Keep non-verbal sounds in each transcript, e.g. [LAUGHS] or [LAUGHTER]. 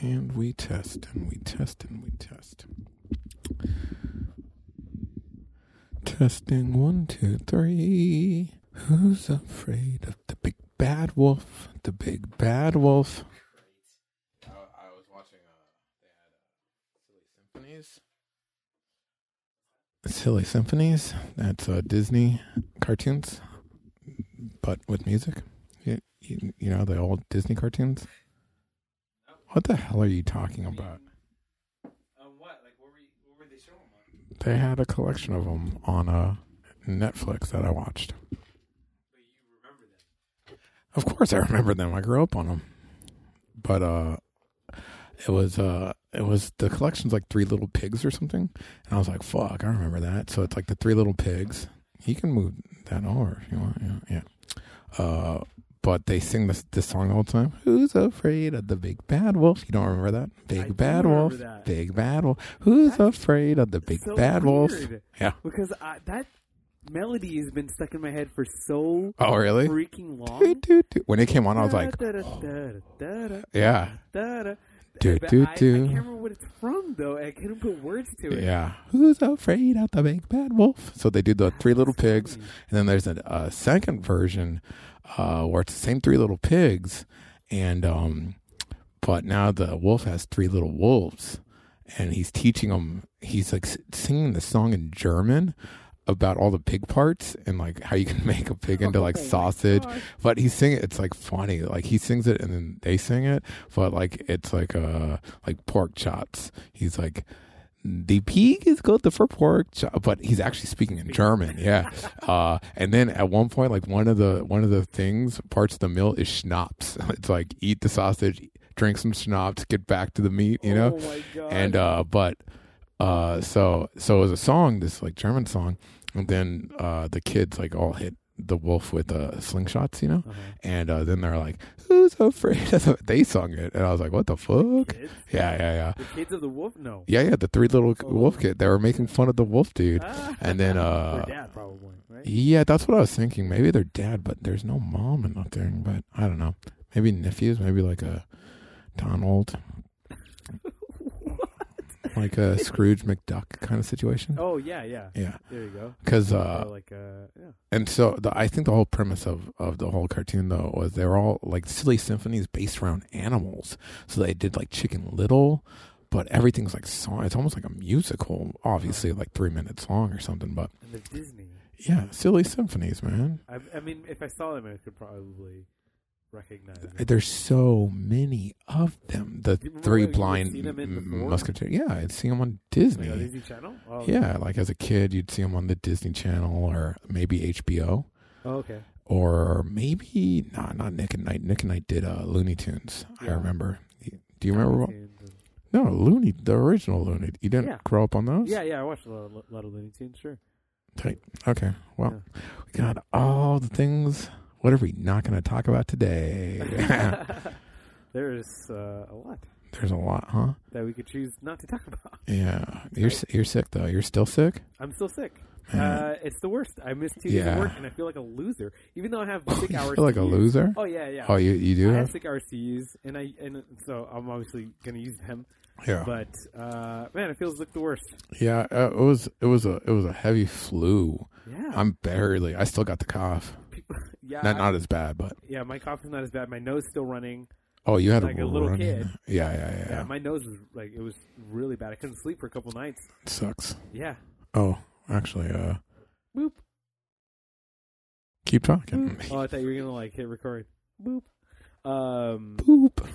And we test and we test and we test and we test. Testing one, two, three. Who's afraid of the big bad wolf? The big bad wolf. I, I was watching. Uh, they had uh, silly symphonies. Silly symphonies. That's uh, Disney cartoons, but with music. You, you, you know the old Disney cartoons. What the hell are you talking about? Um, what? Like, what were, you, what were they showing on? They had a collection of them on uh, Netflix that I watched. But you remember them. Of course, I remember them. I grew up on them, but uh, it was uh, it was the collection's like Three Little Pigs or something, and I was like, "Fuck, I remember that." So it's like the Three Little Pigs. You can move that over if you want. Yeah, yeah. Uh, but they sing this this song all the time. Who's afraid of the big bad wolf? You don't remember that? Big I bad wolf. that. Big bad wolf. Who's That's afraid of the big so bad wolf? Yeah. Because I, that melody has been stuck in my head for so Oh, really? freaking long. Doo, doo, doo. When it came on, I was like, yeah. Do, do, I, I can't remember what it's from though. I couldn't put words to it. yeah. Who's afraid of the big bad wolf? So they do the three little pigs, and then there's a, a second version uh, where it's the same three little pigs, and um, but now the wolf has three little wolves, and he's teaching them. He's like singing the song in German about all the pig parts and like how you can [LAUGHS] make a pig into like Oh sausage. But he's singing it's like funny. Like he sings it and then they sing it, but like it's like uh like pork chops. He's like the pig is good for pork but he's actually speaking in German. Yeah. Uh, and then at one point, like one of the one of the things parts of the meal is schnapps. [LAUGHS] It's like eat the sausage, drink some schnapps, get back to the meat. You know Oh and uh but uh so so it was a song this like german song and then uh the kids like all hit the wolf with uh slingshots you know Uh-huh. and uh then they're like who's afraid of the they sung it and i was like what the fuck Kids? yeah yeah yeah The kids of the wolf? No. yeah yeah the three little Oh. wolf kid they were making fun of the wolf dude Ah. and then [LAUGHS] Their uh dad probably, right? yeah that's what i was thinking maybe their dad but there's no mom in that thing but i don't know maybe nephews maybe like a donald [LAUGHS] like a scrooge mcduck kind of situation Oh yeah, yeah. yeah There you go. because uh like uh, yeah. and so the, i think the whole premise of of the whole cartoon though was they're all like silly symphonies based around animals so they did like chicken little but everything's like song it's almost like a musical obviously like three minutes long or something but And the Disney. yeah silly symphonies man I, I mean, if I saw them, I could probably recognize them. there's so many of them the three blind see them in m- before? musketeers yeah i'd see them on disney on Disney Channel. Oh, yeah like as a kid you'd see them on the disney channel or maybe hbo Oh, okay. or maybe nah, not Nick at Nite. Nick at Nite did uh, Looney Tunes. I remember. Do you remember? What, no, Looney, the original Looney. You didn't Yeah. grow up on those? Yeah, yeah. I watched a lot, of- lot of Looney Tunes. Sure. Tight. Okay. Well, we got all the things. What are we not going to talk about today? [LAUGHS] [LAUGHS] There's uh, a lot There's a lot, huh? that we could choose not to talk [LAUGHS] about. Yeah. You're s- you're sick though. You're still sick. I'm still sick. Uh, it's the worst. I missed two days Yeah. of work, and I feel like a loser, even though I have sick hours. feel like to a use. loser. Oh yeah, yeah. Oh, you you do I have. have sick hours to use, and I and so I'm obviously gonna use them. Yeah. But uh, man, it feels like the worst. Yeah. Uh, it was it was a it was a heavy flu. Yeah. I'm barely. I still got the cough. Yeah. Not I- not as bad, but yeah. My cough is not as bad. My nose still running. oh, you had Like a little running- kid. Yeah, yeah, yeah. Yeah. My nose was like it was really bad. I couldn't sleep for a couple nights. It sucks. Yeah. Oh, actually, uh, Boop. keep talking. Boop. Oh, I thought you were gonna like hit record. Boop. Um. Boop.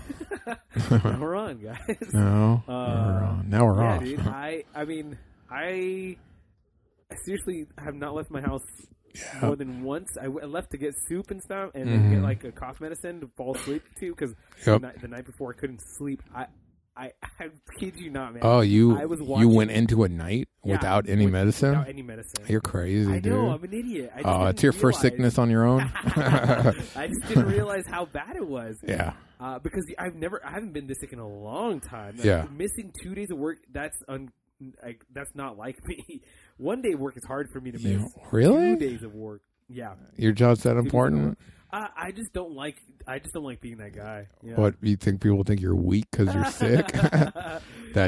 now [LAUGHS] [LAUGHS] we're on, guys. no, Uh, we're on. now we're yeah, off. dude. I I mean, I I seriously have not left my house yeah. more than once. I, w- I left to get soup and stuff, and then Mhm. get like a cough medicine to fall asleep to because Yep. the, night, the night before I couldn't sleep. I I [LAUGHS] I kid you not, man. Oh, you I was you went into a night Yeah, without any with- medicine. Without any medicine. You're crazy, I dude. know. I'm an idiot. Oh, it's your first sickness on your own. [LAUGHS] I just didn't realize how bad it was. [LAUGHS] yeah, Uh, because I've never, I haven't been this sick in a long time. Like, Yeah. missing two days of work, that's un, like that's not like me. One day of work is hard for me to You- miss. really? Two days of work, yeah. Your job's that important? I, uh, I just don't like. I just don't like being that guy. Yeah. What you think people think you're weak because you're sick? [LAUGHS] that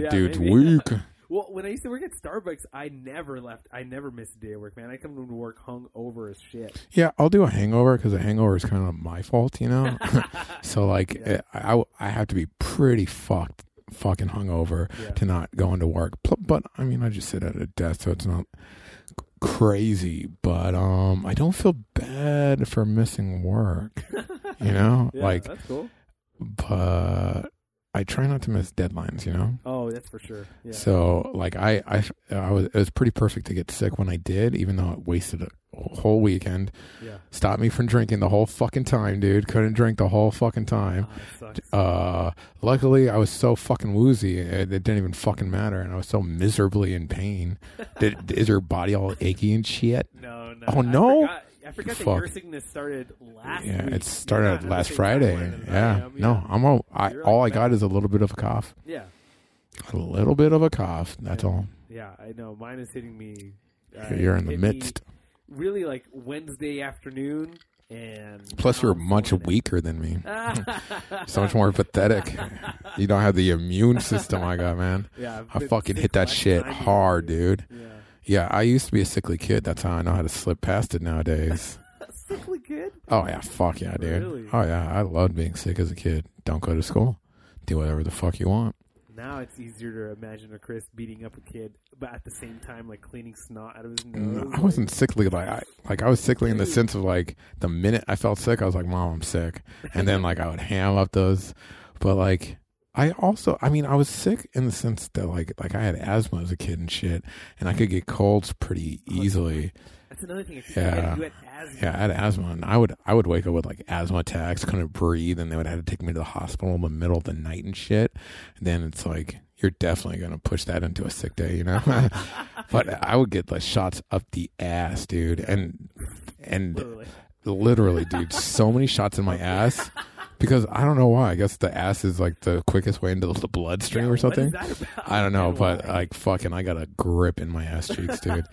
Yeah, dude's maybe. weak. Well, when I used to work at Starbucks, I never left. I never missed a day of work, man. I come to work hung over as shit. Yeah, I'll do a hangover because a hangover is kind of my fault, you know. [LAUGHS] [LAUGHS] so like, Yeah. I, I I have to be pretty fucked, fucking hungover Yeah. to not go into work. But I mean, I just sit at a desk, so it's not crazy. But um, I don't feel bad for missing work, [LAUGHS] you know. Yeah, like, that's cool. but I try not to miss deadlines, you know. Oh, that's for sure. Yeah. So like I, I I was it was pretty perfect to get sick when I did, even though it wasted a whole weekend. yeah. Stopped me from drinking the whole fucking time, dude. Couldn't drink the whole fucking time. Sucks. Uh, luckily I was so fucking woozy, it, it didn't even fucking matter, and I was so miserably in pain. [LAUGHS] Did, is your body all achy and shit? No, no. Oh, I no? forgot, I forgot that your sickness started last Yeah, week. it started You're last at the same Friday. timeline as Yeah, no, I'm all. I, You're all I like got is a little bit of a cough. Yeah. A little bit of a cough. That's Yeah. all. Yeah, I know. Mine is hitting me. Uh, You're in the hit me midst. Really, like Wednesday afternoon, and Plus, you're much weaker than me. [LAUGHS] so much more pathetic. [LAUGHS] You don't have the immune system I got, man. Yeah, I fucking hit that shit hard, dude. Yeah, Yeah, I used to be a sickly kid. That's how I know how to slip past it nowadays. [LAUGHS] sickly kid. Oh yeah, fuck yeah, dude. Really? Oh yeah, I loved being sick as a kid. Don't go to school. Do whatever the fuck you want. Now it's easier to imagine a Chris beating up a kid, but at the same time, like cleaning snot out of his mm, nose. No, I wasn't sickly like I like I was sickly in the sense of like the minute I felt sick, I was like, "Mom, I'm sick," and then like I would ham up those. But like I also, I mean, I was sick in the sense that like like I had asthma as a kid and shit, and I could get colds pretty oh, easily. That's another thing. I keep Yeah. had asthma. Yeah, I had asthma, and I would I would wake up with like asthma attacks, couldn't breathe, and they would have to take me to the hospital in the middle of the night and shit. And then it's like you're definitely gonna push that into a sick day, you know. [LAUGHS] but I would get like shots up the ass, dude, and and Literally. literally, dude, so many shots in my [LAUGHS] ass. Because I don't know why. I guess the ass is like the quickest way into the bloodstream Yeah, or something. What is that about? I don't know, but like fucking, I got a grip in my ass cheeks, dude.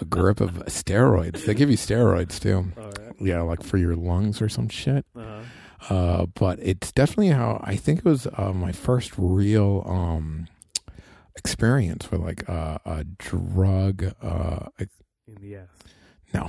a grip of steroids. They give you steroids too. Right. Yeah, like for your lungs or some shit. Uh-huh. Uh, but it's definitely how I think it was uh, my first real um experience with like uh, a drug. Uh, In the ass. [LAUGHS] no,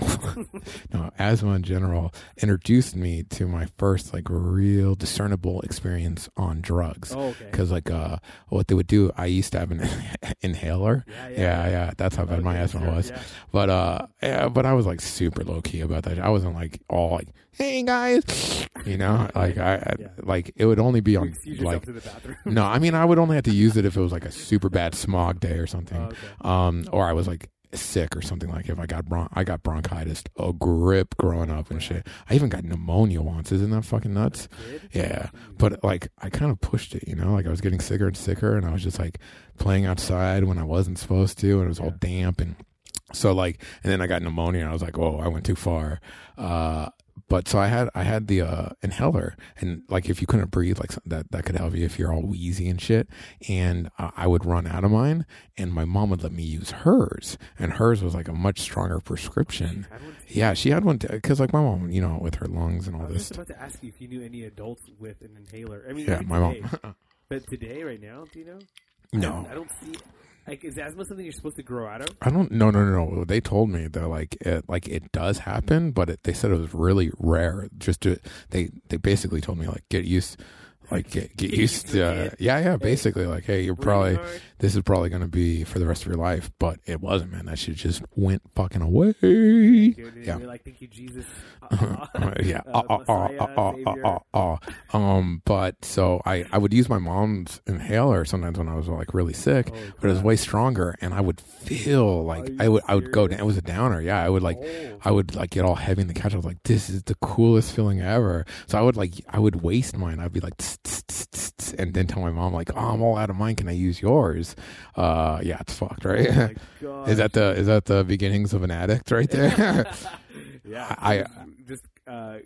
no, asthma in general introduced me to my first like real discernible experience on drugs. Oh, okay. Because like uh, what they would do, I used to have an [LAUGHS] inhaler. Yeah, Yeah, yeah, yeah. that's how bad my asthma sure, was. yeah. But uh, yeah, but I was like super low key about that. I wasn't like all like, "Hey guys," you know, [LAUGHS] like I, Yeah. like it would only be on like to the bathroom. no, I mean I would only have to use it if it was like a super bad smog day or something, Oh, okay. um, or I was like sick or something like if I got bron- I got bronchitis, a grip growing up and shit. I even got pneumonia once. Isn't that fucking nuts? Yeah, but like I kind of pushed it, you know, like I was getting sicker and sicker, and I was just like playing outside when I wasn't supposed to, and it was all damp, and so like, and then I got pneumonia, and I was like, whoa, I went too far. Uh, but so I had I had the uh, inhaler, and like if you couldn't breathe, like that that could help you if you're all wheezy and shit. And uh, I would run out of mine, and my mom would let me use hers, and hers was like a much stronger prescription. Yeah, she had one because like my mom, you know, with her lungs and I all was this. just about to ask you if you knew any adults with an inhaler. I mean, Yeah, my today, mom. [LAUGHS] But today, right now, do you know? I no, don't, I don't see. Like, is asthma something you're supposed to grow out of? I don't. No, no, no, no. They told me they're like, it, like it does happen, but it, they said it was really rare. Just to they, they basically told me like get used, like get, get used to. Uh, yeah, yeah. Basically, like, hey, you're probably hard. This is probably going to be for the rest of your life, but it wasn't, man. That shit just went fucking away. Dude, Yeah. You're like, thank you, Jesus. [LAUGHS] Uh, Uh, yeah. uh. Um, but so I, I would use my mom's inhaler sometimes when I was like really sick, Holy but it was way stronger, and I would feel like I would I would go down. serious? It was a downer. Yeah, I would like Oh. I would like get all heavy in the couch. I was like, this is the coolest feeling ever. So I would like I would waste mine. I'd be like, and then tell my mom like, oh, I'm all out of mine. Can I use yours? Uh, yeah, it's fucked, right? Oh [LAUGHS] is that the is that the beginnings of an addict right there? [LAUGHS] yeah, [LAUGHS] I- just uh, uh,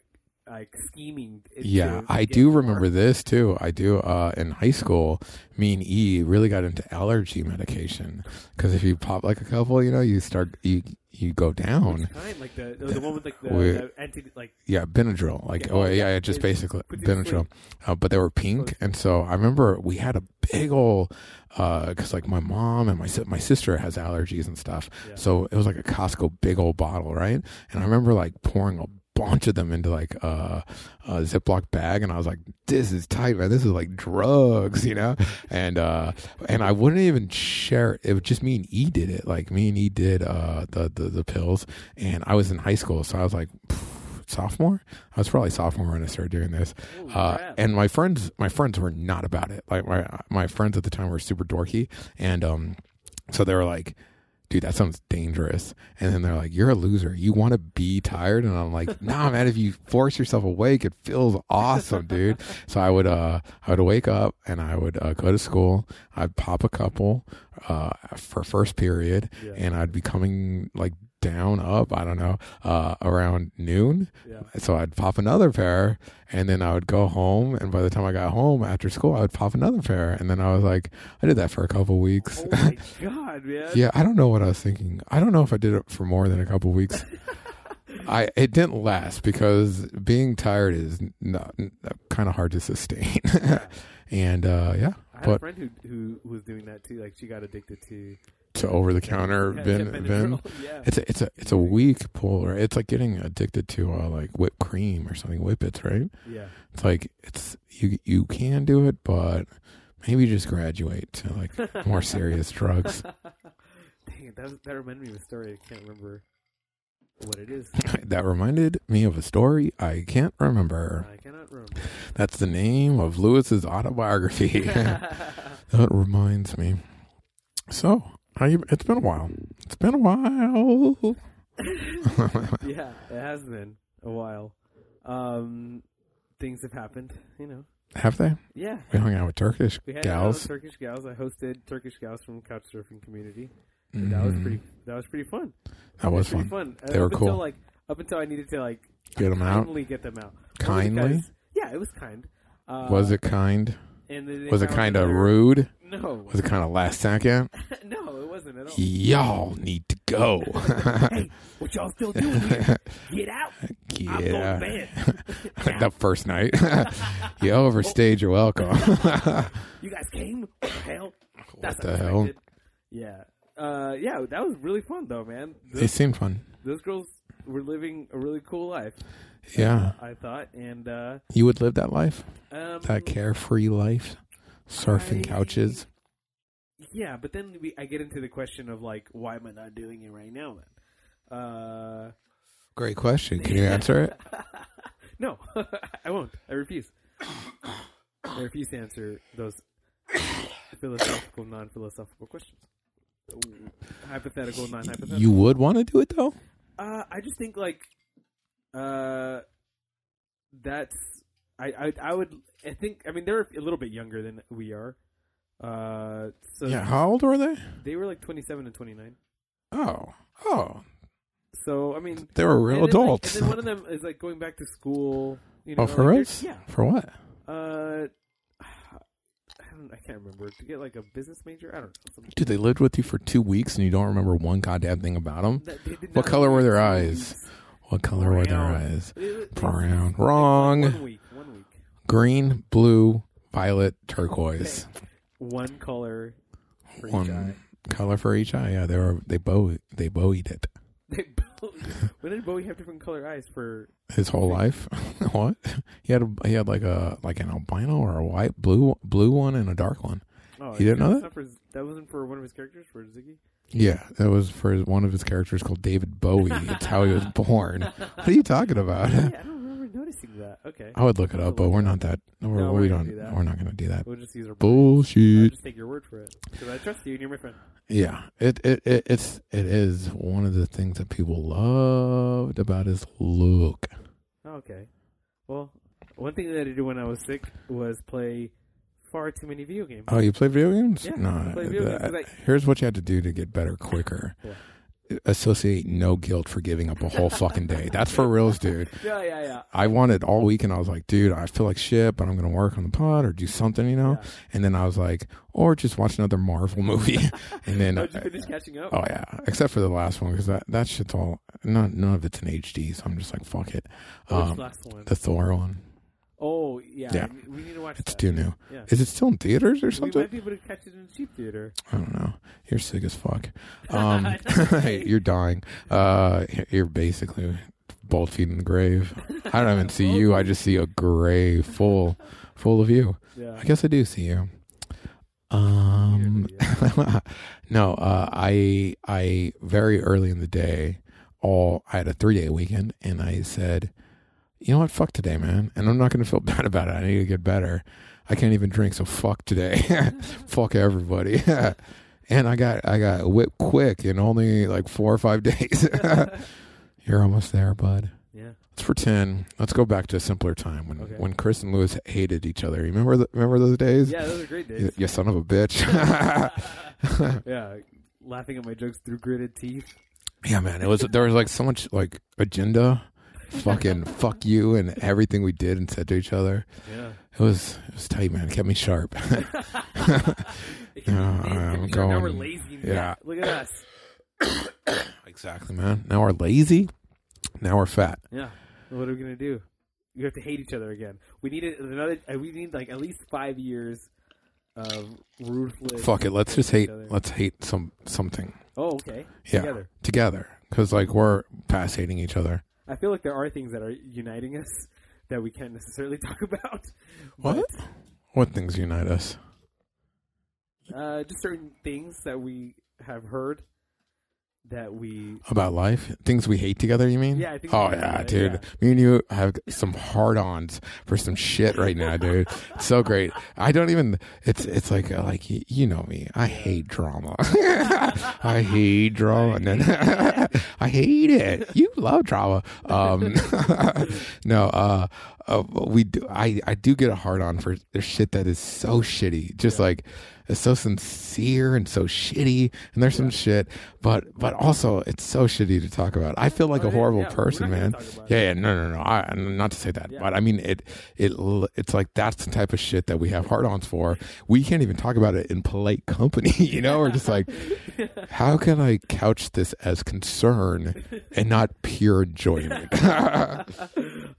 like scheming. Yeah, I do more. remember this too. I do. Uh, in high school, me and E really got into allergy medication because if you pop like a couple, you know, you start you you go down. Kind? Like the the one with like the, We- the anti like Yeah, Benadryl. Like, Yeah, oh yeah, yeah. just basically puts you to Benadryl. Uh, but they were pink, and so I remember we had a big old because like my mom and my my sister has allergies and stuff. Yeah. So it was like a Costco big old bottle, right? And I remember like pouring a bunch of them into like a, a Ziploc bag, and I was like, "This is tight, man. This is like drugs," you know. [LAUGHS] And uh, and I wouldn't even share. It It was just me and E did it. Like me and E did uh the the, the pills, and I was in high school, so I was like. Sophomore, I was probably sophomore when I started doing this, Holy uh, and my friends, my friends were not about it. Like my my friends at the time were super dorky, and um, so they were like, "Dude, that sounds dangerous." And then they're like, "You're a loser. You want to be tired?" And I'm like, "Nah, man. If you force yourself awake, it feels awesome, dude." [LAUGHS] So I would uh, I would wake up and I would uh, go to school. I'd pop a couple uh for first period, Yeah. and I'd be coming like down up i don't know uh around noon yeah. so I'd pop another pair and then I would go home. And by the time I got home after school, I would pop another pair. And then I was like, I did that for a couple weeks. Oh my [LAUGHS] god, man. yeah, I don't know what I was thinking. I don't know if I did it for more than a couple weeks. [LAUGHS] I it didn't last because being tired is not, kind of hard to sustain. [LAUGHS] and uh, yeah, I had a friend who who was doing that too. Like she got addicted to to over the counter [LAUGHS] Yeah. It's a it's a it's a weak pull. Right? It's like getting addicted to uh, like whipped cream or something. Whippets, right? yeah. It's like it's you you can do it, but maybe just graduate to like more serious drugs. [LAUGHS] Dang it, that that reminded me of a story. I can't remember what it is. [LAUGHS] that reminded me of a story I can't remember. I cannot remember. That's the name of Lewis's autobiography. that reminds me. So, it's been a while. It's been a while. [LAUGHS] yeah, it has been a while. Um, things have happened, you know. Have they? Yeah, We hung out with Turkish we had gals. uh, Turkish gals. I hosted Turkish gals from Couchsurfing community. And That was Mhm. pretty. That was pretty fun. That was pretty fun. fun. They Uh, were up cool. Until, like up until I needed to like Get 'em out? kindly get them out. Kindly? because- yeah, it was kind. Uh, Was it kind? And then they Was it found kind of another- rude? No, Was it kind of last second? [LAUGHS] no, it wasn't at all. Y'all need to go. [LAUGHS] hey, what y'all still doing here? [LAUGHS] Get out! I'm going to yeah. bed. the first night. you overstayed your welcome. You guys came? What the hell? That's the hell? unexpected. Yeah. Uh, yeah, that was really fun though, man. they Those, seemed fun. those girls were living a really cool life. Yeah. I thought, and uh, You would live that life? um, That carefree life? Surfing I- couches? Yeah, but then we, I get into the question of like, why am I not doing it right now? Then, uh, Great question. Can you [LAUGHS] answer it? no, [LAUGHS] I won't. I refuse. I refuse to answer those philosophical, non-philosophical questions. Hypothetical, non-hypothetical. You would want to do it though? Uh, I just think like, uh, that's I, I I would I think I mean they're a little bit younger than we are. Uh, so Yeah. How old were they? they were like twenty seven and twenty nine. Oh. Oh. So I mean, They were real and then, like- adults. and then one of them is like going back to school. You know, oh, for like, us? Yeah. For what? Uh, don't. I can't remember to get like a business major. I don't know. Something. Dude, they lived with you for two weeks and you don't remember one goddamn thing about them? That- What color were their eyes? weeks. What color were their eyes? Brown. Wrong. One week. One week. Green, blue, violet, turquoise. One color for each One eye. color for each eye. Yeah, they were they bow they bowied it [LAUGHS] They both, when did Bowie have different color eyes for? his whole life. [LAUGHS] what? He had a, he had like a like an albino or a white blue blue one and a dark one. Oh, You didn't know that? For, that wasn't for one of his characters for Ziggy. Yeah, that was for his, one of his characters called David Bowie. It's how he was [LAUGHS] born. What are you talking about? Yeah, I don't remember noticing that. Okay, I would look it up, but we're not that. We're, No, we we're don't. gonna do that. We're not going to do that. we'll just use our. I'll Bullshit. just take your word for it because I trust you and you're my friend. Yeah, it, it it it's it is one of the things that people loved about his look. Oh, okay. Well, one thing that I did when I was sick was play far too many video games. Oh, you play video games? Yeah, no. I play video games that- 'cause I- here's what you had to do to get better quicker. Yeah. Associate no guilt for giving up a whole fucking day. That's for [LAUGHS] reals, dude. [LAUGHS] Yeah, yeah, yeah. I wanted all weekend. I was like, dude, I feel like shit, but I'm gonna work on the pod or do something, you know. Yeah. And then I was like, or just watch another Marvel movie. [LAUGHS] and then, Oh, finish catching up? oh yeah, except for the last one because that that shit's all not none of it's in HD. So I'm just like, fuck it. Um, last one? the Thor one, oh, yeah. Yeah. We need to watch it's that. too new. Yeah. Is it still in theaters or something? We might be able to catch it in cheap theater. I don't know. You're sick as fuck. [LAUGHS] Um, [LAUGHS] you're dying. Uh, you're basically both feet in the grave. I don't even see [LAUGHS] you. I just see a grave full, full of you. Yeah. I guess I do see you. Um, no. Uh, I I very early in the day, all I had a three day weekend, and I said, you know what, fuck today, man, and I'm not going to feel [LAUGHS] bad about it. I need to get better. I can't even drink, so fuck today. [LAUGHS] fuck everybody. [LAUGHS] and I got I got whipped quick in only like four or five days. You're almost there, bud. Yeah. Let's pretend. Let's go back to a simpler time when Okay. when Chris and Lewis hated each other. You remember the, remember those days? Yeah, those are great days. You, days. you son of a bitch. yeah. Laughing at my jokes through gritted teeth. yeah, man. It was there was like so much like agenda, fucking fuck you, and everything we did and said to each other. Yeah. It was it was tight, man. It kept me sharp. [LAUGHS] [LAUGHS] Yeah, I'm Now going- we're lazy. yeah. Look at us. [COUGHS] exactly, man. Now we're lazy. Now we're fat. Yeah. What are we gonna do? We have to hate each other again. We need another. uh, We need like at least five years of ruthless. Fuck it. Let's just hate. Let's hate some something Oh, okay. Yeah. Together. together because like we're past hating each other. I feel like there are things that are uniting us that we can't necessarily [LAUGHS] talk about. What? What things unite us? Uh, just certain things that we have heard that we. About life, things we hate together. You mean? Yeah, I think Oh yeah, together, dude. Me and you have some hard-ons for some shit right now, dude. It's so great. I don't even. It's it's like uh, like you know me. [LAUGHS] I hate drama. I hate drama. And then I hate it. You love drama. Um, [LAUGHS] [LAUGHS] no. Uh, uh, we do. I I do get a hard on for the shit that is so shitty. Just like it's so sincere and so shitty. And there's some shit, but but also it's so shitty to talk about. I feel like Oh, a horrible yeah, person, man. Yeah, yeah, no, no, no. I, not to say that, Yeah. but I mean it. It it's like that's the type of shit that we have hard-ons for. We can't even talk about it in polite company. [LAUGHS] You know, we're just like, [LAUGHS] how can I couch this as concern and not pure enjoyment? [LAUGHS]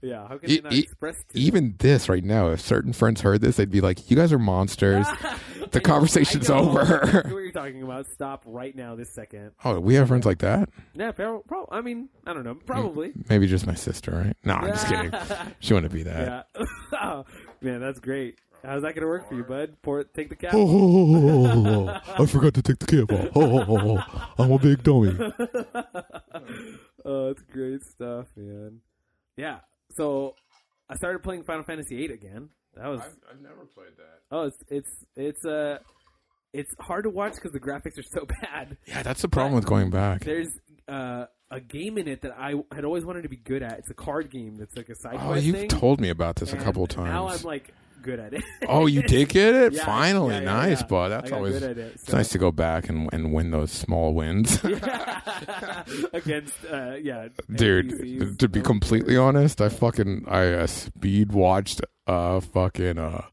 yeah, how can E- not e- express even this right now, if certain friends heard this, they'd be like, "You guys are monsters." The conversation's I know. over. [LAUGHS] I know what you're talking about. Stop right now, this second. Oh, we have friends like that. Yeah, pro- pro- I mean, I don't know. Probably. Maybe just my sister, right? No, I'm just kidding. [LAUGHS] She wouldn't be that. yeah. [LAUGHS] Oh, Man, that's great. How's that gonna work for you, bud? Pour, take the cap. Oh, I forgot to take the cap off. Oh, I'm a big dummy. oh, it's great stuff, man. Yeah. So I started playing Final Fantasy VIII again. That was I've never played that. oh, it's it's it's uh it's hard to watch because the graphics are so [LAUGHS] bad. Yeah, that's the problem with going back. There's uh, a game in it that I had always wanted to be good at. It's a card game that's like a side Oh, quest you've thing. told me about this a and couple of Now I'm times. like good at it. [LAUGHS] Oh, you did get it? Yeah, Finally. yeah, yeah, nice, bud. I always it. it's nice to go back and, and win those small wins. [LAUGHS] [LAUGHS] against uh, yeah Dude, NPCs. to be completely honest, I fucking I uh, speed watched a fucking uh,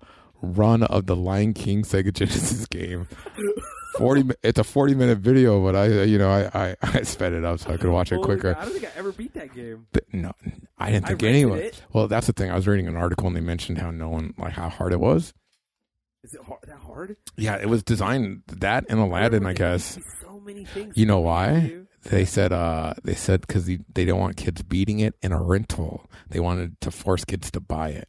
run of the Lion King Sega Genesis game. Forty. It's a forty minute video, but I, uh, you know, I, I, [LAUGHS] I sped it up so I could watch it quicker. God, I don't think I ever beat that game. Th- No, I didn't think rented anyone. it. Well, that's the thing. I was reading an article and they mentioned how no one like how hard it was. Is it hard, that hard? Yeah, it was designed that and Aladdin, I guess. So many things. You know why? They said uh they said because they don't want kids beating it in a rental. They wanted to force kids to buy it.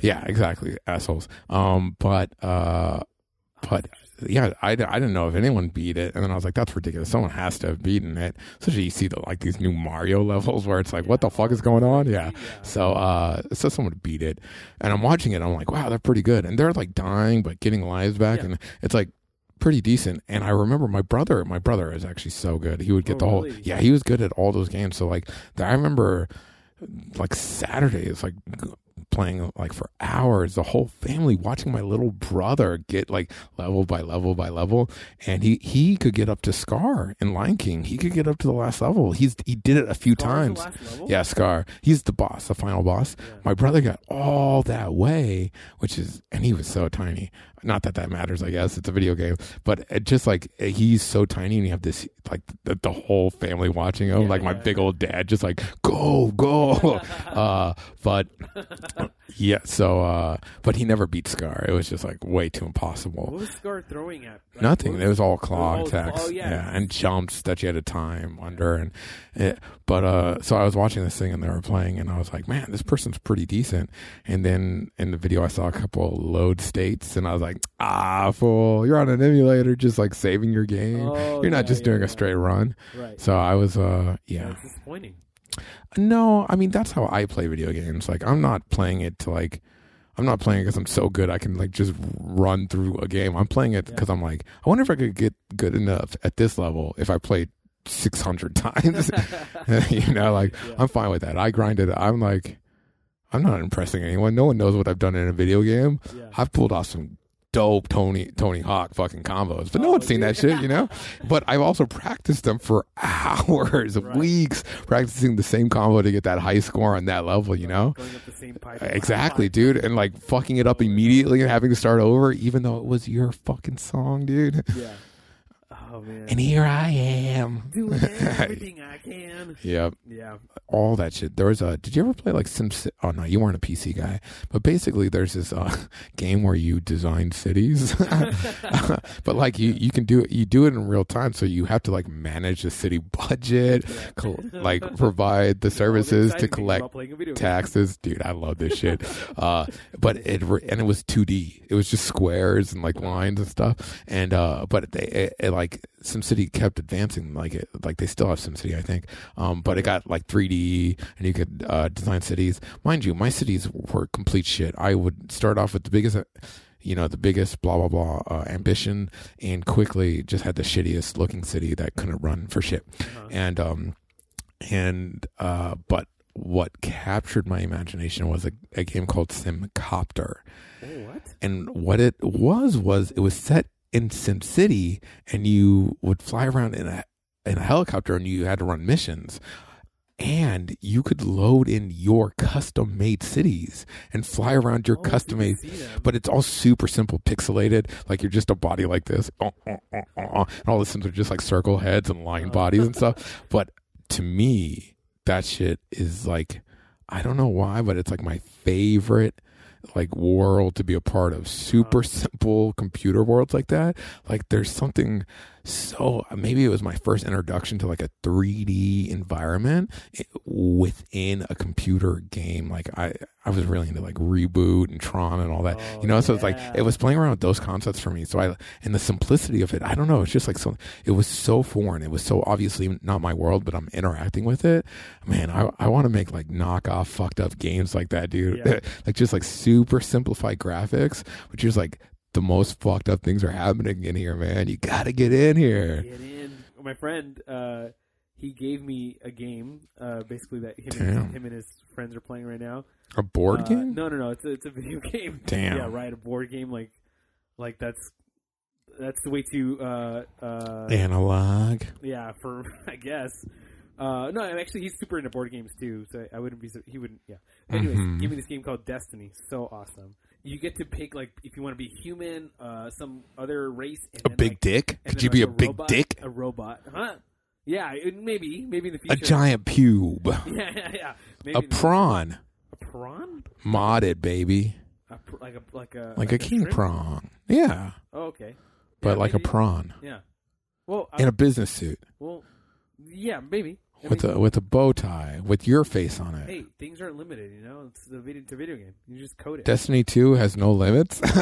Yeah, exactly, assholes. Um, but uh, but yeah, I, I didn't know if anyone beat it, and then I was like, that's ridiculous. Someone has to have beaten it. Especially you see the like these new Mario levels where it's like, what the fuck is going on? Yeah. So uh, so someone beat it, and I'm watching it. I'm like, wow, they're pretty good, and they're like dying but getting lives back, Yeah. and it's like pretty decent. And I remember my brother. My brother is actually so good. He would get Oh, the whole. really? Yeah, he was good at all those games. So like, I remember like Saturdays, like playing like for hours. The whole family watching my little brother get like level by level by level, and he he could get up to Scar in Lion King. He could get up to the last level. He's he did it a few Scar's times. Yeah, Scar. He's the boss, the final boss. Yeah. My brother got all that way, which is, and he was so tiny. Not that that matters, I guess. It's a video game, but it just like he's so tiny, and you have this like the, the whole family watching him, Yeah, like my yeah. big old dad, just like go go. [LAUGHS] uh, but yeah, so uh, but he never beat Scar. It was just like way too impossible. What was Scar throwing at? Like, Nothing. what It was all claw Oh, attacks. oh, yeah. and jumps that you had to time under, and it, but uh, so I was watching this thing and they were playing, and I was like, man, this person's pretty decent. And then in the video, I saw a couple load states, and I was like, ah, fool, you're on an emulator, just like saving your game. Oh, you're not yeah, just yeah, doing yeah. a straight run. Right. So I was, uh, yeah. That's disappointing. No, I mean that's how I play video games. Like I'm not playing it to like I'm not playing it because I'm so good I can like just run through a game. I'm playing it Yeah. because I'm like I wonder if I could get good enough at this level if I played 600 [LAUGHS] times. [LAUGHS] [LAUGHS] you know, like Yeah. I'm fine with that. I grinded. I'm like I'm not impressing anyone. No one knows what I've done in a video game. Yeah. I've pulled off some dope Tony Tony Hawk fucking combos, but no Oh, one's seen that shit, you know. But I've also practiced them for [LAUGHS] hours, Right. weeks, practicing the same combo to get that high score on that level, you know. Going up the same pipe. Uh, exactly, dude, and like fucking it up immediately and having to start over, even though it was your fucking song, dude. Yeah. Oh man. And here I am. [LAUGHS] doing [LAUGHS] everything I can. Yep, Yeah. all that shit. There was a. Did you ever play like Sim? Oh no, you weren't a PC guy. But basically, there's this uh, [LAUGHS] game where you design cities, but like you you can do it. You do it in real time, so you have to like manage the city budget, col- like provide the services to collect about playing a video game. taxes dude i love this shit uh but it re- and it was 2d it was just squares and like lines and stuff and uh but they it, it, like SimCity kept advancing like it like they still have SimCity I think. Um but it got like 3D and you could uh design cities. Mind you my cities were complete shit. I would start off with the biggest you know the biggest blah blah blah uh, ambition and quickly just had the shittiest looking city that couldn't run for shit. Uh-huh. and um and uh but what captured my imagination was a, a game called Simcopter. Oh, what? and what it was was it was set in Sim City and you would fly around in a in a helicopter and you had to run missions and you could load in your custom made cities and fly around your Oh, custom made can see them. but it's all super simple, pixelated. Like you're just a body like this, uh, uh, uh, uh, uh, and all the Sims are just like circle heads and line Oh. bodies and stuff. [LAUGHS] But to me, that shit is like, I don't know why, but it's like my favorite like world to be a part of. Super simple computer worlds like that. Like there's something so uh, maybe it was my first introduction to like a 3D environment eh, within a computer game. Like I, I was really into like reboot and Tron and all that. Oh, you know, so it's like it was playing around with those concepts for me. So I and the simplicity of it. I don't know. It's just like so. It was so foreign. It was so obviously not my world, but I'm interacting with it. Man, I I want to make like knockoff fucked up games like that, dude. Yeah. [LAUGHS] like just like super simplified graphics, which is like the most fucked up things are happening in here, man. You gotta get in here. Get in. My friend, uh, he gave me a game, uh, basically that him and, him and his friends are playing right now. A board Uh, game? No, no, no. It's a, it's a video [LAUGHS] game. Damn. Yeah, right. A board game. Like, like that's that's the way to. Uh, uh, Analog. yeah, for [LAUGHS] I guess. Uh, no, actually, he's super into board games too. So I wouldn't be. He wouldn't. Yeah. Anyways, Mhm. give me this game called Destiny. So awesome. You get to pick like if you want to be human, uh, some other race. And A then, big like, dick? and Could then, you be a like, big robot- dick? A robot, huh? Yeah, it, maybe, maybe in the future. A giant pube. [LAUGHS] Yeah, yeah, yeah. Maybe A prawn. A prawn? Modded, baby. A pr- like a like a Like a king shrimp? prawn. Yeah. Oh, okay. But Yeah, like a prawn. Yeah. Well, I, In a business suit. well, yeah, maybe. I With mean, a with a bow tie. With your face on it. hey, things aren't limited. You know, it's a video, it's a video game. You just code it. Destiny 2 has no limits. [LAUGHS] [LAUGHS]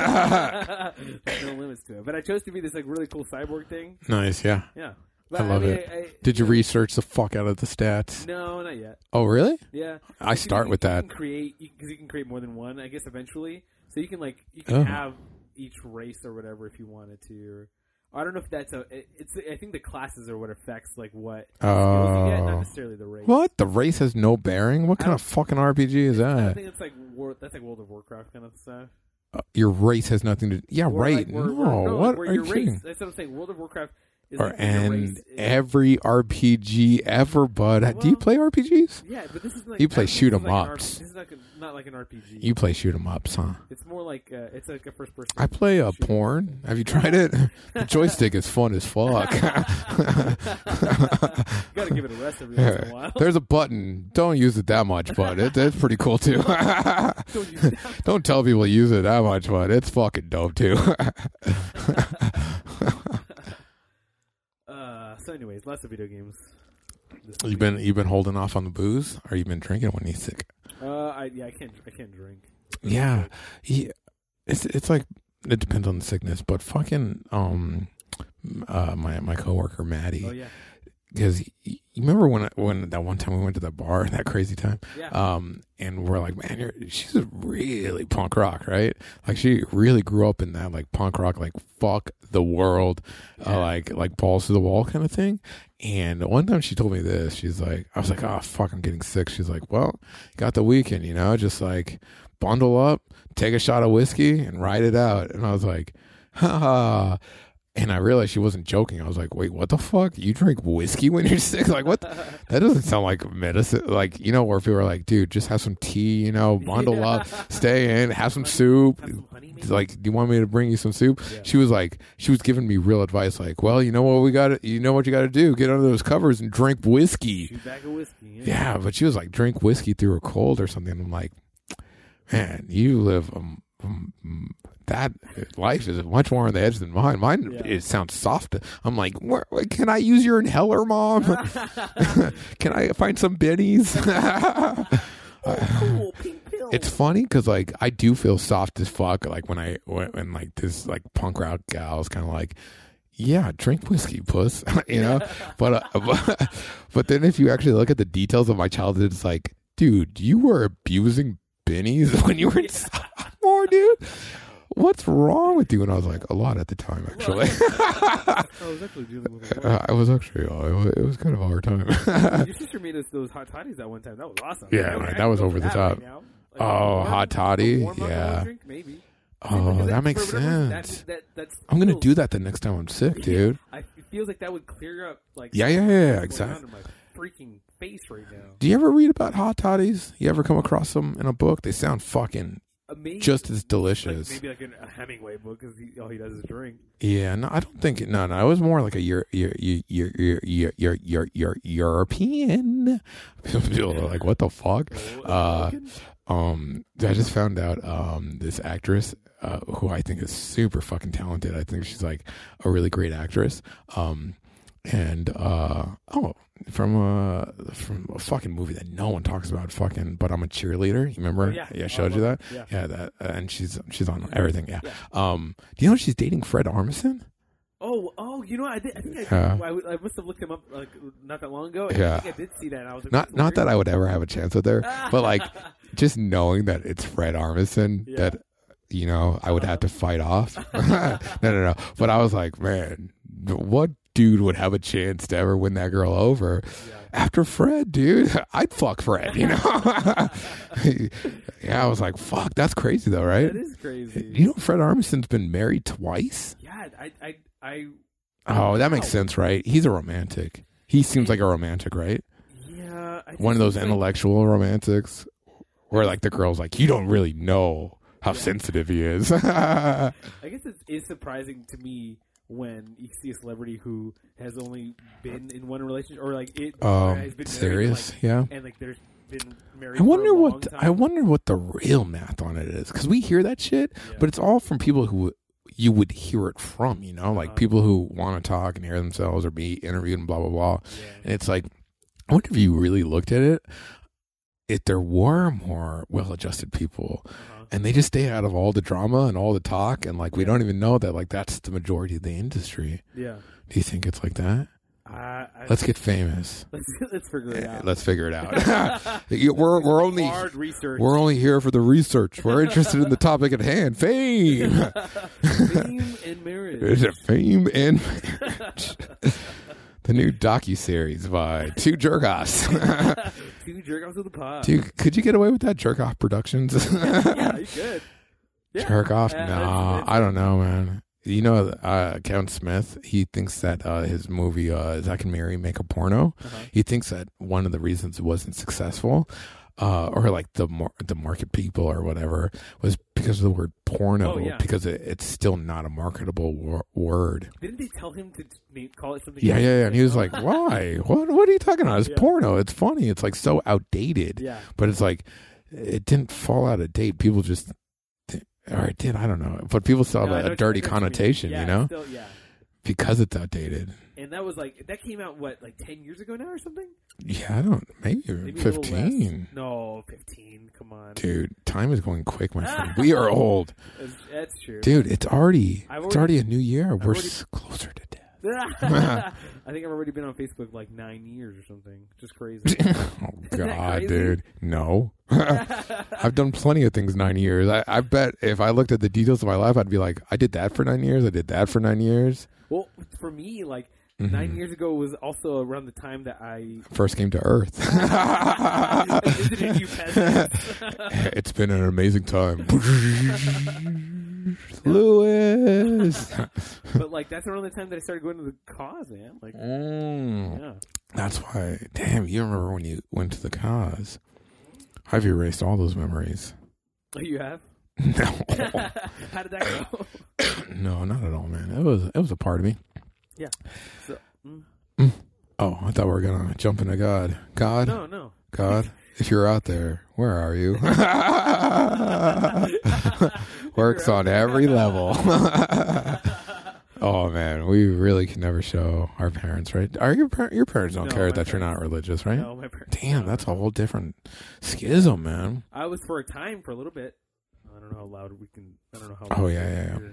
No limits to it. But I chose to be this like really cool cyborg thing. nice, yeah. Yeah. But, I love mean, it. I, I, Did you research the fuck out of the stats? No, not yet. Oh, really? Yeah. I Because start you, with you that. Can create because you can create more than one. I guess eventually, so you can like you can Oh. have each race or whatever if you wanted to. Or, I don't know if that's a. it- It's. I think the classes are what affects like what you get, not Oh. necessarily the race. What? The race has no bearing? What kind of fucking RPG is that? I think it's like war, that's like World of Warcraft kind of stuff. Uh, your race has nothing to. Yeah, Or, right. like, where- no, no, what like, are your you race? kidding? That's what I'm saying. World of Warcraft Or like where your and is- every RPG ever, bud. Do you play RPGs? Yeah, but this is like You play shoot 'em don't think shoot this is 'em like ups. This is like a, not like an RPG. You play shoot 'em ups, huh? It's more like uh, it's like a first person. I play a porn. Have you tried it? [LAUGHS] the joystick is fun as fuck. You [LAUGHS] gotta give it a rest every once in a [LAUGHS] while. There's a button. Don't use it that much, but it, it's pretty cool too. Don't. Don't tell people to use it that much, but it's fucking dope too. So, anyways, lots of video games. you've been you've been holding off on the booze, or you've been drinking when you're sick. Uh, I yeah, I can't. I can't drink. Yeah, he, it's it's like it depends on the sickness, but fucking um, uh, my my coworker Maddie, Oh yeah, because you remember when when that one time we went to the bar, that crazy time, yeah. um, and we're like, man, you're, she's really punk rock, right? Like she really grew up in that like punk rock, like fuck the world, Yeah. uh, like like balls to the wall kind of thing. And one time she told me this, she's like, I was like, oh fuck, I'm getting sick. She's like, well, got the weekend, you know, just like bundle up, take a shot of whiskey, and ride it out. And I was like, ha ha. And I realized she wasn't joking. I was like, wait, what the fuck? You drink whiskey when you're [LAUGHS] sick? Like, what? the- [LAUGHS] that doesn't sound like medicine. Like, you know, where people are like, dude, just have some tea, you know, [LAUGHS] bundle Yeah. up, stay in, have some soup. Have some honey, like, do you want me to bring you some soup? Yeah. She was like, she was giving me real advice, like, well, you know what we got to, you know what you got to do? Get under those covers and drink whiskey. Shoot back of whiskey. Yeah, but she was like, drink whiskey through a cold or something. I'm like, man, you live um, that life is much more on the edge than mine. Mine Yeah. it sounds soft. I'm like, where, can I use your inhaler, mom? [LAUGHS] [LAUGHS] can I find some bennies? [LAUGHS] cool pink pill. It's funny because like I do feel soft as fuck. Like when I when, like this like punk rock gal is kind of like, yeah, drink whiskey, puss, you know. but, uh, but but then if you actually look at the details of my childhood, it's like, dude, you were abusing bennies when you were in sophomore, dude. What's wrong with you? And I was like, a lot at the time, actually. [LAUGHS] I was actually dealing with it. Uh, I was actually, oh, it, was, kind of a hard time. Your [LAUGHS] sister made us those hot toddies that one time. That was awesome. Yeah, Like, man, that was over the top. right now. Like, Oh, hot toddy? a warm alcohol Yeah. Drink, maybe. oh, Because that makes for whatever reason, sense. That, that, that's I'm gonna do that the next time I'm sick, dude. I, it feels like that would clear up like Yeah, yeah, yeah, yeah, exactly. my freaking face right now. Do you ever read about hot toddies? You ever come across them in a book? They sound fucking Amazing. just as like, delicious. maybe like an, a Hemingway book because he, all he does is drink. Yeah, no, I don't think. No, no, it was more like a Euro, Euro, Euro, Euro, Euro, Euro, Euro, European. People [LAUGHS] are like, what the fuck? Uh, Um, I just found out um this actress uh, who I think is super fucking talented. I think she's like a really great actress. Um, and uh oh, from a from a fucking movie that no one talks about. Fucking, but I'm a cheerleader. You remember? Oh, yeah. I Oh, showed you that. Yeah. Yeah, that, uh, and she's she's on everything. Yeah. Yeah. Um, do you know she's dating Fred Armisen? Oh, oh, you know. I, did, I think I, Yeah. I, I must have looked him up like not that long ago. Yeah. I think I did see that. And I was like, Not not that I would ever have a chance with her, [LAUGHS] but like just knowing that it's Fred Armisen Yeah. that you know I would have to fight off. [LAUGHS] [LAUGHS] no, no, no. But I was like, man, what dude would have a chance to ever win that girl over? Yeah. After Fred, dude, [LAUGHS] I'd fuck Fred. You know? [LAUGHS] yeah, I was like, fuck, that's crazy though, right? that is crazy. You know, Fred Armisen's been married twice. yeah, I, I, I, Oh, that makes Wow. sense, right? He's a romantic. He seems like a romantic, right? yeah. One of those think, like, intellectual romantics where like the girl's like you don't really know how sensitive he is [LAUGHS] I guess it is surprising to me when you see a celebrity who has only been in one relationship or like it um, has been serious like, yeah and like there's been married. i wonder what i wonder what the real math on it is because we hear that shit Yeah. but it's all from people who you would hear it from you know like Uh-huh. people who want to talk and hear themselves or be interviewed and blah blah blah Yeah. and it's like i wonder if you really looked at it if there were more well-adjusted people Uh-huh. And they just stay out of all the drama and all the talk and like we don't even know that like that's the majority of the industry Yeah. Do you think it's like that? I, Let's get famous. [LAUGHS] let's let's figure it eh, out. Let's figure it out. [LAUGHS] [LAUGHS] We're we're only hard research. we're only here for the research. We're interested in the topic at hand, fame. Fame and marriage. Fame and marriage? The new docu series by [LAUGHS] two jerk offs. Two [LAUGHS] jerk offs of the pod. Dude, could you get away with that jerk off productions? [LAUGHS] yeah, you could. Yeah. jerk off? Uh, no, it's- it's- I don't know, man. You know, uh, Kevin Smith. He thinks that uh, his movie uh, "Zack and Miri Make a Porno." Uh-huh. He thinks that one of the reasons it wasn't successful, uh, or like the mar- the market people or whatever, was because of the word porno. Oh, yeah. Because it, it's still not a marketable wor- word. Didn't they tell him to name, call it something? Yeah, yeah, yeah. And he was like, [LAUGHS] "Why? What? What are you talking about? It's Yeah. porno. It's funny. It's like so outdated." yeah. But it's like it didn't fall out of date. People just, or it did. I don't know. But people still No, a, dirty you- I know what you connotation, Yeah, you know, Still, yeah. because it's outdated. And that was like that came out what like ten years ago now or something? Yeah, I don't. Maybe, Maybe a little less. fifteen. No, fifteen. Come on, Dude, time is going quick, my friend. We are [LAUGHS] old, That's, that's true. dude. It's already. I've it's already- already a new year. We're already- s- closer to death. [LAUGHS] I think I've already been on Facebook like nine years or something. Just crazy. [LAUGHS] oh God, crazy? dude. No, I've done plenty of things nine years. I, I bet if I looked at the details of my life, I'd be like, I did that for nine years. I did that for nine years. well, for me, like Mhm. nine years ago was also around the time that I First came to Earth. [LAUGHS] peasants. it's been an amazing time. [LAUGHS] Lewis. but like that's around the time that I started going to the cause, man. Like, Mm. yeah. That's why. Damn, you remember when you went to the cause? I've erased all those memories. Oh, you have? [LAUGHS] No, How did that go? [COUGHS] no, not at all, man. It was it was a part of me. So, mm, Oh, I thought we were gonna jump into God. God, no, no. God, if you're out there, where are you? [LAUGHS] Works on every level. [LAUGHS] oh man, we really can never show our parents, right? Are your par- your parents don't No, care that you're not religious, right? No, my parents. Damn, that's a whole different schism, man. I was for a time, for a little bit. I don't know how loud we can. I don't know how. Oh, yeah, yeah, yeah.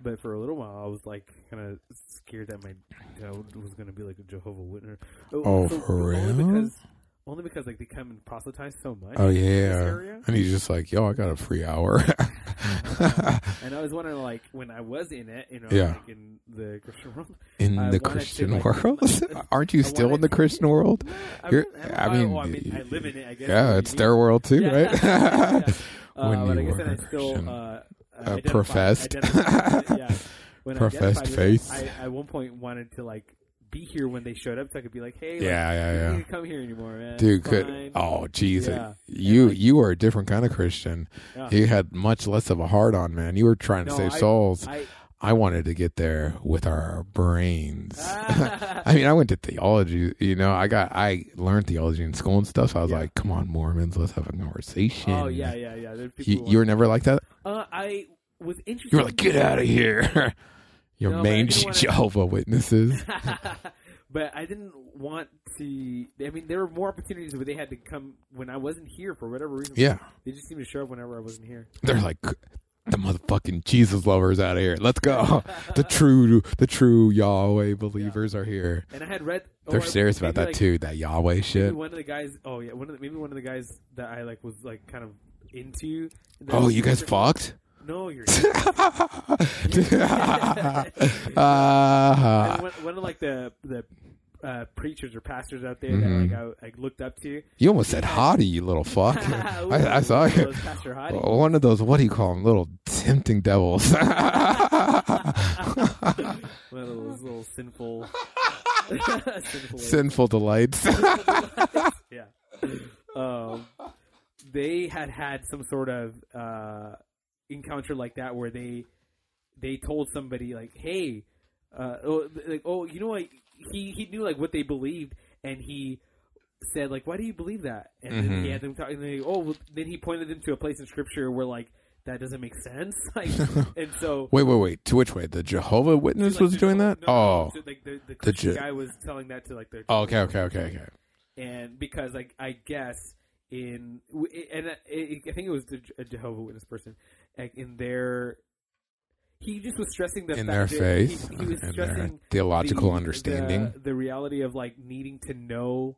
But for a little while, I was like kind of scared that my dad was going to be like a Jehovah Witness. Oh, for Only real? because, only because like they come and proselytize so much. Oh yeah, and he's just like, "Yo, I got a free hour." [LAUGHS] [LAUGHS] And I was wondering, like, when I was in it, you know, Yeah. like in the Christian world, in I the to, Christian like- world, [LAUGHS] aren't you still in the to- Christian world? I, don't- I I, mean, oh, I mean, I live in it. I guess. Yeah, it's their world too, mean? right? Yeah. Uh, When but I you guess were then still Christian, uh, uh, uh, identified- [LAUGHS] professed. identified- yeah. When Professed faith. I, I at one point wanted to like be here when they showed up, so I could be like, "Hey, yeah, you yeah, yeah. to come here anymore, man." Dude, It's could fine." oh Jesus, Yeah. you like- you were a different kind of Christian. Yeah. You had much less of a heart on, man. You were trying to No, save I- souls. I, I wanted to get there with our brains. [LAUGHS] [LAUGHS] I mean, I went to theology. You know, I got I learned theology in school and stuff. So I was Yeah. like, "Come on, Mormons, let's have a conversation." oh yeah, yeah, yeah. There are people You, you were never like that. Uh, I was interested. You were like, "Get out of here!" [LAUGHS] Your No, main Jehovah Witnesses. but I didn't want to. I mean, there were more opportunities where they had to come when I wasn't here for whatever reason. Yeah, they just seemed to show up whenever I wasn't here. they're like the motherfucking Jesus lovers out of here. Let's go. the true, the true Yahweh believers are here. And I had read. They're serious about that like, too. That Yahweh Maybe shit. one of the guys. Oh yeah, one of the, maybe one of the guys that I like was like kind of into. Oh, you guys fucked. No, you're. [LAUGHS] [LAUGHS] [LAUGHS] Uh-huh. And one, one of like the the uh, preachers or pastors out there Mhm. that like I, I looked up to. you almost said hottie, you little fuck. [LAUGHS] I, I saw you. Hottie. One of those, what do you call them? Little tempting devils. [LAUGHS] [LAUGHS] One of those little sinful, sinful, Sinful delights. yeah. Um, they had had some sort of uh, encounter like that where they they told somebody like, "Hey, uh, oh, like, oh, you know what?" He he knew like what they believed, and he said like, "Why do you believe that?" And then Mhm. he had them talking. And they, oh, well, then he pointed them to a place in Scripture where like that doesn't make sense. [LAUGHS] Like, [LAUGHS] and so wait, wait, wait. To which way? The Jehovah Witness like, was the- doing that? no, oh. so, like the the Christian Je- guy was telling that to like the oh. Okay, okay, okay, okay. and because like I guess in and I I think it was the- a Jehovah Witness person like in their he just was stressing the in fact their that faith He, he was and their stressing theological the- understanding. the, the reality of like needing to know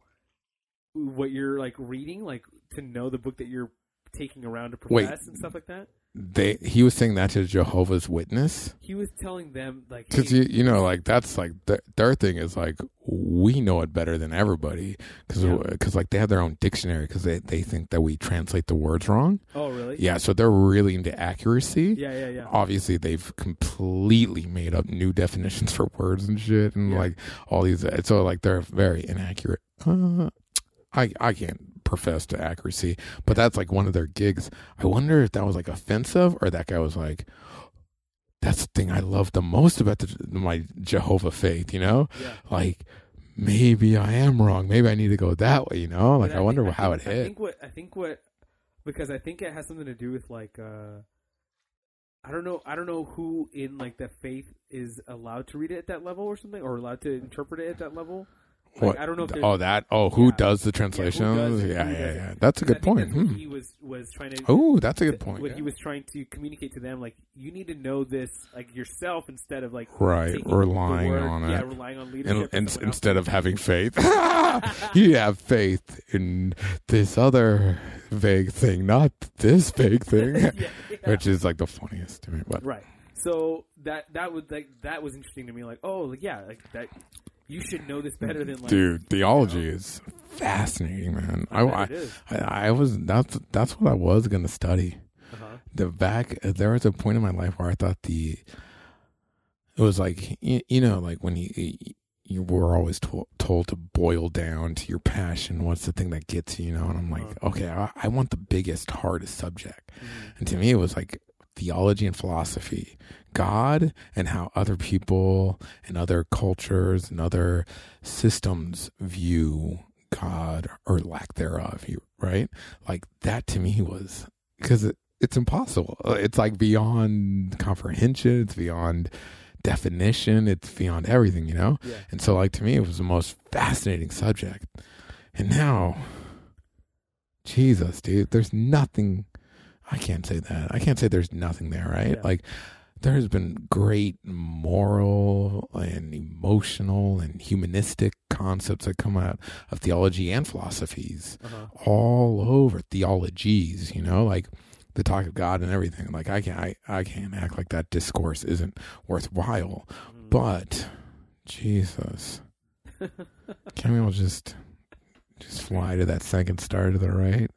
what you're like reading, like to know the book that you're taking around to Wait. profess and stuff like that. They he was saying that to Jehovah's Witness He was telling them like, because hey, you you know like that's like their, their thing is like we know it better than everybody because Yeah. like they have their own dictionary because they they think that we translate the words wrong. oh really? Yeah, so they're really into accuracy. yeah, yeah, yeah. Obviously, they've completely made up new definitions [LAUGHS] for words and shit, and Yeah. like all these. So like they're very inaccurate. Uh, I I can't profess to accuracy, but that's like one of their gigs. I wonder if that was like offensive or that guy was like, "That's the thing I love the most about the, my Jehovah faith." You know, yeah. like maybe I am wrong. Maybe I need to go that way. You know, like But I, wonder think- how think- it I hit. think what I think what because I think it has something to do with like uh I don't know I don't know who in like the faith is allowed to read it at that level or something or allowed to interpret it at that level. Like? I don't know if oh, that. Oh, who Yeah. does the yeah, who translations? does Yeah, yeah, yeah. That's a good point. Hmm. He was was trying to Oh, that's a good point. what yeah. he was trying to communicate to them like you need to know this like yourself instead of like Right, relying word- on yeah it. relying on leadership and else. instead of having faith, [LAUGHS] [LAUGHS] you have faith in this other vague thing, not this vague thing, [LAUGHS] yeah, yeah. which is like the funniest to me. But Right. So that that was like that was interesting to me. Like, oh, like, yeah, like that. You should know this better than like. dude, theology is fascinating, man. I, I I, it is. I, was that's that's what I was gonna study. Uh-huh. the back there was a point in my life where I thought the it was like you, you know like when you you were always to, told to boil down to your passion what's the thing that gets you you know and I'm like Uh-huh. okay I, I want the biggest hardest subject Mhm. and to me it was like theology and philosophy God and how other people and other cultures and other systems view God or lack thereof, you- right? Like that to me was because it, it's impossible. It's like beyond comprehension. It's beyond definition. It's beyond everything, you know? Yeah. And so, like, to me, it was the most fascinating subject. And now, Jesus, dude, there's nothing. I can't say that. I can't say there's nothing there, right? Yeah. Like, there has been great moral and emotional and humanistic concepts that come out of theology and philosophies Uh-huh. all over theologies, you know, like the talk of God and everything. Like I can't, I, I can't act like that discourse isn't worthwhile. Mhm. But Jesus, [LAUGHS] can we all just just fly to that second star to the right?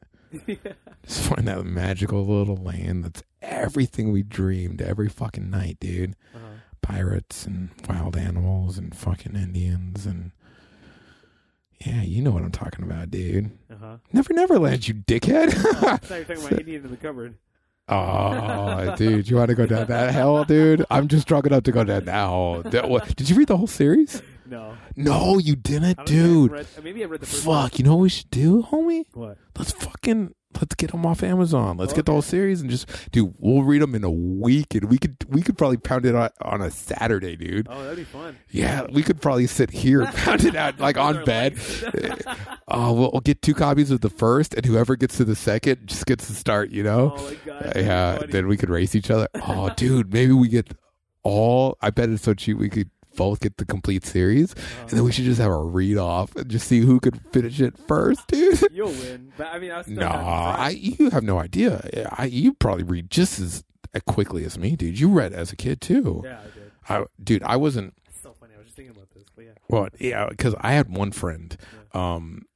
Yeah. [LAUGHS] Just find that magical little land that's everything we dreamed every fucking night, dude. Uh-huh. Pirates and wild animals and fucking Indians and yeah, you know what I'm talking about, dude. Uh-huh. Never, never land, you dickhead. [LAUGHS] I thought you were talking about [LAUGHS] Indian in the cupboard. Oh, dude, you want to go down that hell, dude? I'm just drunk enough to go down that hole. That- what- Did you read the whole series? No, No, you didn't, dude. read- maybe I read the first Fuck, you know what we should do, homie? What? Let's fucking let's get them off Amazon. Let's Oh, get the whole series and just, dude, we'll read them in a week, and we could we could probably pound it on, on a Saturday, dude. Oh, that'd be fun. Yeah, we could probably sit here, pound it out like on [LAUGHS] bed. Oh, [LAUGHS] [LAUGHS] we'll, we'll get two copies of the first, and whoever gets to the second just gets to start. You know. Oh my god. Uh, yeah, funny. then we could race each other. Oh, dude, maybe we get all. I bet it's so cheap we could both get the complete series, and then we should just have a read off and just see who could finish it first, dude. [LAUGHS] You'll win, but I mean, I still No, I you have no idea. I you probably read just as quickly as me, dude. You read as a kid too. Yeah, I did. I, dude, I wasn't. It's so funny. I was just thinking about this, but yeah. Well, yeah, because I had one friend. Um,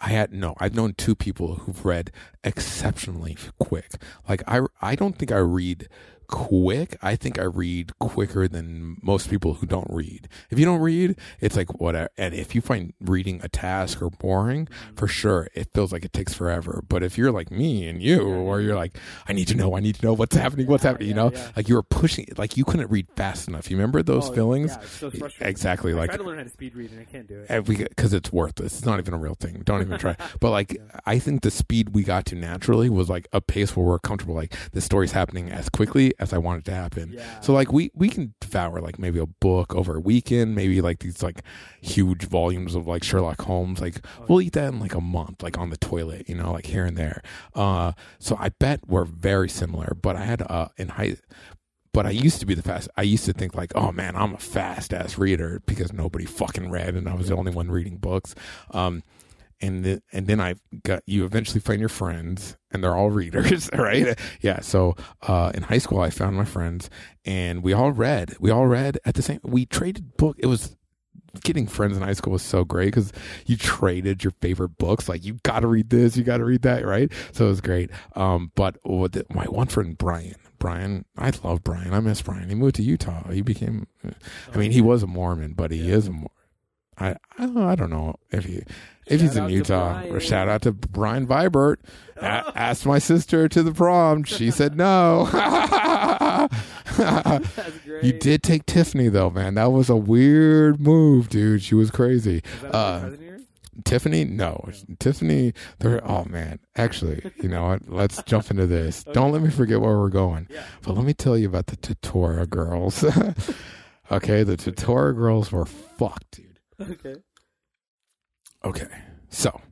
I had no. I've known two people who've read exceptionally quick. Like I, I don't think I read quick. I think I read quicker than most people who don't read. If you don't read, it's like whatever. And if you find reading a task or boring, mm-hmm. for sure, it feels like it takes forever. But if you're like me and you, or you're like, I need to know, I need to know what's happening, what's Yeah, happening. You yeah, know, yeah. like you were pushing, like you couldn't read fast enough. You remember those Oh, feelings? Yeah, it's so. Exactly. I Like try to learn how to speed read and I can't do it. because it's worthless. It's not even a real thing. Don't even try. [LAUGHS] But like, I think the speed we got to naturally was like a pace where we're comfortable. Like the story's happening as quickly as I want it to happen. Yeah. So like we we can devour like maybe a book over a weekend, maybe like these like huge volumes of like Sherlock Holmes. Like Oh, we'll eat that in like a month, like on the toilet, you know, like here and there. Uh, so I bet we're very similar. But I had uh in high. but I used to be the fast. I used to think like, oh man, I'm a fast ass reader because nobody fucking read, and I was the only one reading books. Um, and then and then I got you eventually find your friends and they're all readers, [LAUGHS] right? Yeah. So uh, in high school, I found my friends and we all read. We all read at the same. We traded book. It was getting friends in high school was so great because you traded your favorite books. Like you got to read this, you got to read that, right? So it was great. Um, but the, my one friend Brian, Brian, I love Brian. I miss Brian. He moved to Utah. He became. I mean, he was a Mormon, but he is a. I I don't know if he if Shout he's in Utah. Or Shout out to Brian Vibert. A- [LAUGHS] asked my sister to the prom. She said no. [LAUGHS] You did take Tiffany though, man. That was a weird move, dude. She was crazy. Uh, cousin of yours? Tiffany, no, Tiffany. They're oh man. Actually, you know what? Let's jump into this. [LAUGHS] Don't let me forget where we're going. Yeah. But let me tell you about the Tutora girls. okay, the Tutora girls were fucked, dude. Okay. Okay, so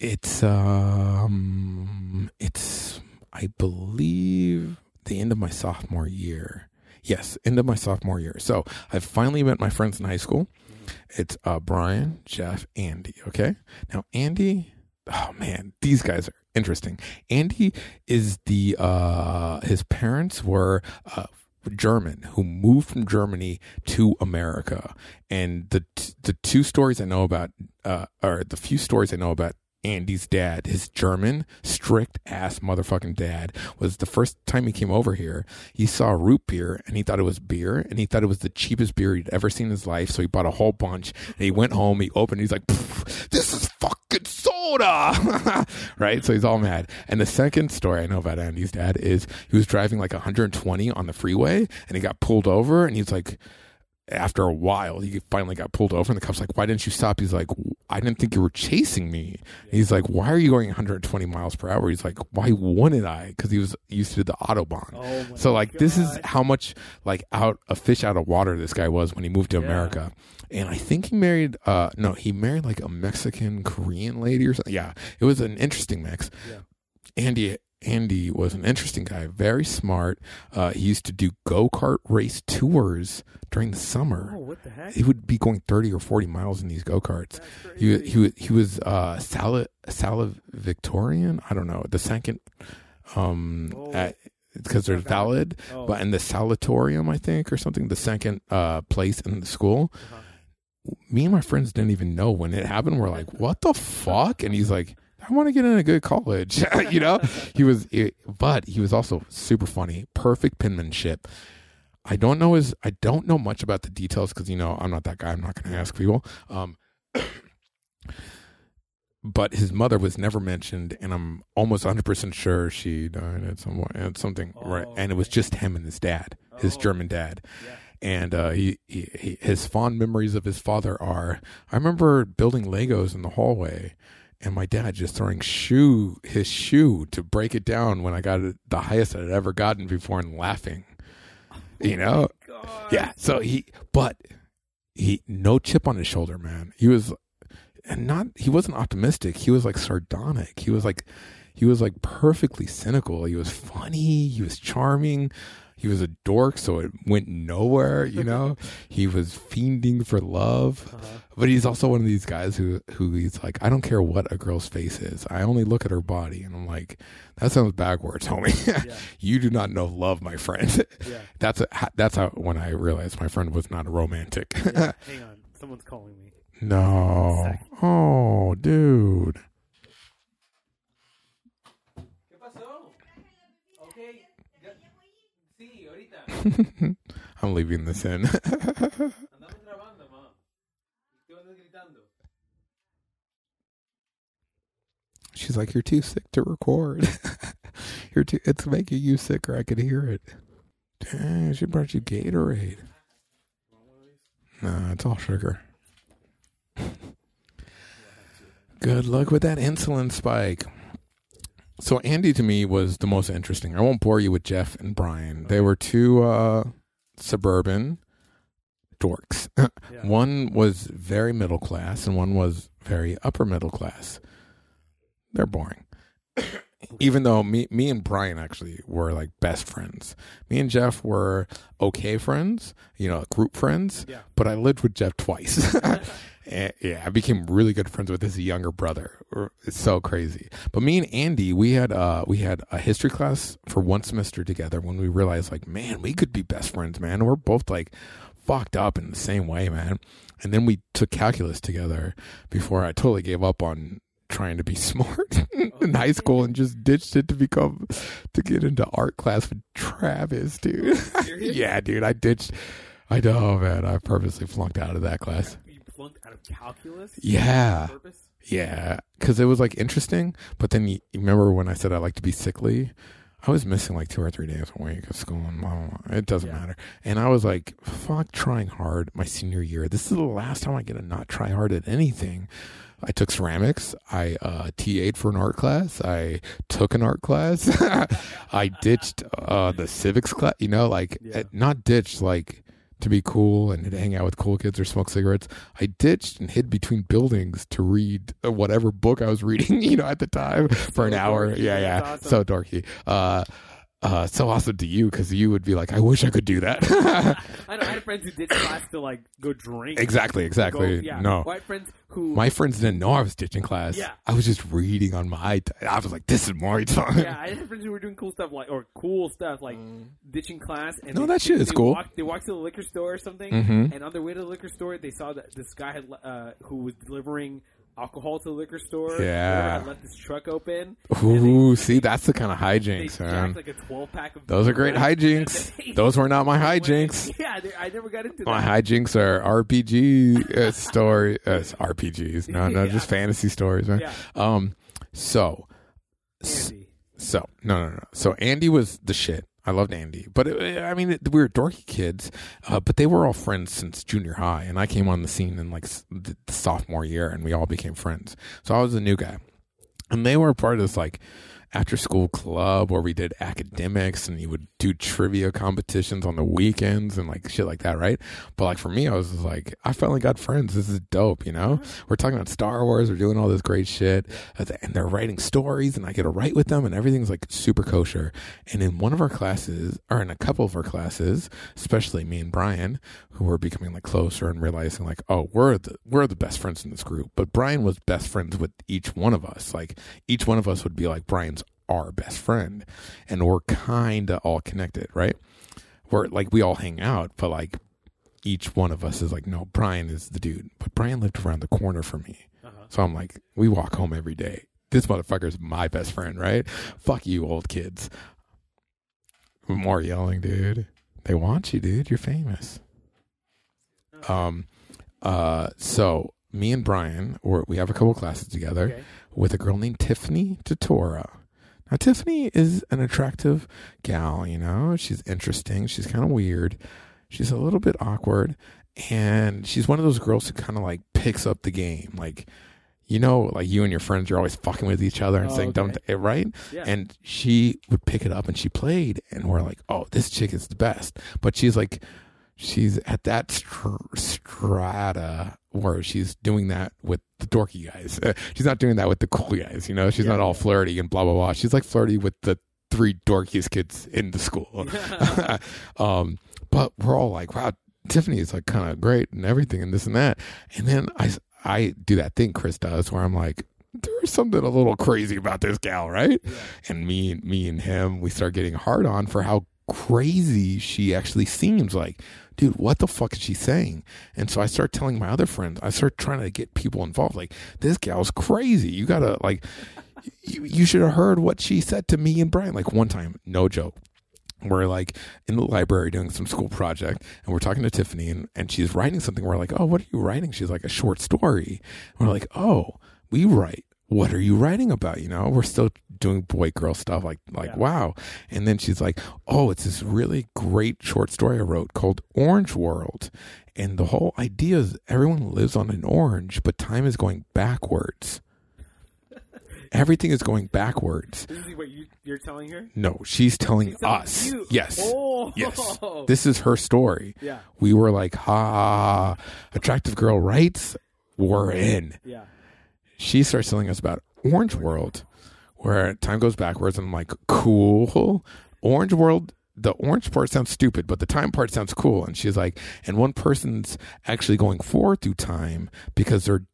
it's um, it's I believe the end of my sophomore year. Yes, end of my sophomore year. So I've finally met my friends in high school. It's uh Brian, Jeff, Andy. Okay, now Andy. Oh man, these guys are interesting. Andy is the uh his parents were uh German who moved from Germany to America, and the the two stories I know about, uh, or the few stories I know about Andy's dad, his German strict ass motherfucking dad, was the first time he came over here. He saw root beer and he thought it was beer, and he thought it was the cheapest beer he'd ever seen in his life. So he bought a whole bunch, and he went home. He opened. He's like, "This is fucking soda," [LAUGHS] right? So he's all mad. And the second story I know about Andy's dad is he was driving like 120 on the freeway, and he got pulled over, and he's like after a while, he finally got pulled over, and the cop's like, "Why didn't you stop?" He's like, "I didn't think you were chasing me." He's like, "Why are you going 120 miles per hour?" He's like, "Why wouldn't I?" Because he was used to the autobahn. Oh so like, this is how much like out a fish out of water this guy was when he moved to Yeah. America. And I think he married. uh No, he married like a Mexican Korean lady or something. Yeah, it was an interesting mix. Yeah. Andy Andy was an interesting guy, very smart. Uh, he used to do go kart race tours during the summer. Oh, what the heck? He would be going thirty or forty miles in these go karts. He he he was uh, Sala Victorian. I don't know the second, um, Oh. because there's Not valid. valid, Oh, but in the Salatorium, I think, or something, the second uh, place in the school. uh-huh. Me and my friends didn't even know when it happened. We're like, "What the fuck?" And he's like, "I want to get in a good college," [LAUGHS] you know. he was, but he was also super funny, perfect penmanship. I don't know his. I don't know much about the details because you know I'm not that guy. I'm not going to ask people. Um, [COUGHS] but his mother was never mentioned, and I'm almost 100 percent sure she died at some at something right. Oh, And it was just him and his dad, his Oh. German dad Yeah. and uh, he, he, he his fond memories of his father are I remember building Legos in the hallway, and my dad just throwing shoe his shoe to break it down when I got it the highest I'd ever gotten before and laughing, you oh know, God. yeah. So he, but he no chip on his shoulder, man. He was, and not he wasn't optimistic. He was like sardonic. He was like, he was like perfectly cynical. He was funny. He was charming. He was a dork, so it went nowhere. You know, [LAUGHS] he was fiending for love. Uh-huh. But he's also one of these guys who who he's like, I don't care what a girl's face is. I only look at her body, and I'm like, that sounds backwards, homie. [LAUGHS] Yeah. you do not know love, my friend. Yeah. [LAUGHS] That's a, that's how when I realized my friend was not a romantic. yeah. Hang on. Someone's calling me. no. Oh, dude. [LAUGHS] I'm leaving this in. [LAUGHS] She's like, "You're too sick to record. [LAUGHS] You're too. It's making you sicker. I could hear it." Dang, she brought you Gatorade. Nah, it's all sugar. Good luck with that insulin spike. So Andy to me was the most interesting. I won't bore you with Jeff and Brian. They were two uh, suburban dorks. [LAUGHS] Yeah. One was very middle class and one was very upper middle class. They're boring. [COUGHS] even though me me and Brian actually were like best friends. Me and Jeff were okay friends, you know, group friends. Yeah. But I lived with Jeff twice. [LAUGHS] And, yeah, I became really good friends with his younger brother. It's so crazy. But me and Andy, we had uh we had a history class for one semester together when we realized like, man, we could be best friends, man. We're both like fucked up in the same way, man. And then we took calculus together before I totally gave up on trying to be [LAUGHS] smart in high school and just ditched it to become to get into art class with Travis, dude. [LAUGHS] Yeah, dude, I ditched. I know, man. I purposely flunked out of that class. Flunked out of calculus? Yeah. Yeah, because it was like interesting. But then you, you remember when I said I like to be sickly? I was missing like two or three days a week of school and blah, blah, blah. It doesn't Yeah. matter. And I was like, fuck trying hard my senior year. This is the last time I get to not try hard at anything. I took ceramics. I uh, TA'd for an art class. I took an art class. [LAUGHS] I ditched uh, the civics class. You know, like Yeah. eh, not ditched, like to be cool and to hang out with cool kids or smoke cigarettes. I ditched and hid between buildings to read uh, whatever book I was reading, [LAUGHS] you know, at the time for an So hour. dorky. Yeah, yeah. Awesome. So dorky. Uh, uh, so awesome to you because you would be like, I wish I could do that. [LAUGHS] I know. I had friends who ditched class to like go drink. exactly, Go- exactly. yeah. No. I had friends who. My friends didn't know I was ditching class. Yeah. I was just reading on my. I was like, "This is my time." yeah, I had friends who were doing cool stuff like, or cool stuff like ditching class. And No, they, that shit they, is they cool. Walked, they walked to the liquor store or something, Mhm. and on their way to the liquor store, they saw that this guy had uh, who was delivering alcohol to the liquor store. Yeah. I left this truck open. Ooh, see, that's the kind of hijinks, man. like a twelve pack of. Those are great hijinks. [LAUGHS] Those were not my [LAUGHS] hijinks. Yeah, they, I never got into My that. hijinks are RPG uh, [LAUGHS] story, uh, RPGs. No, no, Yeah. just fantasy stories, man. Yeah. Um, so, Andy. so no, no, no. So Andy was the shit. I loved Andy, but it, I mean, it, we were dorky kids, uh, but they were all friends since junior high, and I came on the scene in like the, the sophomore year, and we all became friends. So I was a new guy, and they were part of this like after school club where we did academics and you would do trivia competitions on the weekends and like shit like that, right? But like for me, I was like, I finally got friends. This is dope, you know? Mm-hmm. We're talking about Star Wars, we're doing all this great shit, uh, and they're writing stories, and I get to write with them, and everything's like super kosher. And in one of our classes, or in a couple of our classes, especially me and Brian, who were becoming like closer and realizing like, oh, we're the we're the best friends in this group. But Brian was best friends with each one of us. Like each one of us would be like Brian's our best friend, and we're kind of all connected, right? We're like we all hang out, but like each one of us is like, no, Brian is the dude. But Brian lived around the corner from me, Uh-huh. so I'm like, we walk home every day. This motherfucker's my best friend, right? Fuck you, old kids. More yelling, dude. They want you, dude. You're famous. Um, uh, so me and Brian, or we have a couple classes together Okay. with a girl named Tiffany Totora. Now, Tiffany is an attractive gal, you know. She's interesting. She's kind of weird. She's a little bit awkward. And she's one of those girls who kind of like picks up the game. Like, you know, like you and your friends, you're always fucking with each other and Oh, saying dumb, okay. th- eh, right? Yeah. And she would pick it up and she played. And we're like, oh, this chick is the best. But she's like, she's at that str- strata where she's doing that with the dorky guys. [LAUGHS] She's not doing that with the cool guys, you know? She's Yeah, not all flirty and blah, blah, blah. She's like flirty with the three dorkiest kids in the school. [LAUGHS] [LAUGHS] um, but we're all like, wow, Tiffany is like kind of great and everything and this and that. And then I, I do that thing Chris does where I'm like, there's something a little crazy about this gal, right? Yeah. And me and me and him, we start getting hard on for how crazy she actually seems. Like, dude, what the fuck is she saying? And so I start telling my other friends, I start trying to get people involved. Like, this gal's crazy. You gotta like, you, you should have heard what she said to me and Brian. Like one time, no joke. We're like in the library doing some school project, and we're talking to Tiffany, and, and she's writing something. We're like, "Oh, what are you writing?" She's like, "A short story." And we're like, "Oh, we write. What are you writing about?" You know, we're still doing boy girl stuff. Like, like, Yeah. wow. And then she's like, "Oh, it's this really great short story I wrote called Orange World." And the whole idea is everyone lives on an orange, but time is going backwards. [LAUGHS] Everything is going backwards. This is what you, you're telling her? No, she's telling She's us. Yes. Oh. Yes. This is her story. Yeah. We were like, ha, attractive girl writes, we're in. Yeah. She starts telling us about Orange World, where time goes backwards and I'm like, cool. Orange World, the orange part sounds stupid, but the time part sounds cool. And she's like, and one person's actually going forward through time because they're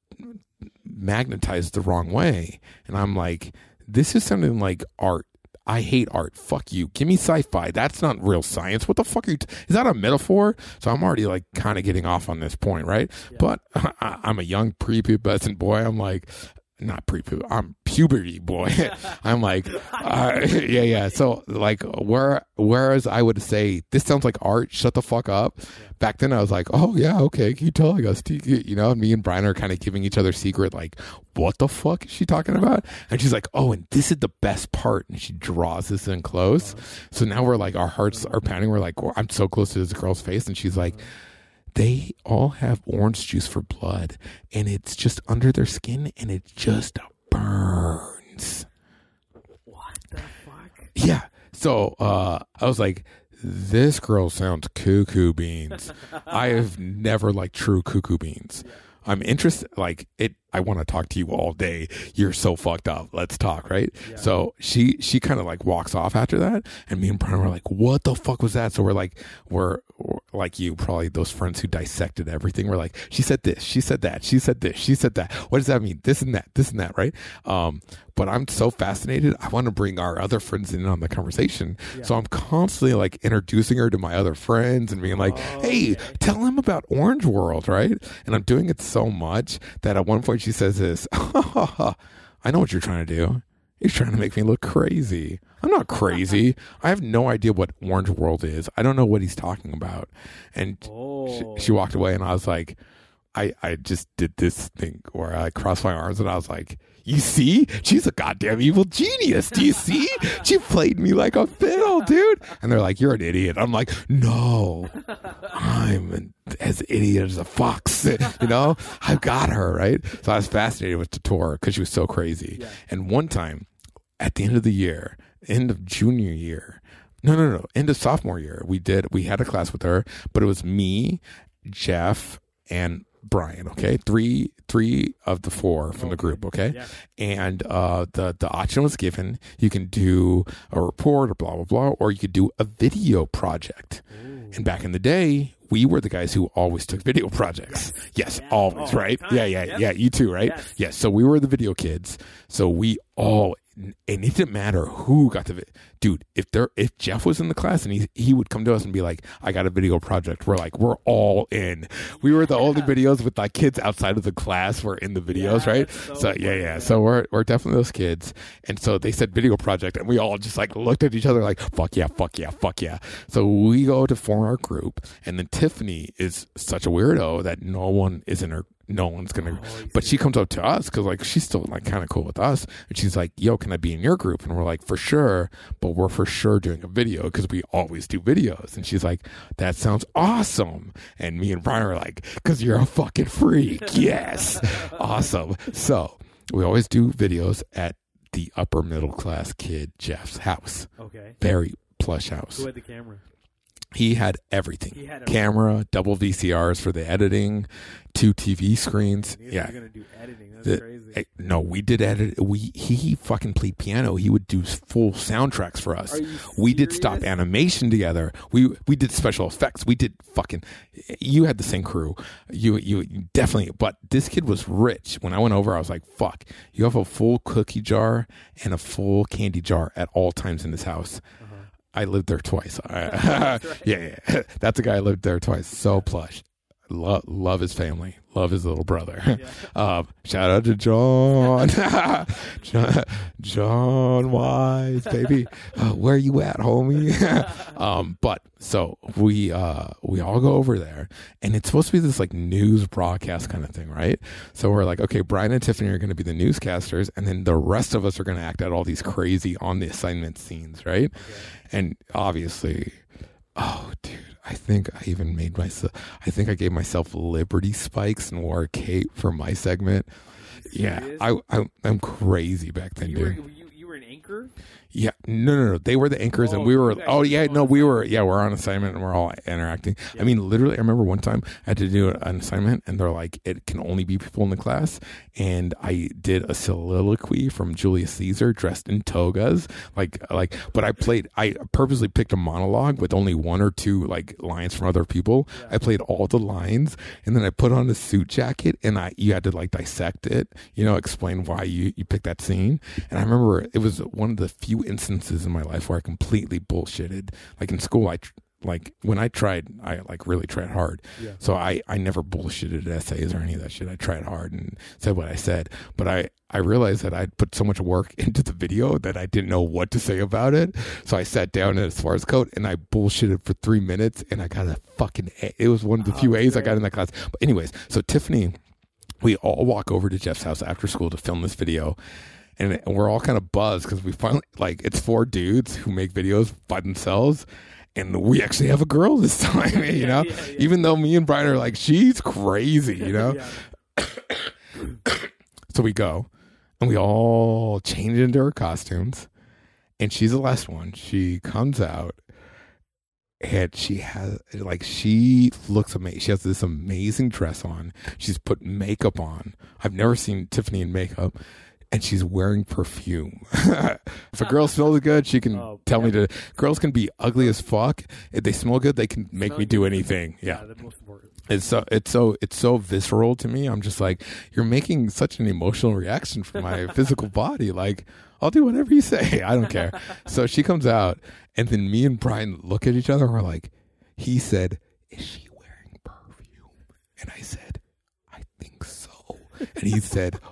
magnetized the wrong way. And I'm like, this is something like art. I hate art. Fuck you. Give me sci-fi. That's not real science. What the fuck are you? T- is that a metaphor? So I'm already like kind of getting off on this point, right? But [LAUGHS] I, I'm a young prepubescent boy. I'm like, not pre I'm puberty boy. [LAUGHS] I'm like, uh, [LAUGHS] yeah, yeah. So like, where whereas I would say this sounds like art. Shut the fuck up. Back then I was like, oh yeah, okay. Keep telling us, you know. Me and Brian are kind of giving each other secret, like, what the fuck is she talking about? And she's like, oh, and this is the best part. And she draws this in close. So now we're like, our hearts are pounding. We're like, I'm so close to this girl's face, and she's like they all have orange juice for blood and it's just under their skin and it just burns. What the fuck? Yeah. So uh, I was like, this girl sounds cuckoo beans. [LAUGHS] I have never liked true cuckoo beans. I'm interested, like it. I want to talk to you all day. You're so fucked up. Let's talk, right? Yeah. So she she kind of like walks off after that, and me and Brian were like, "What the fuck was that?" So we're like, we're, we're like you, probably those friends who dissected everything. We're like, she said this, she said that, she said this, she said that. What does that mean? This and that, this and that, right? Um, but I'm so fascinated. I want to bring our other friends in on the conversation. Yeah. So I'm constantly like introducing her to my other friends and being like, Oh, "Hey, okay. tell them about Orange World, right? And I'm doing it so much that at one point she says this, [LAUGHS] I know what you're trying to do. You're trying to make me look crazy. I'm not crazy. [LAUGHS] I have no idea what Orange World is. I don't know what he's talking about. And Oh, she, she walked away and I was like, I, I just did this thing where I crossed my arms and I was like, you see? She's a goddamn evil genius. Do you see? She played me like a fiddle, dude. And they're like, you're an idiot. I'm like, no, I'm an, as idiot as a fox. [LAUGHS] You know, I've got her, right? So I was fascinated with Tator because she was so crazy. Yeah. And one time at the end of the year, end of junior year, no, no, no, end of sophomore year, we did, we had a class with her, but it was me, Jeff, and Brian. Okay, three, three of the four from the group. Okay, Yeah. and uh, the the option was given. You can do a report or blah blah blah, or you could do a video project. And back in the day, we were the guys who always took video projects. Yes, Yeah. always, All right? Yeah, yeah, Yep. yeah. You too, right? Yes. Yes. So we were the video kids. So we all, and it didn't matter who got the, vi- dude. If there, if Jeff was in the class and he he would come to us and be like, "I got a video project," we're like, we're all in. We were the only videos with like kids outside of the class were in the videos, Yeah, right? so So yeah, yeah. yeah. So we're we're definitely those kids. And so they said video project, and we all just like looked at each other like, "Fuck yeah, fuck yeah, fuck yeah." So we go to form our group, and then Tiffany is such a weirdo that no one is in her. No one's gonna. Oh, but she comes up to us because like she's still like kind of cool with us, and she's like, "Yo, can I be in your group?" And we're like, "For sure," but we're for sure doing a video because we always do videos. And she's like, "That sounds awesome." And me and Brian are like, "Cause you're a fucking freak." [LAUGHS] yes, awesome. So we always do videos at the upper middle class kid Jeff's house. Okay. Very plush house. Who had the camera? He had everything. He had a Camera, double VCRs for the editing, two TV screens. Yeah. gonna do editing. That's The- crazy. eh, no, we did edit. We he, he fucking played piano. He would do full soundtracks for us. We did stop animation together. We we did special effects. We did fucking. You had the same crew. You you definitely. But this kid was rich. When I went over, I was like, "Fuck! You have a full cookie jar and a full candy jar at all times in this house." I lived there twice. [LAUGHS] [LAUGHS] yeah, yeah. [LAUGHS] That's a guy I lived there twice. So plush. Love, love his family. Love his little brother. um, [LAUGHS] shout out to John. [LAUGHS] John, John Wise, baby. Uh, where you at, homie? [LAUGHS] um, but so we uh, we all go over there, and it's supposed to be this like news broadcast kind of thing, right? So we're like, okay, Brian and Tiffany are going to be the newscasters, and then the rest of us are going to act out all these crazy on the assignment scenes, right? And obviously, oh, dude, I think I even made myself. I think I gave myself Liberty spikes and wore a cape for my segment. Yeah. I, I I'm crazy back then, you were you, you were an anchor. Yeah, no, no, no. They were the anchors, and Oh, we were. Oh, yeah, no, we were. Yeah, we're on assignment, and we're all interacting. Yeah. I mean, literally, I remember one time I had to do an assignment, and they're like, "It can only be people in the class." And I did a soliloquy from Julius Caesar dressed in togas, like, like. But I played. I purposely picked a monologue with only one or two like lines from other people. Yeah. I played all the lines, and then I put on a suit jacket, and I you had to like dissect it, you know, explain why you you picked that scene. And I remember it was one of the few instances in my life where I completely bullshitted. Like in school, I tr- like when I tried, I like really tried hard. Yeah. So I I never bullshitted essays or any of that shit. I tried hard and said what I said, but I I realized that I'd put so much work [LAUGHS] into the video that I didn't know what to say about it. So I sat down as far as code and I bullshitted for three minutes and I got a fucking A. It was one of the Oh, few A's I got in that class. But anyways, so Tiffany, we all walk over to Jeff's house after school to film this video. And we're all kind of buzzed because we finally like it's four dudes who make videos by themselves, and we actually have a girl this [LAUGHS] time. You know, yeah, yeah. even though me and Brian are like, she's crazy. You know, [COUGHS] so we go and we all change into our costumes. And she's the last one. She comes out and she has, like, she looks amazing. She has this amazing dress on. She's put makeup on. I've never seen Tiffany in makeup. And she's wearing perfume. [LAUGHS] if a girl smells good, she can Oh, tell me yeah. to. Girls can be ugly as fuck. If they smell good, they can make me do is- anything. Yeah important. it's so it's so it's so visceral to me. I'm just like, you're making such an emotional reaction from my [LAUGHS] physical body. Like, I'll do whatever you say. [LAUGHS] I don't care. So she comes out, and then me and Brian look at each other. and We're like, he said, "Is she wearing perfume?" And I said, "I think so." And he said, "Why?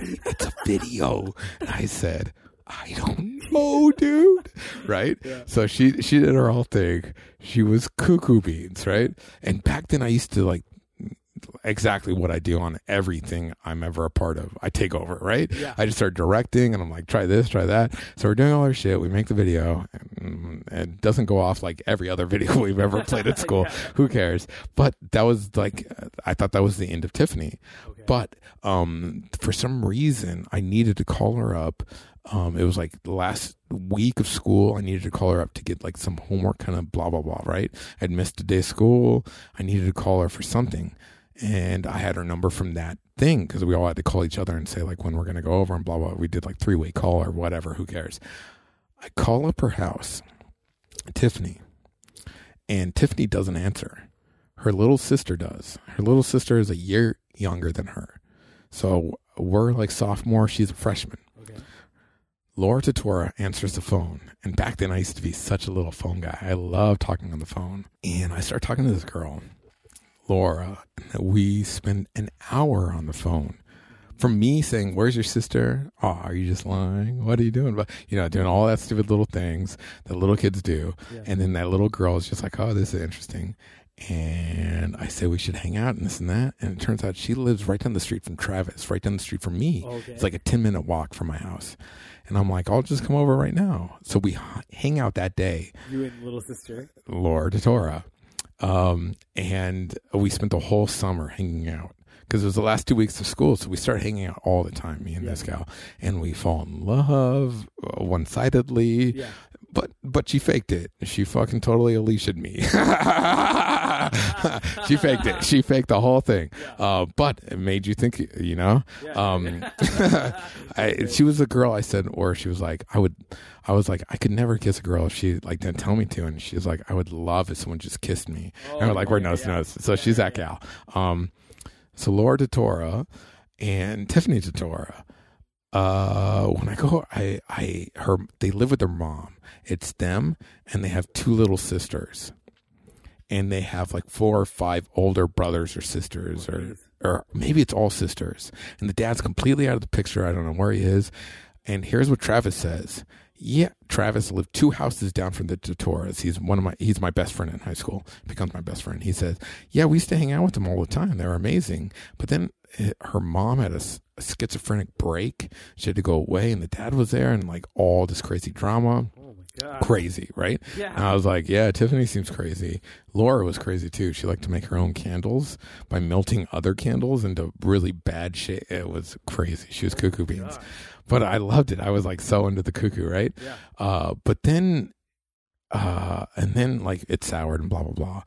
It's a video." And I said. I don't know, dude. Right? Yeah. So she she did her whole thing. She was cuckoo beans, right? And back then I used to like exactly what I do on everything I'm ever a part of. I take over, right? Yeah. I just start directing and I'm like, try this, try that. So we're doing all our shit. We make the video and it doesn't go off like every other [LAUGHS] video we've ever played at [LAUGHS] school. Yeah. Who cares? But that was like, I thought that was the end of Tiffany. Okay. But um, for some reason, I needed to call her up. Um, it was like the last week of school. I needed to call her up to get like some homework, kind of blah blah blah. Right? I'd missed a day of school. I needed to call her for something, and I had her number from that thing because we all had to call each other and say like when we're gonna go over and blah blah. We did like three way call or whatever. Who cares? I call up her house, Tiffany, and Tiffany doesn't answer. Her little sister does. Her little sister is a year younger than her. So we're like sophomore, she's a freshman. Okay. Laura Tatora answers the phone. And back then I used to be such a little phone guy. I love talking on the phone. And I start talking to this girl, Laura. and We spend an hour on the phone. From me saying, Where's your sister? Oh, are you just lying? What are you doing? But you know, doing all that stupid little things that little kids do. Yeah. And then that little girl is just like, Oh, this is interesting. And I say we should hang out and this and that. And it turns out she lives right down the street from Travis, right down the street from me. Okay. It's like a 10 minute walk from my house. And I'm like, I'll just come over right now. So we h- hang out that day, you and little sister. Laura Torah. Um, and we spent the whole summer hanging out because it was the last two weeks of school. So we started hanging out all the time, me and Yeah. this gal. And we fall in love one sidedly. Yeah. But but she faked it. She fucking totally Alicia'd me. [LAUGHS] [LAUGHS] she faked it. She faked the whole thing. Uh, but it made you think, you know. Yeah. Um, [LAUGHS] [LAUGHS] I, she was a girl. I said, or she was like, I would. I was like, I could never kiss a girl if she like didn't tell me to, and she was like, I would love if someone just kissed me. Oh, and we're like, we're nose to yeah. nose. So Yeah, she's yeah, that gal. Um, so Laura Torah and Tiffany Torah uh when i go i i her they live with their mom it's them and they have two little sisters and they have like four or five older brothers or sisters or or maybe it's all sisters. And the dad's completely out of the picture. I don't know where he is. And here's what travis says. Yeah travis lived two houses down from the Torres. he's one of my he's my best friend in high school. Becomes my best friend. He says yeah we used to hang out with them all the time. They were amazing. But then eh, her mom had a schizophrenic break. She had to go away and the dad was there and like all this crazy drama god. crazy, right? Yeah. And I was like, yeah, Tiffany seems crazy. Laura was crazy too. She liked to make her own candles by melting other candles into really bad shit. It was crazy. She was cuckoo beans. God. But I loved it. I was like so into the cuckoo, right? Yeah. Uh, but then, uh, and then like it soured and blah blah blah.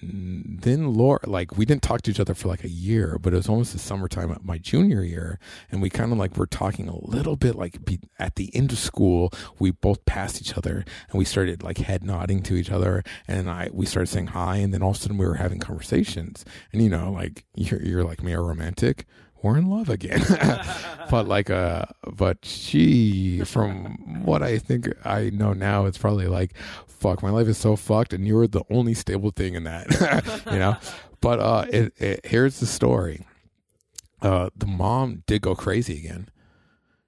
And then Laura, like we didn't talk to each other for like a year, but it was almost the summertime of my junior year, and we kind of like were talking a little bit like be, at the end of school. We both passed each other, and we started like head nodding to each other, and I we started saying hi, and then all of a sudden we were having conversations, and you know like you're you're like me a romantic. We're in love again, [LAUGHS] but like uh, but she, from what I think I know now, it's probably like, fuck, my life is so fucked, and you're the only stable thing in that, [LAUGHS] you know. But uh, it, it, here's the story. Uh, the mom did go crazy again.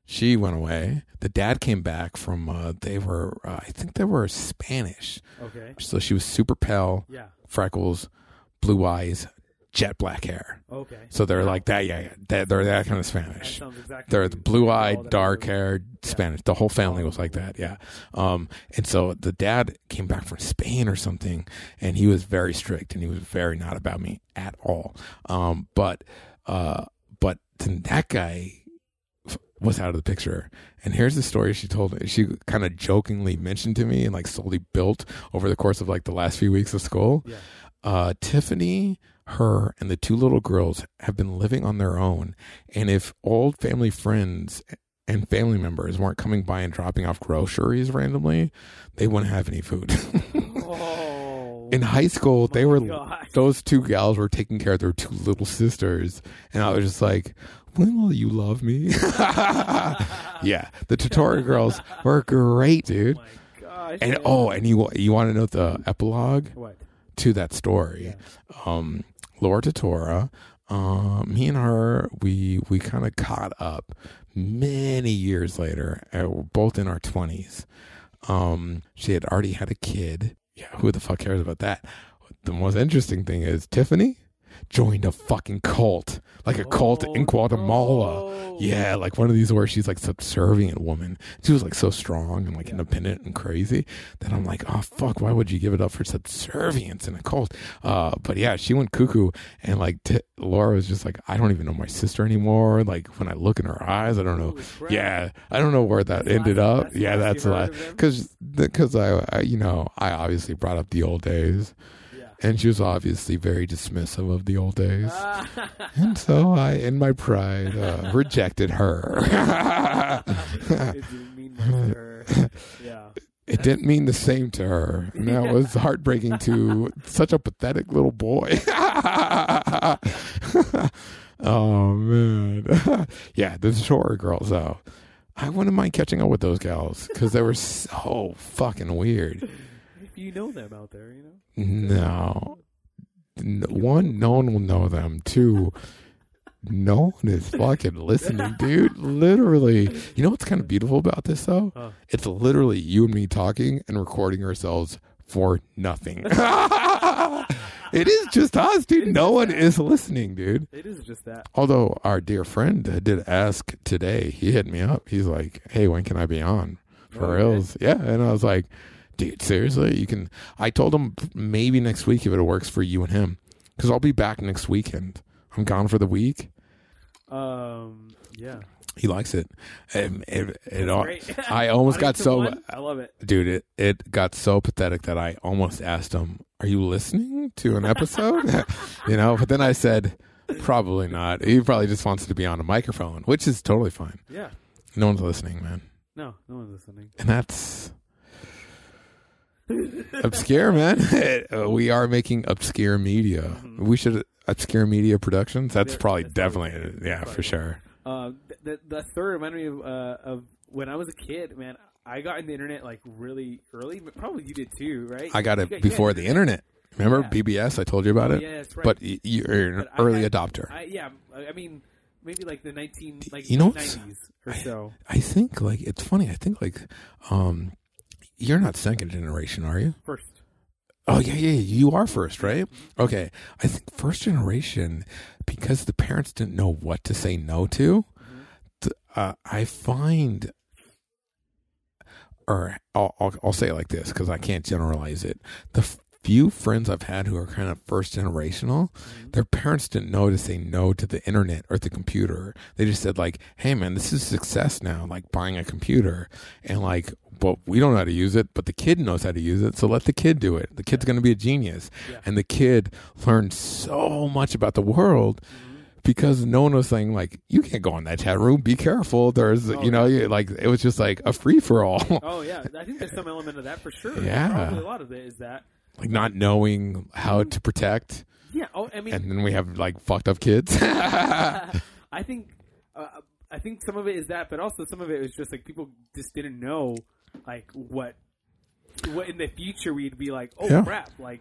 She went away. The dad came back from. Uh, they were, uh, I think they were Spanish. Okay. So she was super pale, Yeah. freckles, blue eyes, jet black hair. Okay. So they're like that. Yeah, yeah. That, they're that kind of Spanish. exactly. They're the blue-eyed, dark know. haired Spanish. The whole family was like that. Yeah. Um, and so the dad came back from Spain or something, and he was very strict, and he was very not about me at all. Um, but, uh, but then that guy f- was out of the picture. And here's the story she told me. She kind of jokingly mentioned to me and like slowly built over the course of like the last few weeks of school Yeah. uh, Tiffany, her, and the two little girls have been living on their own. And if old family friends and family members weren't coming by and dropping off groceries randomly, they wouldn't have any food. Oh. In high school, they my were God. those two gals were taking care of their two little sisters, and I was just like, "When will you love me?" [LAUGHS] yeah, the tutorial girls were great, dude. Oh my gosh. And oh, and you you want to know the epilogue? What? to that story. Um, Laura Tatora, um, me and her, we we kind of caught up many years later. Uh, both in our twenties. Um, she had already had a kid. Yeah, who the fuck cares about that? The most interesting thing is Tiffany joined a fucking cult, like a cult in Oh, Guatemala. no. Yeah, like one of these where she's like subservient woman. She was like so strong and like Yeah. independent and crazy that I'm like, oh fuck, why would you give it up for subservience in a cult? Uh, but yeah, she went cuckoo and like t- Laura was just like, I don't even know my sister anymore. Like when I look in her eyes, I don't know. Crap. Yeah, I don't know where that That's ended up. that's yeah, that's a lot because because I, I you know I obviously brought up the old days. And she was obviously very dismissive of the old days. [LAUGHS] And so I, in my pride, uh, rejected her. it didn't mean much to her. Yeah. [LAUGHS] it didn't mean the same to her. And that was heartbreaking to [LAUGHS] such a pathetic little boy. oh, man. yeah, the shorter girls, though. I wouldn't mind catching up with those gals because they were so fucking weird. You know them out there, you know. No. One, no one will know them. Two, no one is fucking listening, [LAUGHS] dude. Literally. You know what's kind of beautiful about this, though? Huh. It's literally you and me talking and recording ourselves for nothing. [LAUGHS] [LAUGHS] it is just us, dude. No one is listening, dude. It is just that. Although our dear friend did ask today, he hit me up. He's like, hey, when can I be on? For Oh, okay. reals. Yeah. And I was like, dude, seriously? You can. I told him maybe next week if it works for you and him. Because I'll be back next weekend. I'm gone for the week. Um. Yeah. He likes it. Um, it, it, all. [LAUGHS] I almost got so one? I love it. dude it, it got so pathetic that i almost asked him are you listening to an episode [LAUGHS] you know but then i said probably not he probably just wants to be on a microphone which is totally fine Yeah. no one's listening man No, no one's listening. and that's obscure man [LAUGHS] Uh, we are making obscure media we should obscure media productions that's Yeah, probably that's definitely probably- yeah for sure Uh, the the third reminded me of uh, of when I was a kid. Man, I got in the internet like really early. But probably you did too, right? i got it you before had the internet remember Yeah. bbs i told you about Oh, it yeah, that's right. but you're an But I early had- adopter I, yeah, I I mean maybe like the nineteen like You know nineties or so. I think like it's funny. I think like um you're not second generation, are you? First, Oh yeah, yeah, yeah. you are first, right? Okay. I think first generation because the parents didn't know what to say no to. uh, I find or I'll, I'll, I'll say it like this because I can't generalize it. The few friends I've had who are kind of first generational, their parents didn't know to say no to the internet or the computer. They just said like, "Hey, man, this is success now. Like buying a computer, and like, but we don't know how to use it, but the kid knows how to use it, so let the kid do it. The kid's going to be a genius, Yeah. and the kid learned so much about the world." Because no one was saying like you can't go in that chat room. Be careful. There's Oh, you know you- like it was just like a free for all. Oh yeah, I think there's some element of that for sure. [LAUGHS] Yeah. probably a lot of it is that. like not knowing how to protect, Yeah. Oh, I mean, and then we have like fucked up kids. [LAUGHS] [LAUGHS] I think uh, I think some of it is that, but also some of it is just like people just didn't know like what what in the future we'd be like. Oh Yeah. crap! Like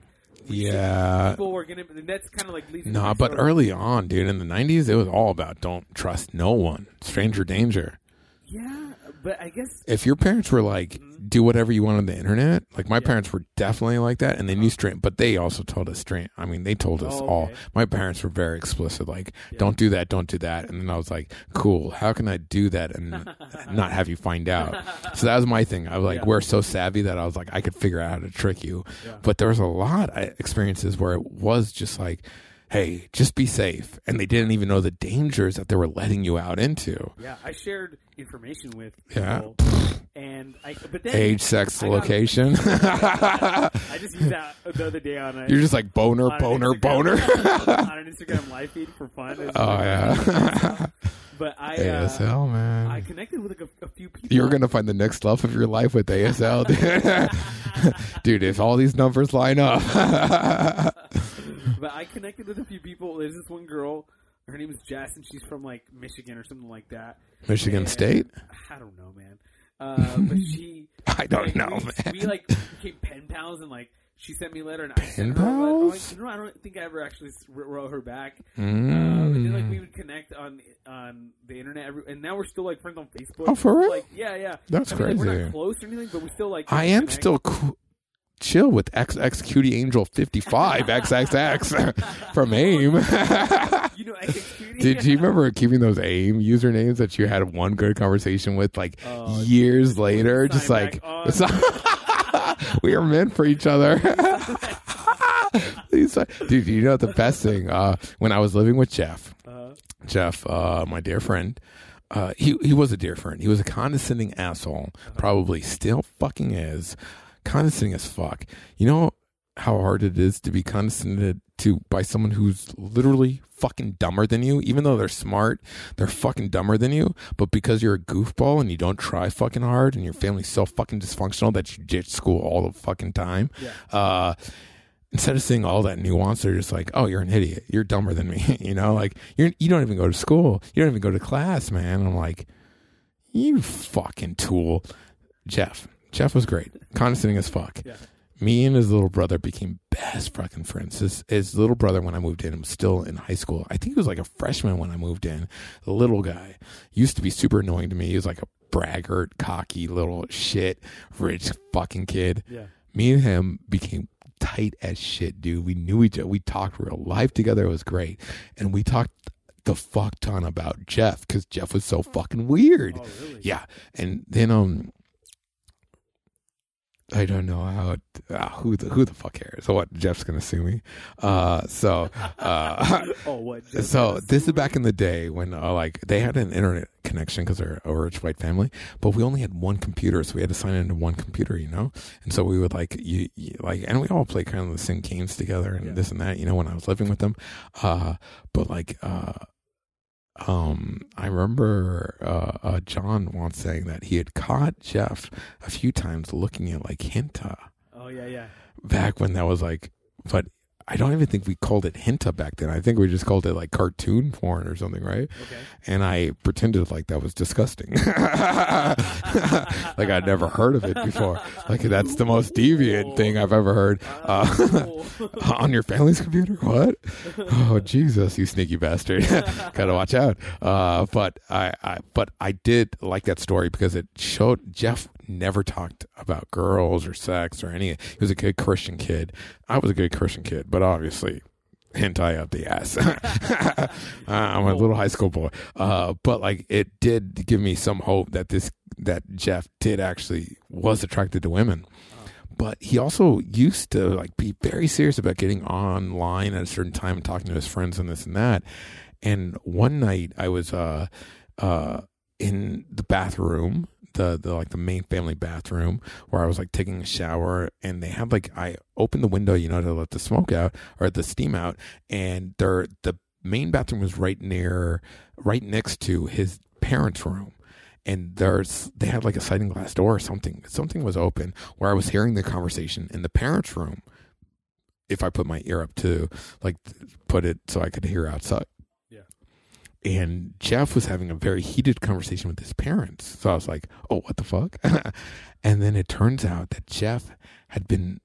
we should- yeah, people were gonna. And that's kind of like leads. to no, my but early on, dude, in the '90s, it was all about don't trust no one, stranger danger. Yeah, but I guess If your parents were like, mm-hmm. do whatever you want on the internet, like my Yeah. parents were definitely like that, and they knew uh-huh. straight, but they also told us straight. I mean, they told us Oh, all. My parents were very explicit, like, Yeah. don't do that, don't do that, and then I was like, cool. How can I do that and [LAUGHS] not- have you find out? So that was my thing. I was like, Yeah. we're so savvy that I was like, I could figure out how to trick you. But there was a lot of experiences where it was just like, hey, just be safe, and they didn't even know the dangers that they were letting you out into. yeah, I shared information with Yeah. and I but then Age, sex, I got- location. [LAUGHS] I [LAUGHS] just used that the other day on a You're just like boner, boner, boner. [LAUGHS] on an Instagram live feed for fun. Oh like- yeah, But I uh, ASL man. I connected with like a, a few people. You're gonna find the next love of your life with ASL, dude. dude if all these numbers line up, [LAUGHS] but I connected with a few people. There's this one girl. Her name is Jess, and she's from like Michigan or something like that. Michigan And- State. I don't know, man. Uh, but [LAUGHS] she. I don't like, know, we, man. We like became pen pals, and like she sent me a letter, and I sent Pen her. a letter. pals? Oh, no, I don't think I ever actually wrote her back. Mm. Um, and then like we would connect on on the internet, every, and now we're still like friends on Facebook. Oh, for real? Like, yeah, yeah. That's I mean, like, we're not close or anything, but we still like. I am connect. still cool. Chill with XX Cutie Angel 55 XXX [LAUGHS] from AIM. [LAUGHS] You know, Did you remember keeping those AIM usernames that you had one good conversation with like Oh, years later? sign Just like back on. it's not- [LAUGHS] we are meant for each other. Dude, you know the best thing? Uh, when I was living with Jeff, Uh, Jeff, uh, my dear friend, uh, he he was a dear friend. He was a condescending asshole. Probably still fucking is. Condescending as fuck. You know how hard it is to be condescended to by someone who's literally fucking dumber than you. Even though they're smart, they're fucking dumber than you. But because you're a goofball and you don't try fucking hard, and your family's so fucking dysfunctional that you ditch school all the fucking time. yeah. Uh, instead of seeing all that nuance, they're just like, "Oh, you're an idiot. You're dumber than me." [LAUGHS] you know, like you're you don't even go to school. You don't even go to class, man. I'm like, you fucking tool, Jeff. Jeff was great, condescending as fuck. Yeah. Me and his little brother became best fucking friends. His, his little brother, when I moved in, was still in high school. I think he was like a freshman when I moved in. The little guy used to be super annoying to me. He was like a braggart, cocky little shit, rich fucking kid Yeah. me and him became tight as shit, dude. We knew each other. We talked real life together. It was great. And we talked the fuck ton about Jeff because Jeff was so fucking weird. Oh, really? Yeah. And then, um, I don't know how uh, who the who the fuck cares. So what? Jeff's gonna sue me. Uh, so uh, [LAUGHS] Oh, what? Jeff so this is back in the day when uh, like they had an internet connection because they're a rich white family, but we only had one computer, so we had to sign into one computer, you know. And so we would like you, you like, and we all play kind of the same games together and Yeah. this and that, you know. When I was living with them, uh, but like, uh, um, I remember uh, uh, John once saying that he had caught Jeff a few times looking at like hentai. Oh yeah, yeah. back when that was like, but I don't even think we called it hentai back then. I think we just called it like cartoon porn or something, right? Okay. And I pretended like that was disgusting. [LAUGHS] [LAUGHS] like I'd never heard of it before. Like that's the most deviant thing I've ever heard. Uh, [LAUGHS] on your family's computer? What? Oh Jesus, you sneaky bastard! [LAUGHS] Gotta watch out. Uh, but I, I, but I did like that story because it showed Jeff never talked about girls or sex or any. He was a good Christian kid. I was a good Christian kid, but obviously hentai up the ass. [LAUGHS] I'm a little high school boy, uh, but like it did give me some hope that this that Jeff did actually was attracted to women. But he also used to like be very serious about getting online at a certain time and talking to his friends and this and that. And one night I was uh, uh, in the bathroom the the like the main family bathroom where I was like taking a shower and they had like I opened the window, you know, to let the smoke out or the steam out, and there the main bathroom was right near right next to his parents' room. And there's they had like a sliding glass door or something. Something was open where I was hearing the conversation in the parents' room. If I put my ear up to like put it so I could hear outside and Jeff was having a very heated conversation with his parents. So I was like, "Oh, what the fuck?" [LAUGHS] and then it turns out that Jeff had been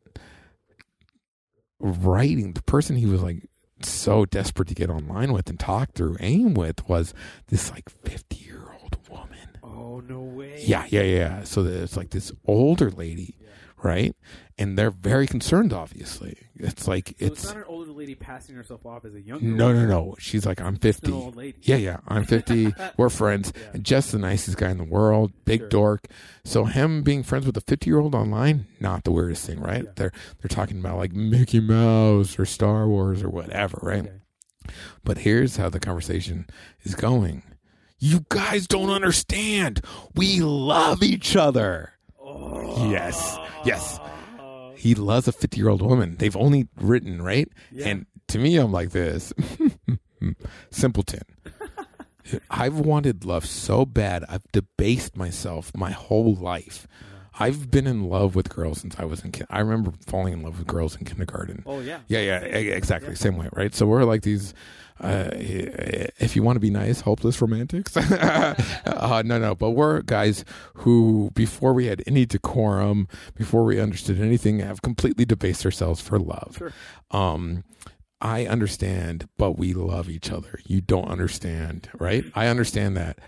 writing the person he was like so desperate to get online with and talk through AIM with was this like 50 year old woman. Oh no way. Yeah, yeah, yeah. So it's like this older lady, yeah. Right? And they're very concerned. Obviously, it's like so it's, it's not an older lady passing herself off as a younger. No, no, no. She's like, I'm 50. old lady. Yeah, yeah. I'm 50. [LAUGHS] We're friends. Yeah. And just the nicest guy in the world. Big Sure. dork. So him being friends with a 50 year old online, not the weirdest thing, right? Yeah. They're they're talking about like Mickey Mouse or Star Wars or whatever, right? Okay. But here's how the conversation is going. You guys don't understand. We love each other. Yes. Yes. He loves a 50 year old woman. They've only written, right? Yeah. And to me, I'm like this [LAUGHS] simpleton. I've wanted love so bad. I've debased myself my whole life. I've been in love with girls since I was in. Kin- I remember falling in love with girls in kindergarten. Oh yeah. Yeah, yeah, exactly. Same way, right? So we're like these. Uh, if you want to be nice, hopeless romantics. [LAUGHS] uh, no, no, but we're guys who, before we had any decorum, before we understood anything, have completely debased ourselves for love. Sure. Um, I understand, but we love each other. You don't understand, right? I understand that.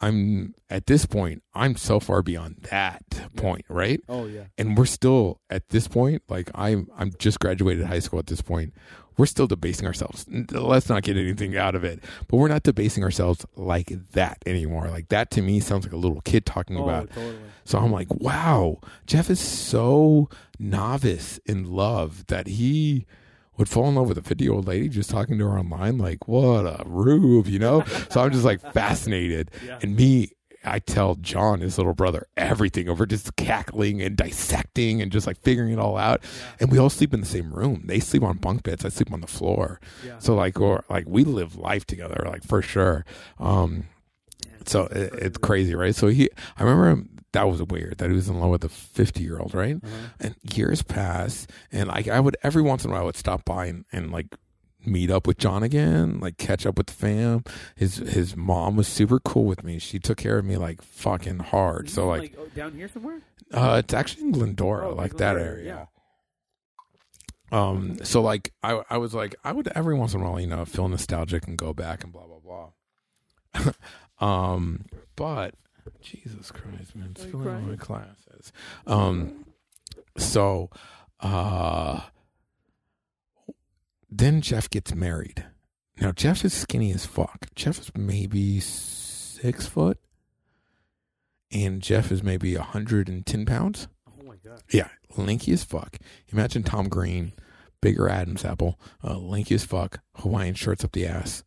I'm at this point. I'm so far beyond that point, right? Oh yeah. and we're still at this point like i'm i'm just graduated high school at this point we're still debasing ourselves. Let's not get anything out of it. But we're not debasing ourselves like that anymore. Like that to me sounds like a little kid talking Oh about totally. so i'm like wow jeff is so novice in love that he would fall in love with a 50 year old lady just talking to her online like what a rube you know? [LAUGHS] So i'm just like fascinated. Yeah. and me I tell John, his little brother, everything over just cackling and dissecting and just like figuring it all out. And we all sleep in the same room. They sleep on bunk beds. I sleep on the floor. Yeah. So like, or like we live life together, like for sure. Um, so it, it's crazy, right? So he, I remember him, that was weird that he was in love with a 50 year old, right? Uh-huh. And years pass, and like I would every once in a while I would stop by and, and like meet up with John again, like catch up with the fam. His his mom was super cool with me. She took care of me like fucking hard. Is So it, like, oh, down here somewhere. uh, it's actually in Glendora, Oh, like that Glendora, area. Um, so like I I was like I would every once in a while you know feel nostalgic and go back and blah blah blah. [LAUGHS] um, but Jesus Christ, man, spilling all my classes. Um, so uh, then Jeff gets married. Now Jeff is skinny as fuck. Jeff is maybe six foot, and Jeff is maybe hundred and ten pounds. Oh my god. Yeah, lanky as fuck. Imagine Tom Green, bigger Adam's apple, uh, lanky as fuck, Hawaiian shirts up the ass,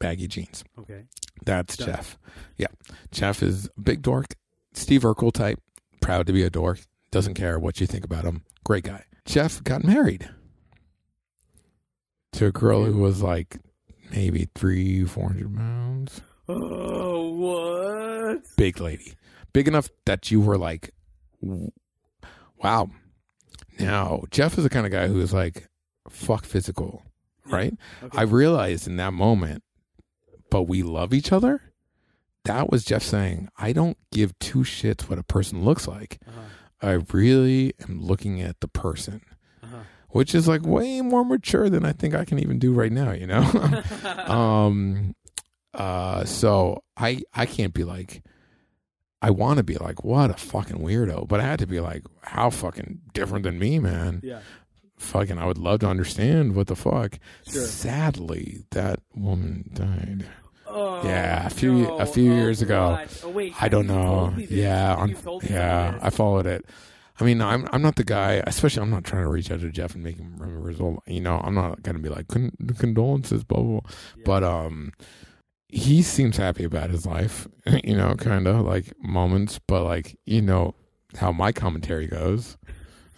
baggy jeans. Okay. That's Done. Jeff. Yeah, Jeff is a big dork, Steve Urkel type, proud to be a dork, doesn't care what you think about him. Great guy. Jeff got married to a girl who was like maybe three, four hundred pounds. Oh what? big lady, big enough that you were like, wow. Now Jeff is the kind of guy who is like, fuck physical, right? Okay. I realized in that moment, but we love each other. That was Jeff saying, I don't give two shits what a person looks like. uh-huh. I really am looking at the person. Which is like way more mature than I think I can even do right now, you know? [LAUGHS] [LAUGHS] um uh so i i can't be like i want to be like what a fucking weirdo but i had to be like how fucking different than me man yeah. fucking, I would love to understand what the fuck. Sure. Sadly, that woman died. Oh, Yeah, a few- no. a few Oh, years ago. Oh, wait, I don't know. told me this. Yeah, on, You've told me yeah. I followed it. I mean, I'm I'm not the guy. Especially, I'm not trying to reach out to Jeff and make him remember his old. You know, I'm not gonna be like Con- condolences, blah blah. blah. Yeah. But um, he seems happy about his life. [LAUGHS] You know, kind of like moments, but like you know how my commentary goes.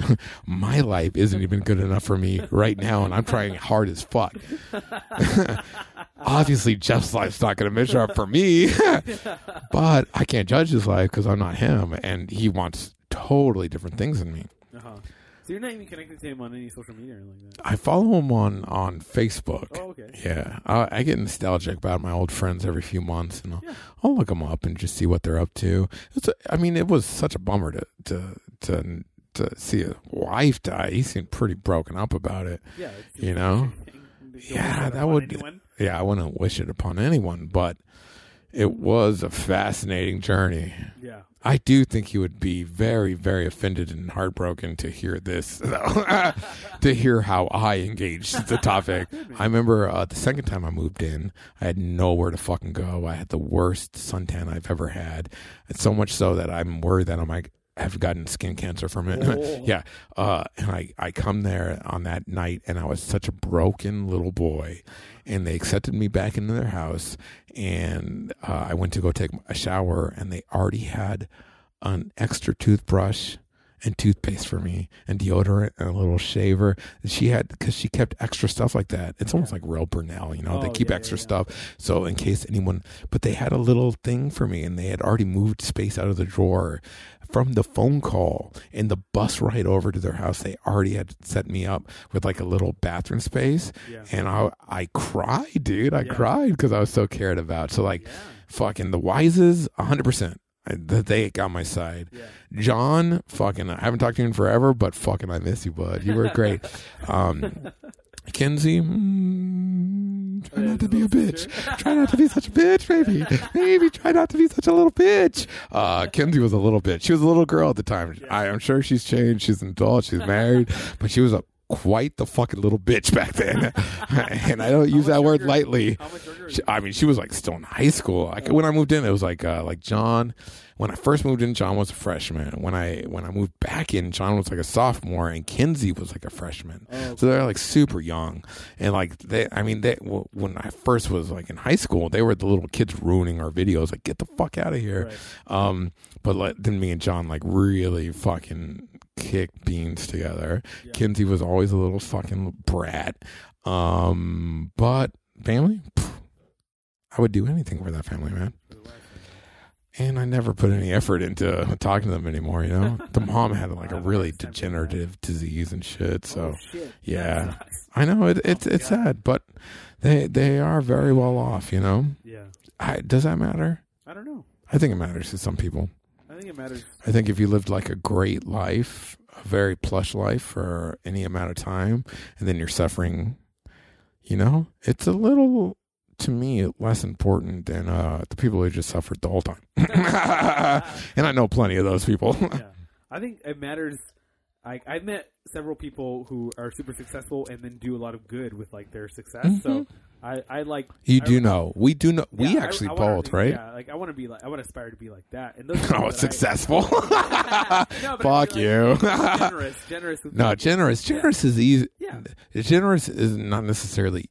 [LAUGHS] my life isn't even good enough for me right now, and I'm trying hard as fuck. [LAUGHS] Obviously, Jeff's life's not going to measure up for me, but I can't judge his life because I'm not him, and he wants totally different things than me. Uh-huh. So you're not even connected to him on any social media or anything like that. I follow him on on Facebook. Oh, okay. Yeah, I, I get nostalgic about my old friends every few months, and I'll, Yeah. I'll look them up and just see what they're up to. It's a, I mean, it was such a bummer to to to to see his wife die. He seemed pretty broken up about it. Yeah. You know? a thing. [LAUGHS] Don't wish Yeah, that upon would- anyone. Yeah, I wouldn't wish it upon anyone, but it was a fascinating journey. Yeah. I do think he would be very, very offended and heartbroken to hear this, [LAUGHS] though, to hear how I engaged the topic. [LAUGHS] I remember uh, the second time I moved in, I had nowhere to fucking go. I had the worst suntan I've ever had. It's so much so that I'm worried that I might have gotten skin cancer from it. Oh. [LAUGHS] yeah. Uh, and I, I come there on that night and I was such a broken little boy. And they accepted me back into their house. And uh, I went to go take a shower and they already had an extra toothbrush and toothpaste for me and deodorant and a little shaver. She had because she kept extra stuff like that. It's almost like real Burnell, you know. they Oh, keep yeah, extra yeah, yeah. stuff so in case anyone. But they had a little thing for me, and they had already moved space out of the drawer from the phone call and the bus ride over to their house. They already had set me up with like a little bathroom space, Yeah. and I I cried, dude. I Yeah. cried because I was so cared about. So like Yeah. fucking the Wises, hundred percent. That they got my side. John, fucking, I haven't talked to you in forever, but fucking, I miss you, bud. You were great. [LAUGHS] Um, Kenzie, mm, try not to be a bitch. [LAUGHS] Try not to be such a bitch, baby. [LAUGHS] Maybe try not to be such a little bitch. Uh, Kenzie was a little bitch. She was a little girl at the time. I, I'm sure she's changed. She's an adult. She's married, but she was a quite the fucking little bitch back then. [LAUGHS] [LAUGHS] and I don't use that word lightly. How much younger is She. I mean, she was like still in high school. Like when I moved in, it was like uh, like John. When I first moved in, John was a freshman. When I when I moved back in, John was like a sophomore, and Kinsey was like a freshman. Oh, So they're like super young, and like they, I mean, they when I first was like in high school, they were the little kids ruining our videos. Like, get the fuck out of here. Right. Um, but like, then me and John like really fucking kicked beans together. Yeah. Kinsey was always a little fucking brat. Um, but family, pff, I would do anything for that family, man. And I never put any effort into talking to them anymore. You know, [LAUGHS] the mom had like a really degenerative disease and shit. So oh, shit. yeah. I know it, it's Oh, it's God. sad, but they they are very well off. You know, Yeah. I, does that matter? I don't know. I think it matters to some people. I think it matters. I think if you lived like a great life, a very plush life for any amount of time, and then you're suffering, you know, it's a little, to me, less important than uh, the people who just suffered the whole time. [LAUGHS] and I know plenty of those people. yeah. [LAUGHS] I think it matters. I I've met several people who are super successful and then do a lot of good with like their success. So I I like you I- do know. We do know. We yeah, I- actually I wanna both, right? Yeah, like I want to be like I want to aspire to be like that. And those [LAUGHS] Oh, I- successful. [LAUGHS] No, [LAUGHS] Fuck you. like, generous, generous. No, people. generous. Yeah. Generous is easy. Yeah. Generous is not necessarily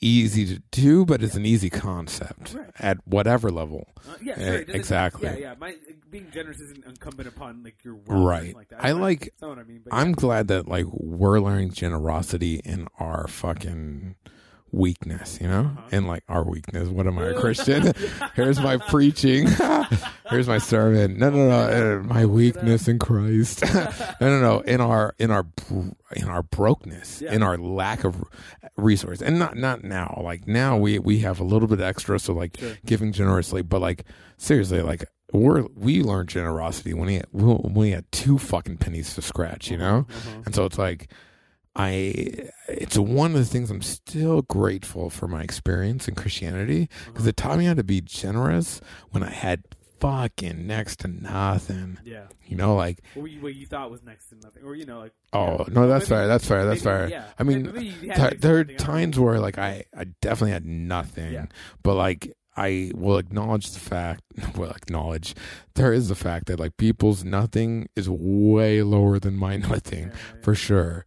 easy to do, but it's an easy concept Right. at whatever level. Uh, yeah, Eh, sure, exactly. Yeah, yeah. My being generous isn't incumbent upon like your wealth Right. Like that. I like- That's not what I mean. But I'm yeah. glad that like we're learning generosity in our fucking weakness, you know? Uh-huh. In like our weakness. What am I, a Christian? [LAUGHS] Here's my preaching. [LAUGHS] Here's my sermon. No, no, no. uh, My weakness in Christ. [LAUGHS] no, no, no. In our in our in our brokenness, Yeah. in our lack of resource, and not not now. Like now, we we have a little bit extra, so like Sure. giving generously. But like seriously, like we're we learned generosity when we when we had two fucking pennies to scratch, you know. Uh-huh. And so it's like I it's one of the things I'm still grateful for my experience in Christianity because it taught me how to be generous when I had fucking next to nothing. Yeah. You know, like What you, what you thought was next to nothing, or you know, like oh yeah. no, that's Maybe- fair. That's fair. That's maybe- fair. Yeah. I mean, Th- there are times where like I, I definitely had nothing Yeah. but like i will acknowledge the fact [LAUGHS] well acknowledge there is the fact that like people's nothing is way lower than my [LAUGHS] nothing yeah, for sure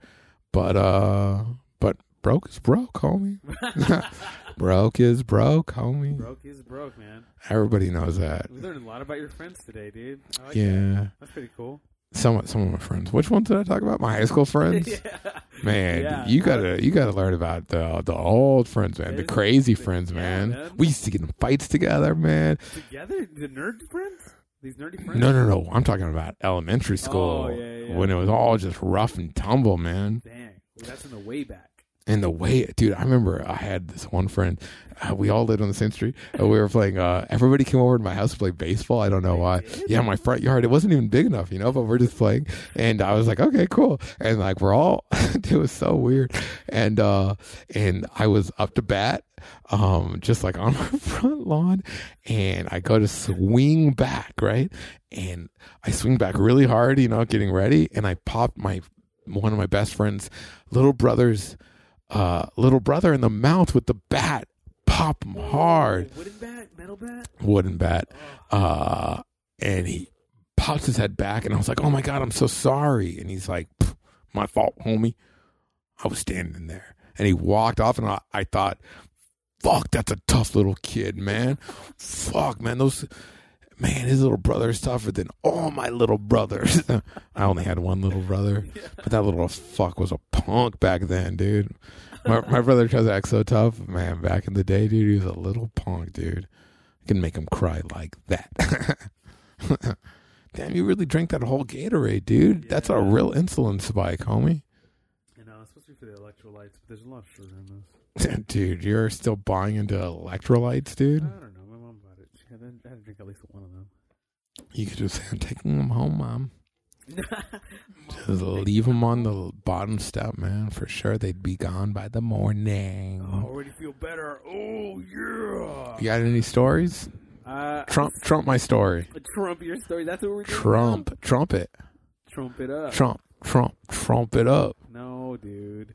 but uh but broke is broke homie [LAUGHS] broke is broke homie broke is broke, man. everybody knows that We learned a lot about your friends today, dude. Like yeah that. that's pretty cool. some some of my friends which ones did i talk about my high school friends [LAUGHS] yeah. Man, Yeah. you gotta you gotta learn about the the old friends, man. The crazy friends, yeah, man. man. We used to get in fights together, man. Together, the nerd friends, these nerdy friends. No, no, no. I'm talking about elementary oh, school Oh, yeah, yeah, yeah. when it was all just rough and tumble, man. Dang, well, that's in the way back. And the way, dude, I remember I had this one friend. Uh, we all lived on the same street. And we were playing. Uh, everybody came over to my house to play baseball. I don't know why. Yeah, my front yard. It wasn't even big enough, you know. But we're just playing, and I was like, okay, cool. And like we're all. [LAUGHS] it was so weird. And uh, and I was up to bat, um, just like [LAUGHS] on my front lawn, and I go to swing back, right, and I swing back really hard, you know, getting ready, and I popped my one of my best friend's little brother's uh, little brother in the mouth with the bat. Pop him hard, Oh, wooden bat, metal bat. wooden bat. Uh, and he pops his head back, and I was like, "Oh my god, I'm so sorry." And he's like, "My fault, homie. I was standing there." And he walked off, and I, I thought, "Fuck, that's a tough little kid, man. Fuck, man, those." Man, his little brother is tougher than all my little brothers. [LAUGHS] I only had one little brother, but that little fuck was a punk back then, dude. My, my brother tries to act so tough, man. Back in the day, dude, he was a little punk, dude. I can make him cry like that. [LAUGHS] Damn, you really drank that whole Gatorade, dude. That's a real insulin spike, homie. You know, it's supposed to be for the electrolytes, but there's a lot of sugar in this. [LAUGHS] dude, you're still buying into electrolytes, dude. I don't know. My mom bought it. She had to, I had to drink at least one of them. You could just [LAUGHS] say, I'm taking them home, mom. [LAUGHS] Just leave them on the bottom step, man. For sure, they'd be gone by the morning. Oh, already feel better. Oh yeah. You got any stories? Uh, Trump, Trump, my story. Trump your story. That's what we're doing. Trump, now? Trump it up. Trump, Trump, Trump it up. No, dude.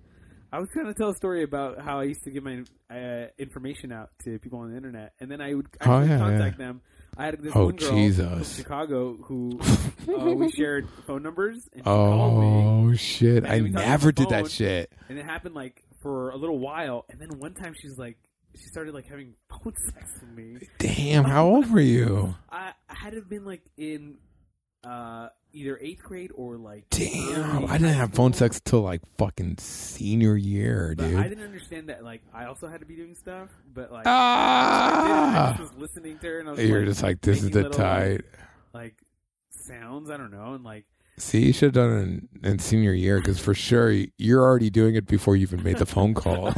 I was going to tell a story about how I used to give my uh, information out to people on the internet, and then I would Oh, yeah, contact them. I had this Oh, one girl Jesus. from Chicago who [LAUGHS] uh, we shared phone numbers, and she called me, Oh shit! I we talked on never did that shit. and it happened like for a little while, and then one time she's like, she started like having [LAUGHS] phone sex with me. Damn, how old were you? [LAUGHS] I, I had to have been like in uh, either eighth grade or like Damn, I didn't have phone sex till like fucking senior year, But dude. I didn't understand that. Like, I also had to be doing stuff, but like, I, did, I ah, was listening to her, and I was you're like, just like this is the little, tight. like sounds. I don't know, and like, See, you should have done it in, in senior year because for sure you're already doing it before you even made the phone call. [LAUGHS]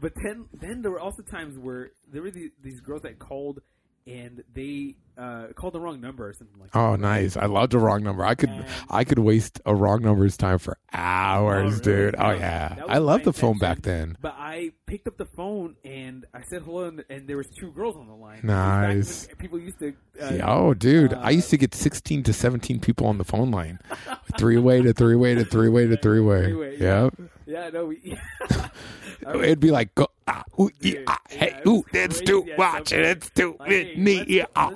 but then then there were also times where there were these, these girls that called and they uh, called the wrong number or something like. that. oh, nice! I loved the wrong number. I could, And- I could waste a wrong number's time for hours, Oh, really? dude. Oh yeah, I love my the phone back then. But I picked up the phone and I said hello, and, and there was two girls on the line. Nice. People used to. Uh, oh, dude, I uh, used to get 16 to 17 people on the phone line. three way to three way to three way to three way. [LAUGHS] Yeah. Yep. Yeah, no, we. [LAUGHS] [LAUGHS] [LAUGHS] It'd be like, go, ah, ooh, ee, ah, yeah, hey, ooh, it's too much, it's too me. let's- yeah, [LAUGHS] ah,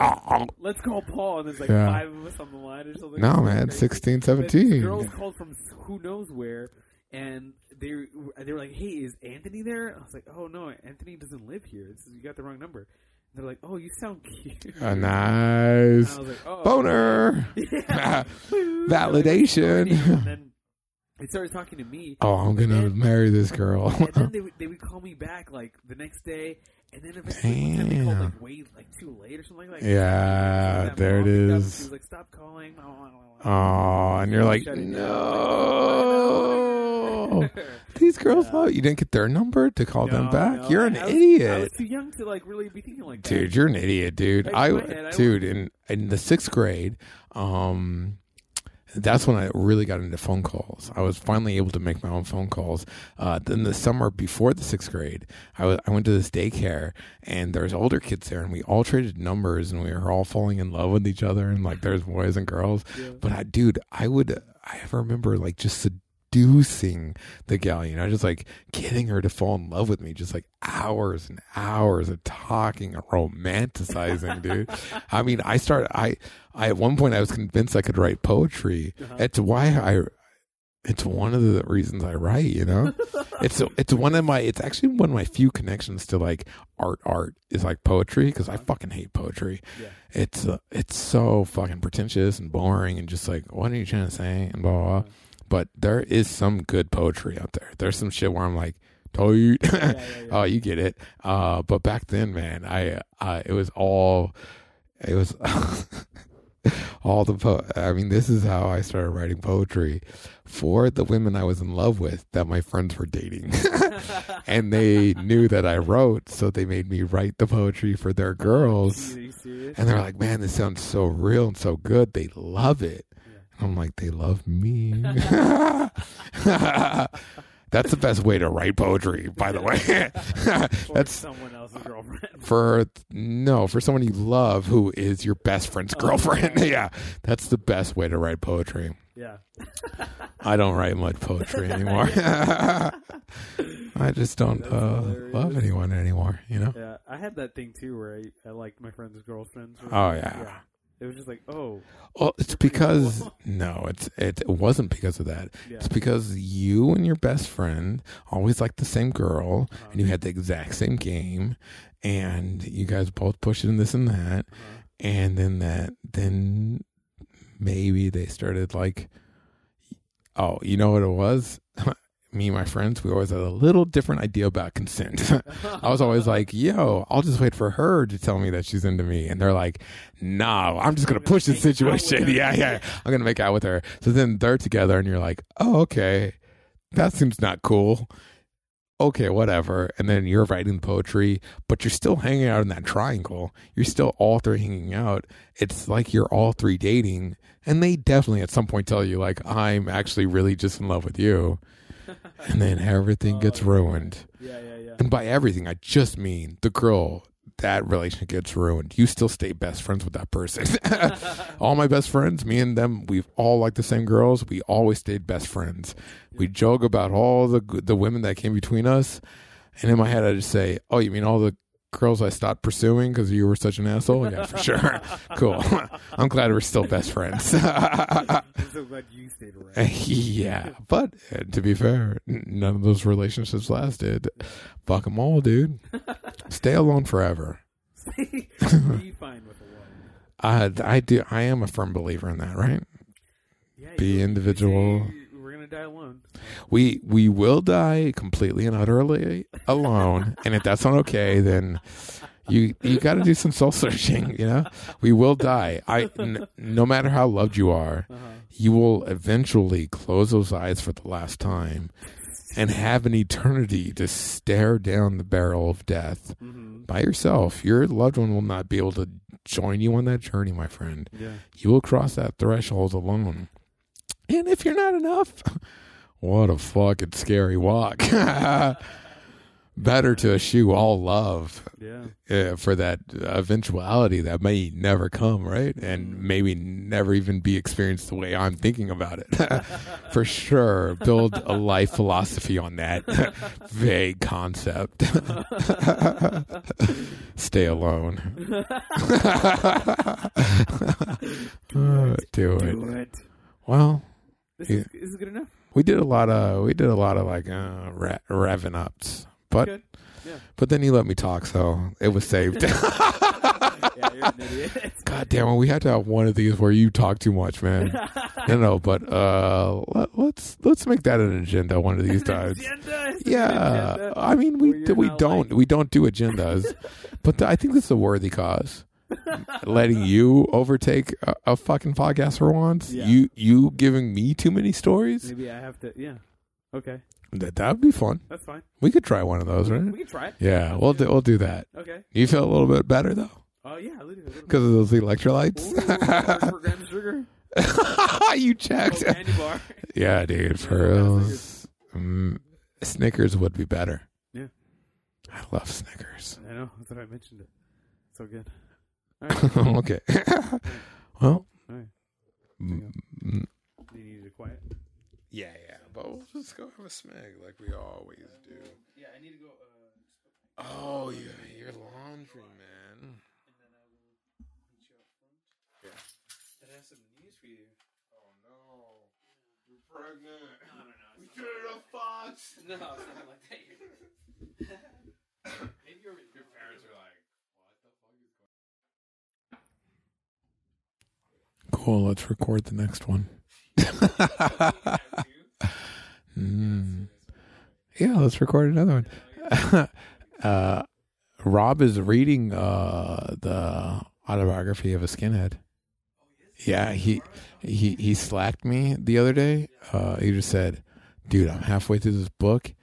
ah. let's call Paul, and there's like Yeah. five of us on the line or something. No, man, crazy. 16, But these 17. girls called from who knows where, and they they were like, "Hey, is Anthony there?" I was like, "Oh no, Anthony doesn't live here. This is, you got the wrong number." And they're like, "Oh, you sound [LAUGHS] cute." A And nice I was like, "Oh, boner. Yeah. Validation. And then they started talking to me. Oh, I'm gonna And- marry this girl. [LAUGHS] and then they would, [LAUGHS] they would call me back like the next day, and then eventually they called like way like too late or something like that. Yeah, That there it is. up. She was like, "Stop calling." Oh, and you're like, Shut it down. no. [LAUGHS] These girls love you. didn't get their number to call them back. no, You're an I was- I idiot. was too young to like really be thinking like that. dude you're an idiot dude Like, i head, I dude in in the sixth grade um that's when I really got into phone calls. I was finally able to make my own phone calls. Uh, then the summer before the sixth grade, I wa- I went to this daycare and there's older kids there, and we all traded numbers, and we were all falling in love with each other, and like there's boys and girls. Yeah. But I, dude, I would, I remember like just seducing the gal, you know, just like getting her to fall in love with me, just like hours and hours of talking and romanticizing, dude. [LAUGHS] I mean, I started, I, I at one point I was convinced I could write poetry. Uh-huh. It's why I, it's one of the reasons I write, you know. [LAUGHS] it's it's one of my, it's actually one of my few connections to like art. Art is like poetry because I fucking hate poetry Yeah. it's uh, it's so fucking pretentious and boring and just like what are you trying to say and blah blah. blah. But there is some good poetry out there. There's some shit where I'm like. Yeah, [LAUGHS] yeah, yeah. oh, you get it. Uh, but back then, man, I uh, it was all it was [LAUGHS] all the po- I mean, this is how I started writing poetry for the women I was in love with that my friends were dating. [LAUGHS] and they knew that I wrote, so they made me write the poetry for their girls. Are? And they're like, man, this sounds so real and so good. They love it. I'm like, they love me. [LAUGHS] That's the best way to write poetry, by the way. [LAUGHS] That's someone else's girlfriend. for no, for someone you love who is your best friend's Oh, girlfriend. okay. [LAUGHS] yeah. That's the best way to write poetry. Yeah. I don't write much poetry anymore. I just don't uh, love anyone anymore, you know? Yeah. I had that thing too where I, I liked my friend's girlfriends. Oh, yeah. It was just like, oh, Well, it's [LAUGHS] because no, it's it, it wasn't because of that. yeah. It's because you and your best friend always liked the same girl, Uh-huh. and you had the exact same game, and you guys both pushed in this and that, Uh-huh. and then that then maybe they started like, oh, you know what it was. Me and my friends, we always had a little different idea about consent. [LAUGHS] I was always like, yo, I'll just wait for her to tell me that she's into me. And they're like, no, I'm just going to push the situation. [LAUGHS] Yeah, yeah. I'm going to make out with her. So then they're together and you're like, oh, okay. That seems not cool. Okay, whatever. And then you're writing poetry, but you're still hanging out in that triangle. You're still all three hanging out. It's like you're all three dating. And they definitely at some point tell you, like, I'm actually really just in love with you. [LAUGHS] And then everything gets Oh, ruined. yeah, yeah, yeah. And by everything, I just mean the girl. That relationship gets ruined. You still stay best friends with that person. [LAUGHS] all my best friends, me and them, we've all liked the same girls. We always stayed best friends. We joke about all the the women that came between us. And in my head, I just say, "Oh, you mean all the girls I stopped pursuing because you were such an asshole?" Yeah, for sure. [LAUGHS] cool. [LAUGHS] I'm glad we're still best friends. I'm [LAUGHS] so glad you stayed around. yeah, but uh, to be fair, n- none of those relationships lasted. Fuck them all, dude. Stay alone forever. Be fine with a woman. I, I do. I am a firm believer in that. Right? Yeah, Be you- you individual. say We're gonna die alone. We we will die completely and utterly alone, and if that's not okay, then you you got to do some soul searching. You know, we will die. I n- no matter how loved you are, Uh-huh. you will eventually close those eyes for the last time and have an eternity to stare down the barrel of death hmm by yourself. Your loved one will not be able to join you on that journey, my friend. Yeah. You will cross that threshold alone. And if you're not enough, [LAUGHS] what a fucking scary walk. [LAUGHS] Better to eschew all love Yeah. uh, for that eventuality that may never come, right? And maybe never even be experienced the way I'm thinking about it. [LAUGHS] for sure, build a life philosophy on that vague concept. Stay alone. Do it. Do it. Well, This Yeah. is, is this good enough? we did a lot of we did a lot of like uh, ra- revving ups, but Good. but then you let me talk, so it was saved. [LAUGHS] Yeah, you're an idiot. God damn it, we had to have one of these where you talk too much, man. [LAUGHS] no, no, but uh, let, let's let's make that an agenda one of these times. Agenda? Is it an Yeah? I mean we we don't like- we don't do agendas, but I think this is a worthy cause. Letting you overtake a, a fucking podcast for once, Yeah. you you giving me too many stories. Maybe I have to. Yeah. Okay, That that would be fun. that's fine. We could try one of those, right? We could try it. Yeah, we'll do, we'll do that. Okay. You feel a little bit better though Oh yeah, little, a because of those Ooh, electrolytes. four grams of sugar. [LAUGHS] you checked. Oh, candy bar. [LAUGHS] Yeah, dude, for Yeah, reals. Mm, Snickers would be better. Yeah. I love Snickers. I know. That's what I mentioned it. So good. All right. [LAUGHS] okay. [LAUGHS] well, All right. Do you need to quiet? yeah, yeah. But we'll just go have a smeg like we always do. Yeah, I need to go. Uh, Oh, yeah, your laundry, man. and then I will meet you up front. Yeah. And I have some news for you. Oh no, you're pregnant. No, no, no. We should have Fox. [LAUGHS] No, it's not like that. Maybe your Your parents are like, what the fuck is going? Cool. Let's record the next one. Mm. Yeah, let's record another one. [LAUGHS] uh, Rob is reading uh, the autobiography of a skinhead. Yeah, he he he slacked me the other day. Uh, he just said, "Dude, I'm halfway through this book.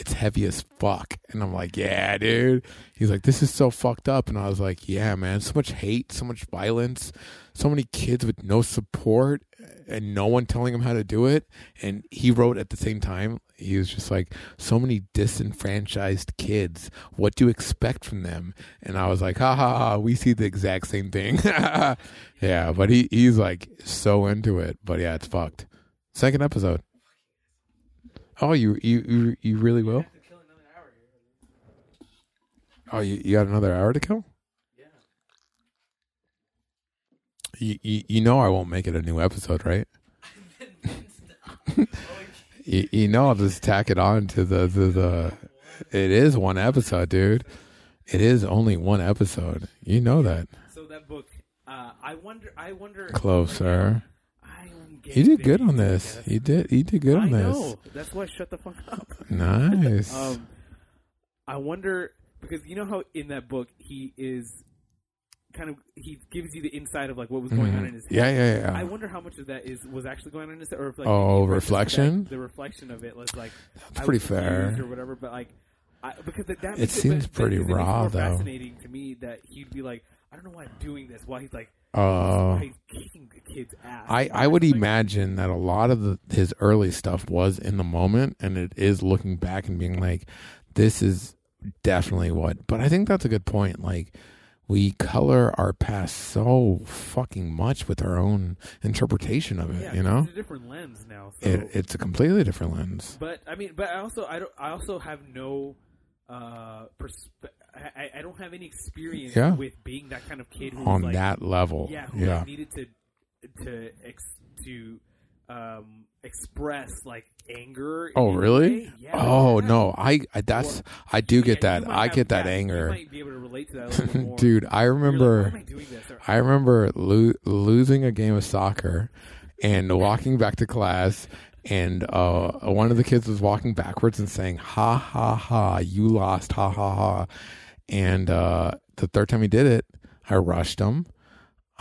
It's heavy as fuck." And I'm like, "Yeah, dude." He's like, "This is so fucked up," and I was like, "Yeah, man. So much hate, so much violence, so many kids with no support, and no one telling him how to do it." And he wrote at the same time. He was just like, "So many disenfranchised kids. What do you expect from them?" And I was like, "Ha ha ha. We see the exact same thing." [LAUGHS] yeah, but he he's like so into it. But yeah, it's fucked. Second episode. Oh, you you you, you really will? to kill another hour here. Oh, you, you got another hour to kill? Yeah. You, you you know I won't make it a new episode, right? [LAUGHS] You, you know I'll just tack it on to the, the the. It is one episode, dude. It is only one episode. You know that. So that book, uh, I wonder. I wonder. Closer. I You did good on this. You did. You did good I on this. know. That's why. Shut the fuck up. [LAUGHS] Nice. Um, I wonder because you know how in that book he is kind of he gives you the inside of like what was going on in his head. Mm-hmm. yeah, yeah, yeah. I wonder how much of that is was actually going on in his head, or if like Oh, maybe it was just reflection? that- the reflection of it was like That's pretty fair. or whatever. But like, I, because that, that It seems pretty it it raw, though. Fascinating to me that he'd be like, I don't know why I'm doing this. Why he's like, Uh, why he's kicking the kid's ass. I, I would imagine that a lot of the, his early stuff was in the moment, and it is looking back and being like, "This is definitely what." But I think that's a good point. Like, we color our past so fucking much with our own interpretation of it. Yeah, you know, it's a different lens now. So. it, it's a completely different lens. But I mean, but I also I don't I also have no uh perspe- I, I don't have any experience Yeah. with being that kind of kid who On like, that level, yeah who yeah. like, needed to to ex, to um express like anger. Oh really? Yeah, oh yeah. no, I, I that's Or- I do get that. I have- get that anger, You might be able to relate to that a [LAUGHS] little more. dude. I like, remember. am I doing this? Or, I remember lo- losing a game of soccer and walking back to class, and uh, one of the kids was walking backwards and saying, "Ha ha ha! You lost! Ha ha ha!" And uh, the third time he did it, I rushed him.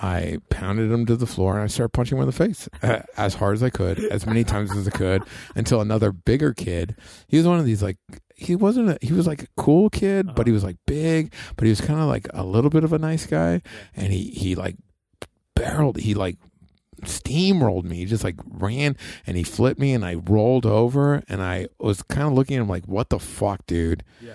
I pounded him to the floor and I started punching him in the face as hard as I could, as many times as I could, until another bigger kid. He was one of these like he wasn't. A, he was like a cool kid, but he was like big, but he was kind of like a little bit of a nice guy, and he he like barreled. He like steamrolled me. He just like ran and he flipped me, and I rolled over, and I was kind of looking at him like, "What the fuck, dude?" yeah.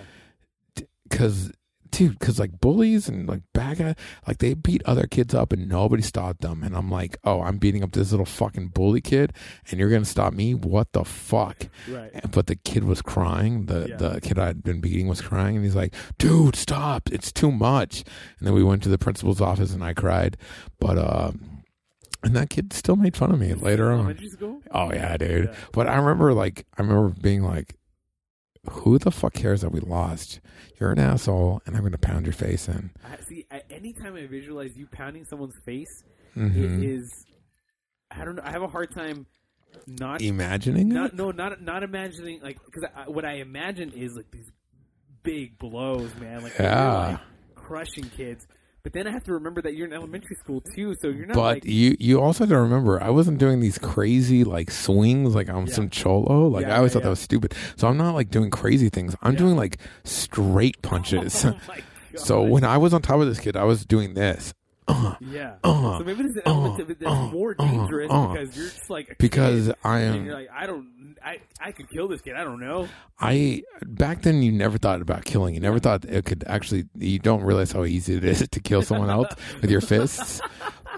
because dude because like bullies and like bad guys like they beat other kids up and nobody stopped them. And i'm like oh i'm beating up this little fucking bully kid and you're gonna stop me? What the fuck? Right. And- but the kid was crying. The Yeah. the kid i'd been beating was crying. And he's like dude stop. It's too much. And then we went to the principal's office and i cried. But um and that kid still made fun of me later on. oh yeah dude. Yeah. but I remember like I remember being like, "Who the fuck cares that we lost? You're an asshole, and I'm going to pound your face in." I, see, I, anytime I visualize you pounding someone's face, hmm it is I don't know. I have a hard time not Imagining not it. no not not imagining like because what I imagine is like these big blows, man. Like Yeah. like crushing kids. But then I have to remember that you're in elementary school too, so you're not But like you you also have to remember I wasn't doing these crazy like swings like I'm Yeah. some cholo. Like Yeah, I always yeah, thought that was stupid. So I'm not like doing crazy things. I'm doing like straight punches. [LAUGHS] Oh so when I was on top of this kid I was doing this uh, Yeah. uh, so maybe there's an uh, element of it that's uh, more uh, dangerous uh. because you're just like because I am you're like I don't I I could kill this kid. I don't know. I back then you never thought about killing. You never thought it could actually. You don't realize how easy it is to kill someone else [LAUGHS] with your fists.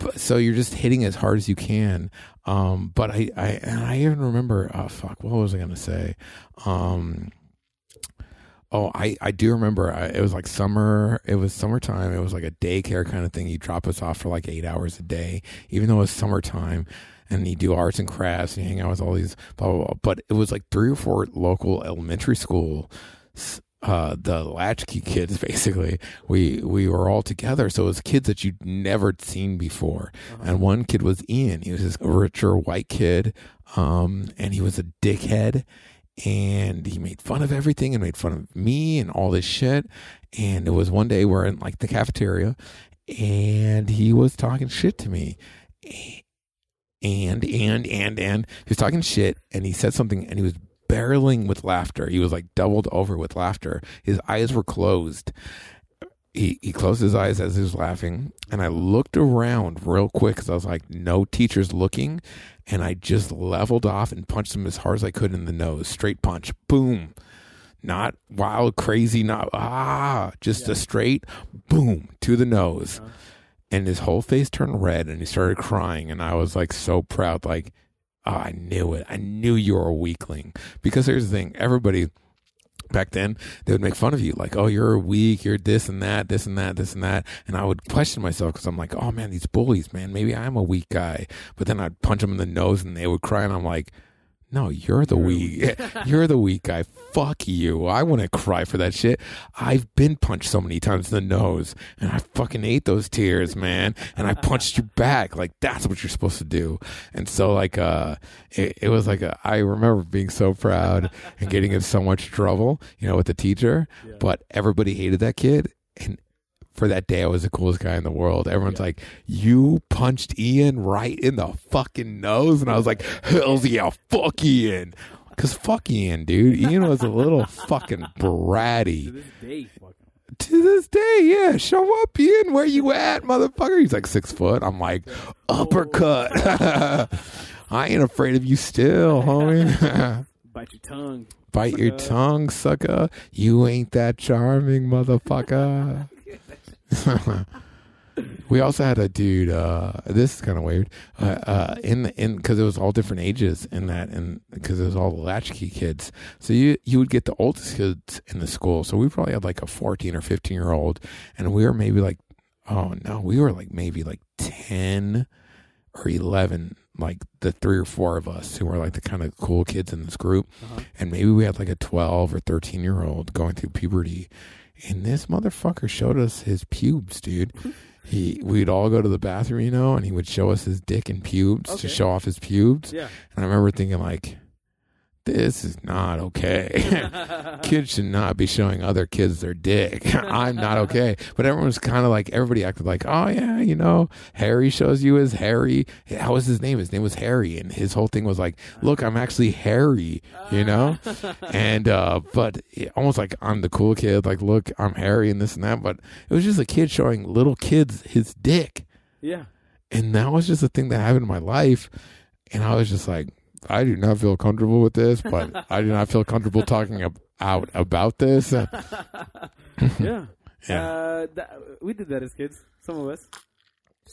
But, so you're just hitting as hard as you can. Um, but I, I, and I even remember. Oh fuck! What was I gonna say? Um, oh, I, I do remember. I, it was like summer. It was summertime. It was like a daycare kind of thing. You drop us off for like eight hours a day, even though it was summertime and you do arts and crafts and you hang out with all these blah blah blah. But it was like three or four local elementary school. Uh, the latchkey kids, [LAUGHS] basically, we we were all together. So it was kids that you'd never seen before. And one kid was Ian. He was this richer white kid, um, and he was a dickhead. And he made fun of everything and made fun of me and all this shit. And it was one day we're in like the cafeteria, and he was talking shit to me. And and and and he was talking shit and he said something and he was barreling with laughter. He was like doubled over with laughter. His eyes were closed he he closed his eyes as he was laughing and i looked around real quick because i was like no teachers looking. And i just leveled off and punched him as hard as i could in the nose. Straight punch. Boom. Not wild crazy not ah just a straight boom to the nose. And his whole face turned red and he started crying. And i was like so proud. Like oh, i knew it. I knew you were a weakling. Because here's the thing. Everybody back then they would make fun of you like oh you're weak you're this and that this and that this and that. And i would question myself because i'm like oh man these bullies man maybe i'm a weak guy. But then i'd punch them in the nose and they would cry and i'm like no, you're the weak. [LAUGHS] You're the weak guy. Fuck you. I wouldn't cry for that shit. I've been punched so many times in the nose, and I fucking ate those tears, man. And I punched you [LAUGHS] back. Like that's what you're supposed to do. And so, like, uh, it, it was like a, I remember being so proud and getting in so much trouble, you know, with the teacher. But everybody hated that kid, and for that day, I was the coolest guy in the world. Everyone's like, "You punched Ian right in the fucking nose," and I was like, "Hell's yeah, fuck Ian." Cause fuck Ian, dude. Ian was a little [LAUGHS] fucking bratty. To this day, fucking. To this day, yeah. Show up, Ian. Where you at, motherfucker? He's like six foot. I'm like, uppercut. [LAUGHS] I ain't afraid of you still, [LAUGHS] homie. Bite your tongue. Bite your tongue, sucker. You ain't that charming, motherfucker. [LAUGHS] we also had a dude. Uh, this is kind of weird. Uh, uh, in in because it was all different ages in that, and because it was all the latchkey kids. So you you would get the oldest kids in the school. So we probably had like a fourteen or fifteen year old, and we were maybe like, oh no, we were like maybe like ten or 11 like the three or four of us who were like the kind of cool kids in this group Uh-huh. and maybe we had like a 12 or 13 year old going through puberty and this motherfucker showed us his pubes dude he we'd all go to the bathroom you know and he would show us his dick and pubes Okay. to show off his pubes Yeah. and i remember thinking like this is not okay [LAUGHS] kids should not be showing other kids their dick. [LAUGHS] I'm not okay. But everyone was kind of like, everybody acted like, oh, yeah, you know, Harry shows you as Harry. How was his name? His name was Harry. And his whole thing was like, look, I'm actually Harry, you know? [LAUGHS] and, uh, but it, almost like I'm the cool kid. Like, look, I'm Harry and this and that. But it was just a kid showing little kids his dick. yeah. And that was just a thing that happened in my life. And I was just like, I do not feel comfortable with this, but [LAUGHS] I do not feel comfortable talking ab- out about this. [LAUGHS] Uh, [LAUGHS] Yeah. Yeah. Uh, we did that as kids. Some of us.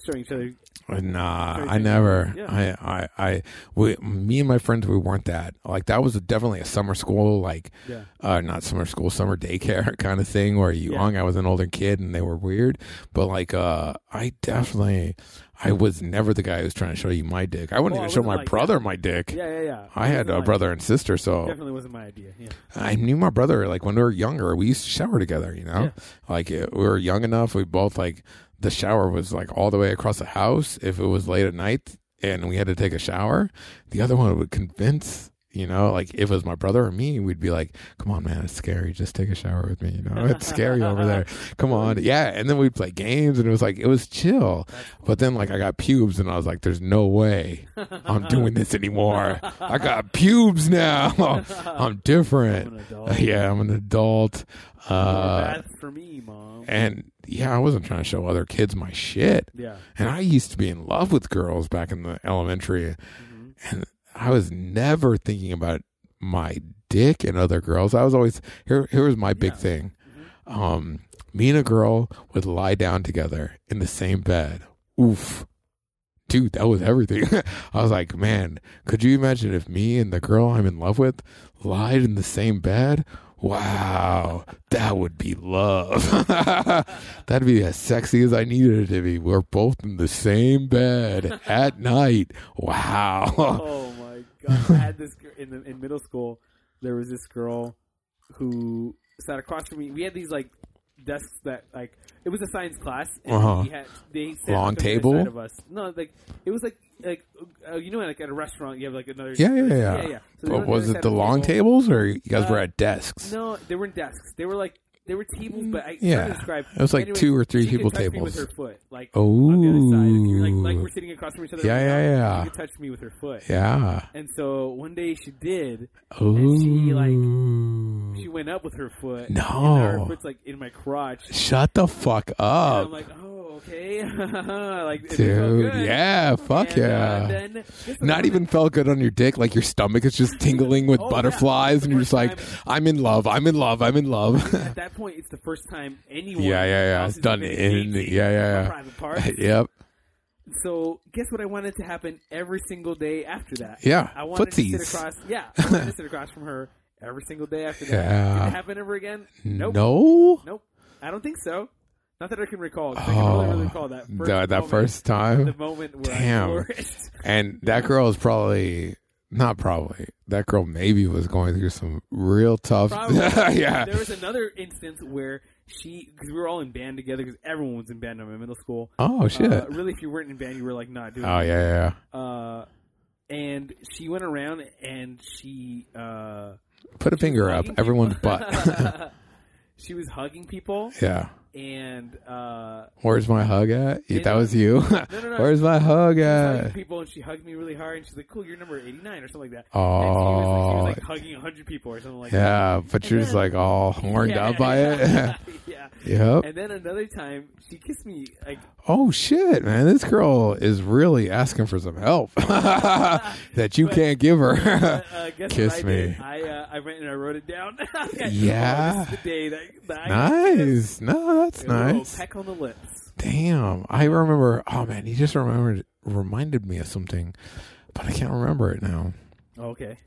Showing each other. Nah, I never. Yeah. I, I, I, we, me and my friends, we weren't that. Like that was definitely a summer school, like, Yeah. uh, not summer school, summer daycare kind of thing where you Yeah. hung out with an older kid and they were weird. But like, uh, I definitely, I was never the guy who was trying to show you my dick. I wouldn't Well, I even show my like brother that. my dick. Yeah, yeah, yeah. I had a brother and sister, so Definitely wasn't my idea. Yeah. I knew my brother like when we were younger. We used to shower together, you know. Yeah. Like we were young enough. We both like the shower was like all the way across the house. If it was late at night and we had to take a shower, the other one would convince You know, like if it was my brother or me, we'd be like, "Come on, man, it's scary. Just take a shower with me." You know, it's scary over there. [LAUGHS] Come on, yeah. And then we'd play games, and it was like it was chill. But then, like, I got pubes, and I was like, "There's no way I'm doing this anymore. I got pubes now. [LAUGHS] I'm [LAUGHS] different. I'm yeah, I'm an adult." Uh, That's for me, mom. and yeah, I wasn't trying to show other kids my shit. Yeah. And I used to be in love with girls back in the elementary, hmm and I was never thinking about my dick and other girls. I was always here. Here was my big Yeah. thing. hmm Um, me and a girl would lie down together in the same bed. Oof. Dude, that was everything. [LAUGHS] I was like, man, could you imagine if me and the girl I'm in love with lied in the same bed? Wow, that would be love. [LAUGHS] That'd be as sexy as I needed it to be. We're both in the same bed at night. Wow. Oh my god! I had [LAUGHS] this in the, in middle school. There was this girl who sat across from me. We had these like desks that like it was a science class. And Uh-huh. we had they sat Long on the other table? side of us. No, like it was like like uh, you know like at a restaurant you have like another Yeah, yeah, yeah. yeah. So they were But was other it the long tables or you guys were Uh, at desks? No, they weren't desks. They were like they were tables, but I Yeah. to describe. It was like Anyways, two or three she could people touch Me tables. with her foot, like Oh. on the other side. If you're like like we're sitting across from each other. Yeah, right yeah, now, yeah. She could touch me with her foot. Yeah. And so one day she did. Oh. she, like, She went up with her foot. No. And her foot's like in my crotch. Shut the fuck And up. I'm like, oh, okay. [LAUGHS] like, Dude, yeah, fuck And, uh, yeah. then, Not even felt good on your dick, like your stomach is just [LAUGHS] tingling with Oh, butterflies, The and you're just like, I'm in love, I'm in love, I'm in love. That point, it's the first time anyone. Yeah, yeah, yeah. Done in- yeah, yeah, yeah. Private part. [LAUGHS] yep. So guess what I wanted to happen every single day after that? Yeah. I wanted to Footsies. sit across. Yeah, I wanted to sit across from her every single day after that. Yeah. Did it happen ever again? Nope. No. Nope. I don't think so. Not that I can recall. 'cause I can only really Oh, recall that first that, that moment, first time. the moment where Damn. And that [LAUGHS] girl is probably not probably. That girl maybe was going through some real tough. [LAUGHS] Probably. yeah. There was another instance where she, because we were all in band together, because everyone was in band in my middle school. Oh shit. Uh, really, if you weren't in band, you were like not doing. oh it. yeah, yeah. Uh, and she went around and she uh, Put a she finger up everyone's butt. [LAUGHS] [LAUGHS] she was hugging people, yeah. And uh, Where's my hug at? In- that was you. no, no. [LAUGHS] Where's my hug she was at? people, and she hugged me really hard, and she's like, "Cool, you're number 89 or something like that." Oh, and she was, like, she was like hugging 100 people or something like that. yeah. But you're just like all horned Yeah, up by it. [LAUGHS] yeah, yeah. [LAUGHS] yep. And then another time, she kissed me like Oh shit, man! This girl is really asking for some help that you But- can't give uh, her. uh, guess Kiss me. I uh, I went and I wrote it down. Oh, Yeah. this is the day that, that I nice. That's nice. Peck on the lips. Damn. I remember. Oh man, he just remembered reminded me of something, but I can't remember it now. Okay.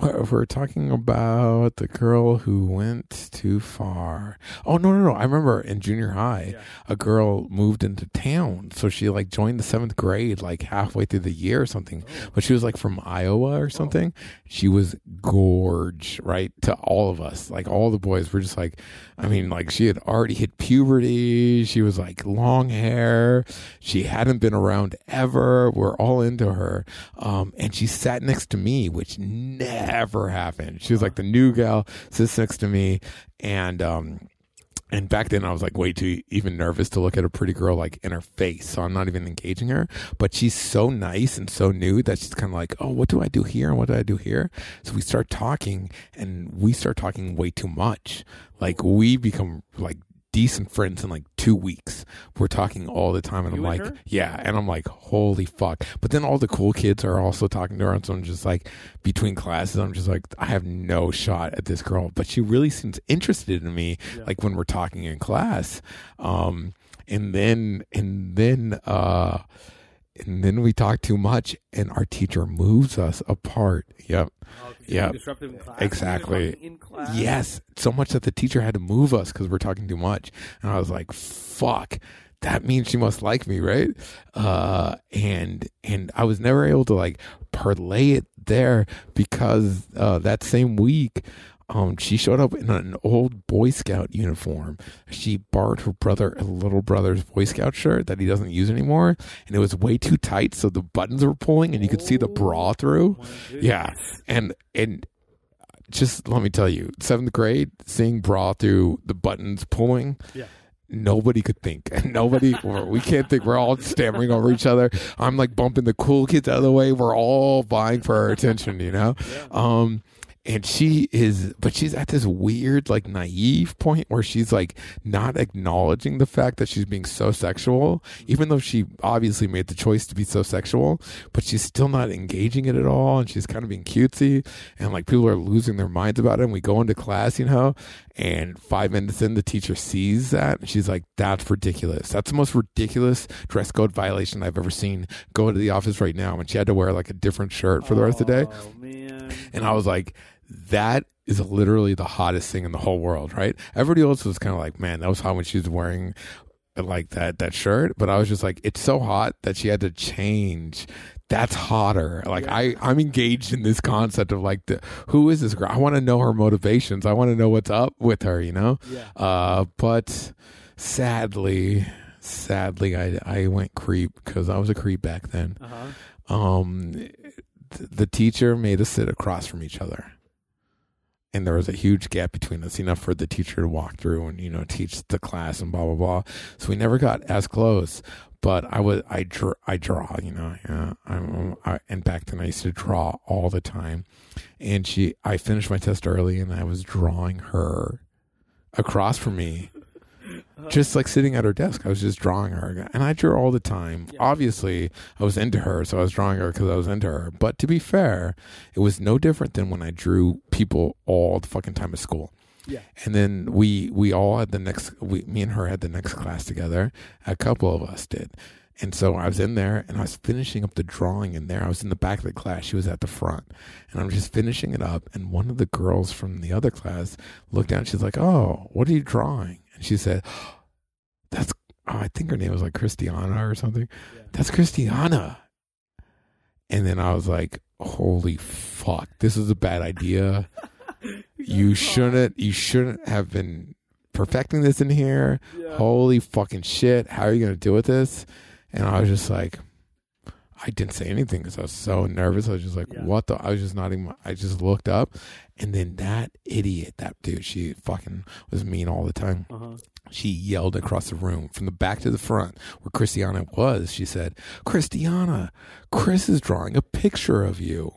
We're talking about the girl who went too far. Oh no, no, no! I remember in junior high, Yeah. a girl moved into town, so she like joined the seventh grade like halfway through the year or something. Oh. But she was like from Iowa or something. She was gorge, right? To all of us, like all the boys were just like, I mean, like she had already hit puberty. She was like long hair. She hadn't been around ever. We're all into her. Um, and she sat next to me, which never happened. She was like the new gal, sits next to me, and um, and back then I was like way too even nervous to look at a pretty girl like in her face. So I'm not even engaging her. But she's so nice and so new that she's kind of like, oh, what do I do here and what do I do here? So we start talking and we start talking way too much. Like we become like decent friends in like two weeks. We're talking all the time, and You I'm and like, her? yeah, and I'm like, holy fuck. But then all the cool kids are also talking to her, and so I'm just like, between classes, I'm just like, I have no shot at this girl, but she really seems interested in me, Yeah. like when we're talking in class. Um, and then, and then, uh, and then we talk too much, and our teacher moves us apart. Yep. Oh, 'cause Yeah. you're disruptive in class. Exactly. Yes, so much that the teacher had to move us because we're talking too much, and I was like, "Fuck." That means she must like me, right? Uh, and and I was never able to like parlay it there because uh, that same week um, she showed up in an old Boy Scout uniform. She borrowed her brother, a little brother's Boy Scout shirt that he doesn't use anymore, and it was way too tight, so the buttons were pulling, and you could see the bra through. Yeah, and and just let me tell you, seventh grade, seeing bra through the buttons pulling. Yeah. Nobody could think. [LAUGHS] Nobody, we can't think. We're all stammering over each other. I'm like bumping the cool kids out of the way. We're all vying for our attention, you know? Yeah. Um, and she is, but she's at this weird, like naive point where she's like not acknowledging the fact that she's being so sexual, even though she obviously made the choice to be so sexual, but she's still not engaging it at all. And she's kind of being cutesy. And like people are losing their minds about it. And we go into class, you know, and five minutes in, the teacher sees that. And she's like, that's ridiculous. That's the most ridiculous dress code violation I've ever seen. Go to the office right now. And she had to wear like a different shirt for the rest of the day. Oh man. And I was like, that is literally the hottest thing in the whole world, right? Everybody else was kind of like, man, that was hot when she was wearing like that that shirt. But I was just like, it's so hot that she had to change. That's hotter. Like Yeah. I, I'm engaged in this concept of like the who is this girl? I want to know her motivations. I want to know what's up with her, you know? Yeah. Uh, but sadly, sadly, I I went creep because I was a creep back then. Uh huh. Um, th- the teacher made us sit across from each other, and there was a huge gap between us, enough for the teacher to walk through and you know teach the class and blah blah blah. So we never got as close. But I was I draw I draw you know I'm I, and back then I used to draw all the time, and she I finished my test early and I was drawing her across from me Uh-huh. just like sitting at her desk. I was just drawing her, and I drew her all the time. Yeah. Obviously, I was into her, so I was drawing her because I was into her. But to be fair, it was no different than when I drew people all the fucking time at school. Yeah. And then we we all had the next. We, me and her had the next class together. A couple of us did. And so I was in there and I was finishing up the drawing in there. I was in the back of the class. She was at the front. And I'm just finishing it up. And one of the girls from the other class looked down. She's like, Oh, what are you drawing? And she said, That's, oh, I think her name was like Christiana or something. Yeah. That's Christiana. And then I was like, Holy fuck, this is a bad idea. [LAUGHS] you shouldn't, you shouldn't have been perfecting this in here Yeah. holy fucking shit how are you gonna deal with this and i was just like i didn't say anything because i was so nervous i was just like Yeah. what the i was just not even, i just looked up and then that idiot that dude she fucking was mean all the time Uh huh. she yelled across the room from the back to the front where christiana was she said christiana chris is drawing a picture of you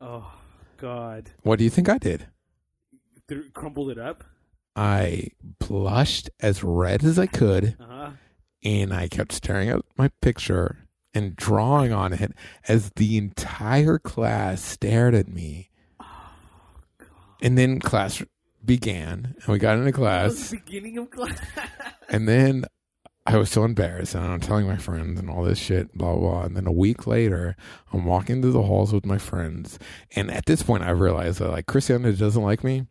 Oh God. what do you think i did Th- crumbled it up. i blushed as red as i could Uh huh. and I kept staring at my picture and drawing on it as the entire class stared at me. Oh, and then class began, and we got into class, the beginning of class. and then I was so embarrassed, and I'm telling my friends and all this shit, blah blah. blah. And then a week later, I'm walking through the halls with my friends, and at this point, I realized that like Christiana doesn't like me.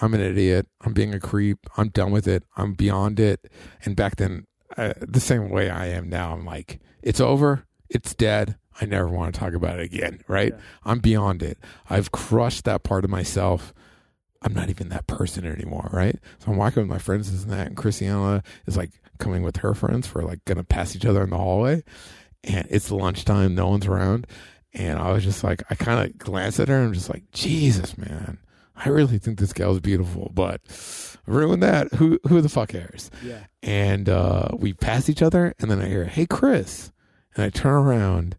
I'm an idiot. I'm being a creep. I'm done with it. I'm beyond it. And back then, uh, the same way I am now, I'm like, it's over. It's dead. I never want to talk about it again. Right? Yeah. I'm beyond it. I've crushed that part of myself. I'm not even that person anymore. Right? So I'm walking with my friends and that, and Christiana is like coming with her friends for like gonna pass each other in the hallway, and it's lunchtime. No one's around. And I was just like, I kind of glanced at her and I'm just like, Jesus, man, I really think this gal's beautiful, but ruin that. Who who the fuck cares? Yeah. And uh, we pass each other, and then I hear, "Hey, Chris," and I turn around.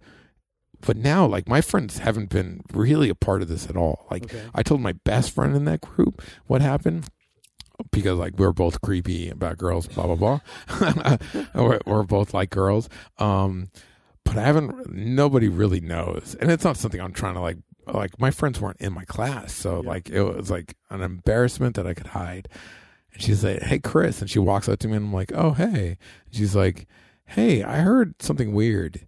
But now, like my friends haven't been really a part of this at all. Like Okay. I told my best friend in that group what happened because like we're both creepy about girls, blah blah blah. [LAUGHS] we're, we're both like girls. Um, but I haven't. Nobody really knows, and it's not something I'm trying to like. Like my friends weren't in my class, so Yeah. like it was like an embarrassment that I could hide. And she's like, "Hey, Chris," and she walks up to me, and I'm like, "Oh, hey." And she's like, "Hey, I heard something weird.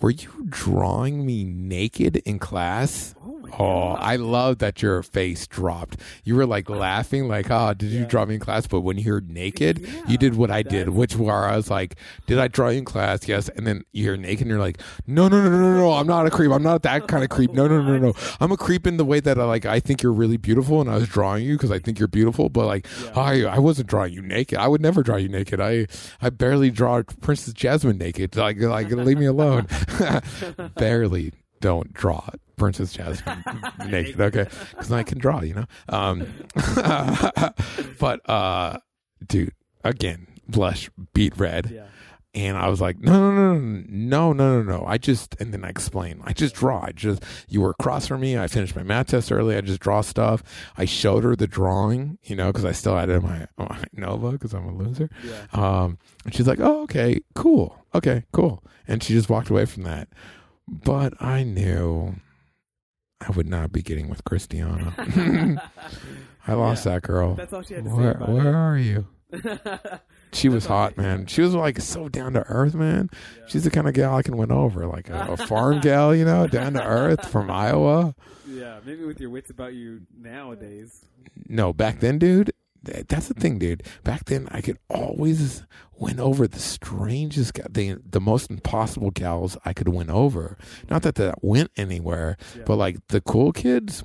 Were you drawing me naked in class?" Oh, Oh I love that your face dropped. You were like laughing, like, "Oh, did you draw me in class?" But when you heard naked, Yeah, you did what I did, which where I was like, "Did I draw you in class?" Yes. And then you hear naked, and you're like, "No, no, no, no, no, no! I'm not a creep. I'm not that kind of creep. No, no, no, no. no. I'm a creep in the way that I like. I think you're really beautiful, and I was drawing you because I think you're beautiful. But like, Yeah. I I wasn't drawing you naked. I would never draw you naked. I I barely draw Princess Jasmine naked. Like like leave me alone. [LAUGHS] barely don't draw Princess Jasmine [LAUGHS] naked. Okay, because I can draw. You know. Um, [LAUGHS] but uh, dude, again, blush, beat red. Yeah. And I was like, no, no, no, no, no, no, no. I just, and then I explained, I just draw. I just, you were across from me. I finished my math test early. I just draw stuff. I showed her the drawing, you know, because I still had it in my, my Nova because I'm a loser. Yeah. Um, and she's like, oh, okay, cool. Okay, cool. And she just walked away from that. But I knew I would not be getting with Christiana. [LAUGHS] I lost Yeah. that girl. That's all she had to say Where, about where are you? [LAUGHS] She was hot, man. She was like so down to earth, man. Yeah. She's the kind of gal I can win over, like a, a farm [LAUGHS] gal, you know, down to earth from Iowa. yeah, maybe with your wits about you nowadays. No, back then, dude, that's the thing, dude. Back then, I could always win over the strangest, the the most impossible gals I could win over. Not that that went anywhere, Yeah. but like the cool kids,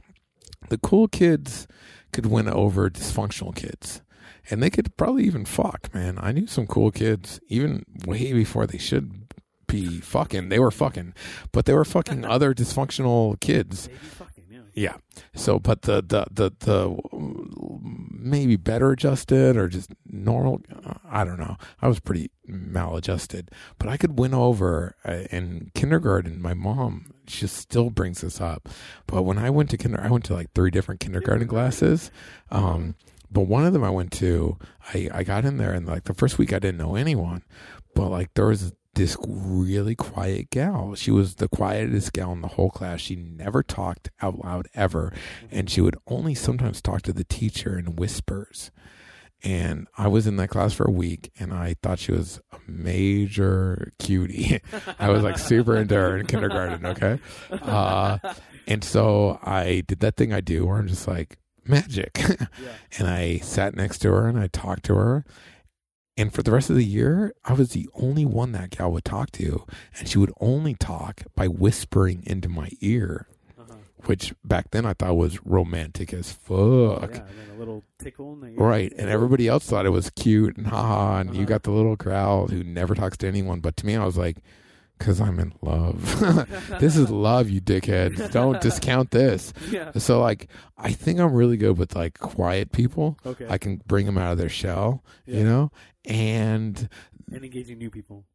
the cool kids could win over dysfunctional kids. And they could probably even fuck, man. I knew some cool kids, even way before they should be fucking. They were fucking, but they were fucking [LAUGHS] other dysfunctional kids. Yeah. So, but the the the the maybe better adjusted or just normal. I don't know. I was pretty maladjusted, but I could win over uh, in kindergarten. My mom she still brings this up, but when I went to kinder, I went to like three different kindergarten classes. Um, but one of them I went to, I I got in there and like the first week I didn't know anyone, but like there was this really quiet gal. She was the quietest gal in the whole class. She never talked out loud ever, and she would only sometimes talk to the teacher in whispers. And I was in that class for a week, and I thought she was a major cutie. [LAUGHS] I was like super into her in kindergarten. Okay, uh, and so I did that thing I do where I'm just like magic, [LAUGHS] Yeah. and I sat next to her and I talked to her. And for the rest of the year, I was the only one that gal would talk to, and she would only talk by whispering into my ear, Uh-huh. which back then I thought was romantic as fuck. Yeah, and a little tickle. Right, and everybody else thought it was cute and haha, and you Uh-huh. got the little crowd who never talks to anyone. But to me, I was like, because I'm in love. [LAUGHS] this is love, you dickheads. [LAUGHS] Don't discount this. yeah. So, like, I think I'm really good with like quiet people. Okay. I can bring them out of their shell, Yeah. you know, and and engaging new people.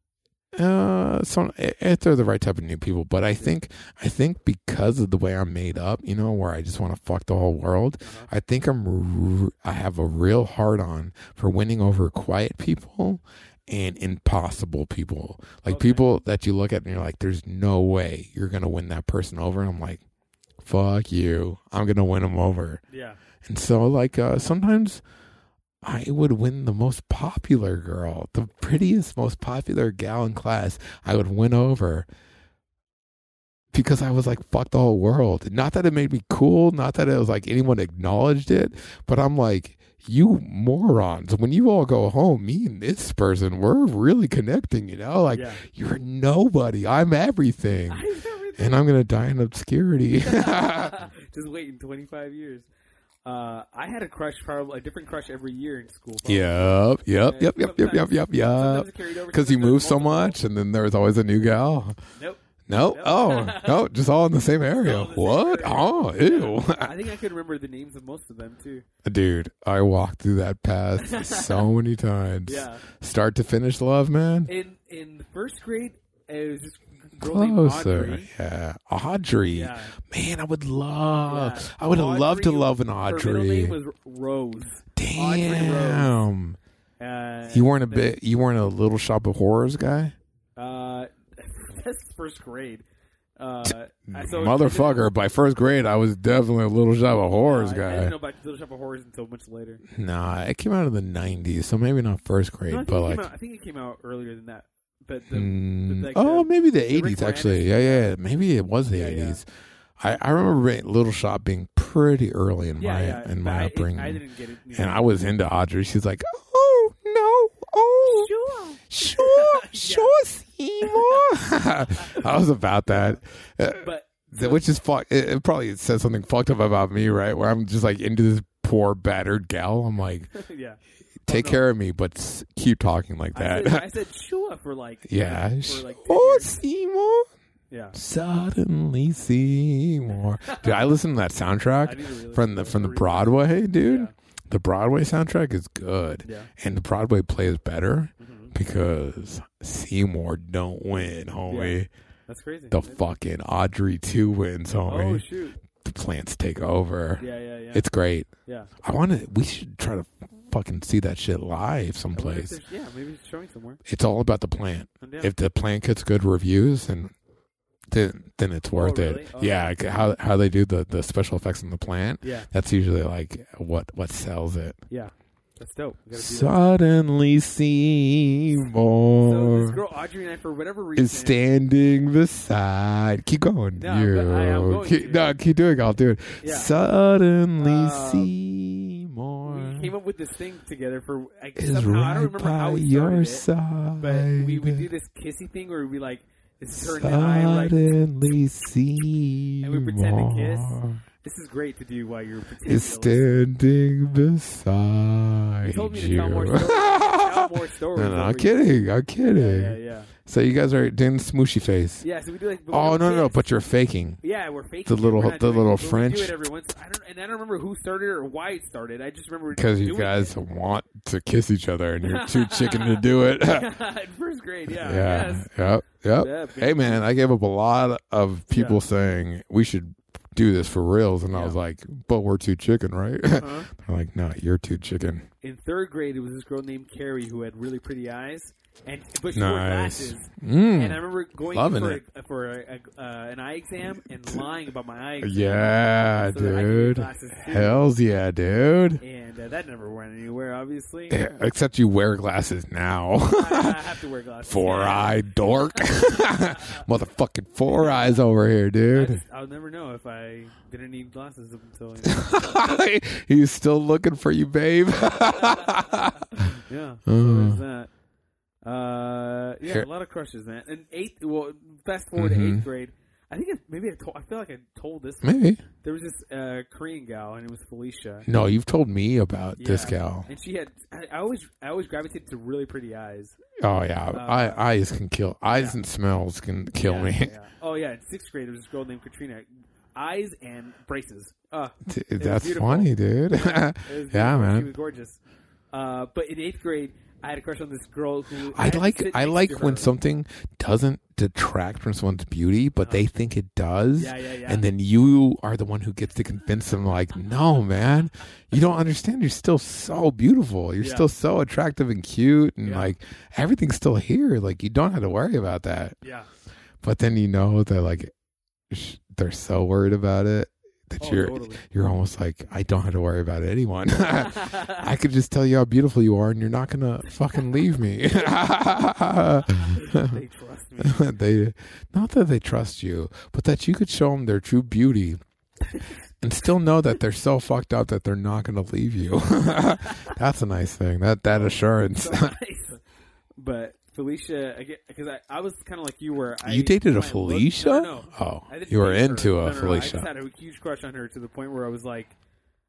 uh, so if they're the right type of new people. But I think, I think because of the way I'm made up, you know, where I just want to fuck the whole world. Uh-huh. I think I'm, r- I have a real hard on for winning over quiet people and impossible people. Like Okay. people that you look at and you're like, there's no way you're gonna win that person over. And I'm like, fuck you, I'm gonna win them over. Yeah. And so, like, uh, sometimes I would win the most popular girl, the prettiest, most popular gal in class. I would win over because I was like, fuck the whole world. Not that it made me cool, not that it was like anyone acknowledged it, but I'm like, you morons, when you all go home, me and this person, we're really connecting, you know? Like, yeah. you're nobody. I'm everything. I never And I'm going to die in obscurity. [LAUGHS] [LAUGHS] Just waiting 25 years. Uh, I had a crush, probably a different crush every year in school. probably. Yep, yep, yep, yep, yep, yep, yep, yep. Sometimes it carried over, Because you move so much, and then there's always a new gal. Nope. No, Nope. oh, [LAUGHS] no, just all in the same area. The same What? area. Oh, ew. I think I could remember the names of most of them too. Dude, I walked through that path [LAUGHS] so many times. Yeah. Start to finish love, man. In in first grade, it was just a girl named Closer. Audrey. Yeah. Audrey. Yeah. Man, I would love, Yeah. I would have loved to love an Audrey. Her name was Rose. Audrey Rose. Damn. Uh, You weren't a bit, you weren't a little shop of horrors guy? First grade. Uh, so [LAUGHS] Motherfucker, by first grade, I was definitely a little shop of horrors I, I guy. didn't know about Little Shop of Horrors until much later. Nah, it came out in the '90s, so maybe not first grade, No, I, think but it like, out, I think it came out earlier than that. But the, mm, like oh, the- maybe the the Rick '80s actually. Moranis- Yeah, yeah, maybe it was the Yeah, yeah. '80s. I, I remember being, Little Shop being pretty early in Yeah, my yeah. in but my I, upbringing, I didn't get it. and I was into Audrey. She's like, oh oh sure. sure, [LAUGHS] sure, Seymour. [LAUGHS] I was about that. Uh, But which is fuck. It, it probably says something fucked up about me, right? Where I'm just like into this poor battered gal. I'm like, [LAUGHS] yeah, take no. care of me, but s- keep talking like I that. said, I said sure for like yeah. for like 10 oh. Seymour. yeah. Suddenly Seymour. Dude, I listen to that soundtrack really from the from the Broadway, dude. Yeah. The Broadway soundtrack is good, Yeah. and the Broadway play is better Mhm. because Seymour don't win, homie. That's crazy. The fucking Audrey two wins, oh homie. shoot. the plants take over. Yeah, yeah, yeah. It's great. yeah. I want to. We should try to fucking see that shit live I wonder if someplace. Yeah, maybe it's showing somewhere. It's all about the plant. Yeah. If the plant gets good reviews, and then then it's worth really? it. Oh. Yeah, like how how they do the the special effects in the plant. yeah, That's usually like what what sells it. yeah. That's dope. We gotta that. Suddenly So Seymour this girl Audrey and I, for whatever reason, is standing beside. Keep going. No, you. I am going keep. No, keep doing. it. I'll do it. Yeah. Suddenly Um, Seymour we came up with this thing together for I, is somehow I don't remember how by we your started it, side. but we would do this kissy thing where be like, "This is her and I," like Suddenly Seymour pretend to kiss. this is great to do while you're pretending. is standing beside You told me to tell more stories. tell more [LAUGHS] stories. no, no, I'm kidding. I'm kidding. Yeah, yeah, yeah. So you guys are doing smooshy face. Yeah, so we do like. but Oh no, no, no! But you're faking. yeah, we're faking. The it. little- We're not the doing little it, but French- We do it every once. I don't, and I don't remember who started it or why it started. I just remember Because you doing guys want to kiss each other and you're too [LAUGHS] chicken to do it. [LAUGHS] [LAUGHS] in first grade. Yeah. yeah. Yes. Yep. Yep. Yeah, Hey man, I gave up a lot of people saying we should do this for reals, and I was like, "But we're too chicken, right?" Uh-huh. They're like, "No, you're too chicken." In third grade, it was this girl named Carrie who had really pretty eyes, and but she wore Nice. glasses. Mm. And I remember going Loving for, it. a, for a, a, uh, an eye exam and lying about my eye exam. Yeah, So that I could get dude. glasses too. Hell's yeah, dude. And uh, that never went anywhere, obviously. Yeah, Except you wear glasses now. I, [LAUGHS] have to wear glasses. four eye dork. [LAUGHS] [LAUGHS] Motherfucking four eyes over here, I dude. just- I'll never know if I didn't need glasses up until. He's still looking for you, babe. yeah. So Uh. there's that. Uh, yeah, a lot of crushes, man. And eighth, well, fast forward Mhm. to eighth grade. I think it, maybe I told. I feel like I told this. one. Maybe. There was this uh, Korean gal, and it was Felicia. No, you've told me about this Yeah. gal. And she had. I, I always, I always gravitated to really pretty eyes. Oh yeah, Uh, I, eyes can kill. Eyes yeah. and smells can kill Yeah, [LAUGHS] me. Oh yeah, in sixth grade, there was this girl named Katrina. Eyes and braces. Uh, That's funny, dude. [LAUGHS] yeah, man. She was gorgeous. Uh, but in eighth grade, I had a crush on this girl who I like I like when something doesn't detract from someone's beauty, but they think it does. Uh-huh. Yeah, yeah, yeah. And then you are the one who gets to convince them, like, no, man, you don't understand. You're still so beautiful. You're Yeah. still so attractive and cute, and Yeah. like everything's still here. Like you don't have to worry about that. yeah. But then you know that like sh- they're so worried about it that Oh, you're totally. you're almost like I don't have to worry about anyone. [LAUGHS] [LAUGHS] I could just tell you how beautiful you are, and you're not gonna fucking leave me. [LAUGHS] they trust me. they not that they trust you, but that you could show them their true beauty, and still know that they're so fucked up that they're not gonna leave you. That's a nice thing. That that assurance. So nice. But Felicia, because I, I, was kind of like you, were. I, you dated a I looked- Felicia? no, no, no. Oh, I you were her. into No, a no, I just had a huge crush on her to the point where I was like,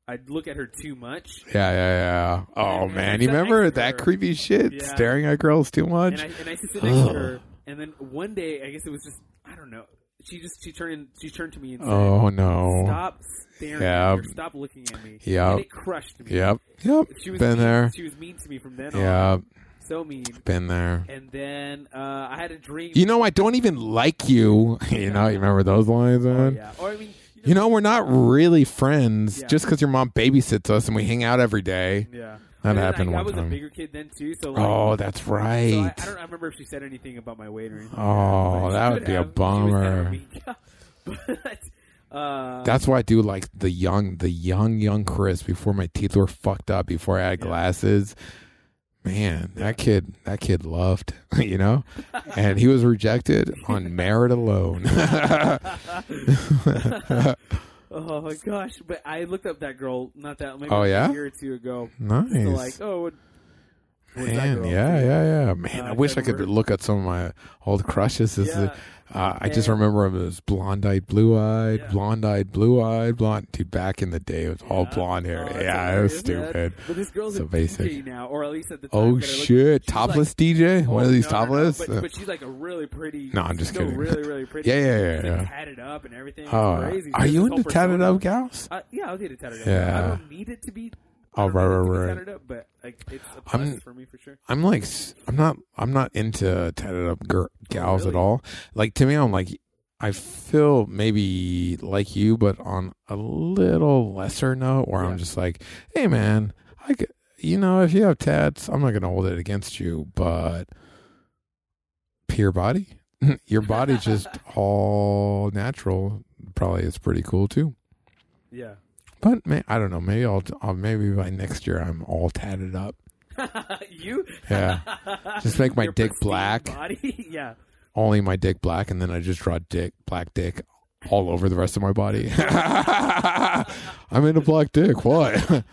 I'd look at her too much, Yeah, yeah, yeah. Oh And- and man, I you remember that her. creepy shit? Yeah. Staring at girls too much. and I and I used to sit next to her. And then one day, I guess it was just I don't know. She just she turned she turned to me and said, oh no. "Stop staring Yeah. at me stop looking at me." Yeah, and it crushed me. Yep. Yep. She was Been mean, there. She was mean to me from then Yeah. on. So mean. Been there. And then uh, I had a dream. You know, I don't even like you. [LAUGHS] you know, you remember those lines, oh, yeah. Or I mean, You know, we're not really friends Yeah. just because your mom babysits us and we hang out every day. Yeah. That happened I, I one was time. a bigger kid then too, so like, Oh, that's so I, right. I don't I remember if she said anything about my weight or anything. Oh, that would be a have. She was kind of bummer. [LAUGHS] but uh, That's why I do like the young, the young, young Chris before my teeth were fucked up, before I had Yeah. glasses. Man, that kid, that kid loved, [LAUGHS] you know, and he was rejected on merit alone. [LAUGHS] oh my gosh! But I looked up that girl not that maybe Oh, yeah? a year or two ago. nice. So like, oh, what, what's that Man, yeah, yeah, yeah. Man, Uh, I wish I could look at some of my old crushes. This is, uh, I just remember him as blonde-eyed, blue-eyed, Yeah. blonde-eyed, blue-eyed, blonde. Dude, back in the day, it was all blonde hair. Oh, yeah, it was stupid. But this girl's So basic. Now, or at least at the time. Oh looked- shit! Topless like- DJ? One Oh, of these no, no, no, topless? but, Uh, but she's like a really pretty. No, I'm just still kidding. Really, [LAUGHS] really pretty. Yeah, yeah, yeah, She's, like, yeah. tatted up and everything. oh, crazy. are you into tatted up gals? Uh, yeah, I'll get it tatted up. Yeah. I don't need it to be. Oh, right, need it to right, right. Tatted up, but like it's a plus I'm- for me for sure. I'm like, I'm not, I'm not into tatted up gir- gals at all. Like to me, I'm like, I feel maybe like you, but on a little lesser note, where Yeah. I'm just like, hey man, I, you know, if you have tats, I'm not gonna hold it against you, but pure body, [LAUGHS] your body's just [LAUGHS] all natural. Probably is pretty cool too. Yeah. But may, I don't know. Maybe I'll, I'll maybe by next year I'm all tatted up. [LAUGHS] you? Yeah. Just make [LAUGHS] my Your dick black. Body? [LAUGHS] yeah. only my dick black, and then I just draw dick, black dick, all over the rest of my body. I'm in a black dick. What?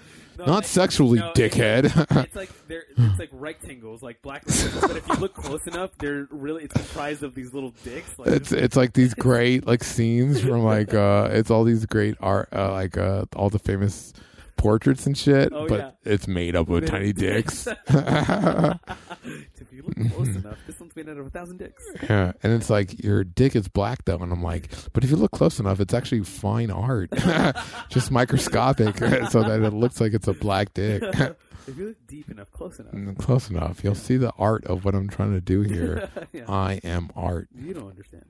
No, Not sexually, no, dickhead. It's [LAUGHS] like they're it's like rectangles, like black rectangles. but if you look close enough, they're really it's comprised of these little dicks. Like it's it's like these great like scenes from like [LAUGHS] uh it's all these great art uh, like uh all the famous portraits and shit, Oh, but yeah. it's made up of tiny dicks. [LAUGHS] if you look close [LAUGHS] enough, this one's made out of a thousand dicks. Yeah, and it's like your dick is black though, and I'm like, but if you look close enough, it's actually fine art, [LAUGHS] just microscopic, so that it looks like it's a black dick. if you look deep enough, close enough. Mm, close enough, you'll see the art of what I'm trying to do here. yeah. I am art. you don't understand.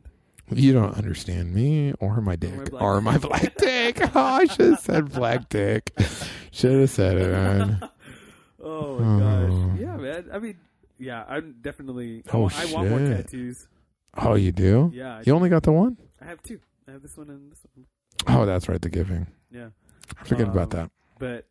You don't understand me or my dick or my black dick. [LAUGHS] Oh, I should have said black dick. Should have said it, man. [LAUGHS] Oh my gosh. Oh. Yeah, man. I mean, yeah, I'm definitely. I Oh, want- I want more shit. tattoos. Oh, you do? Yeah, I, You only got the one? I have two. I have this one and this one. Oh, that's right, the giving. Yeah, I forget Um, about that. but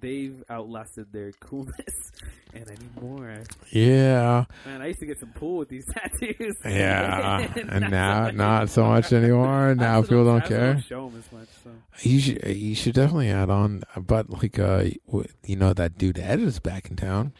they've outlasted their coolness, [LAUGHS] and I need more. Yeah. Man, I used to get some pool with these [LAUGHS] tattoos. Yeah, [LAUGHS] and now so not so much anymore. Now people don't also care. show them as much. So You should you should definitely add on, but like uh, you know that dude Ed is back in town.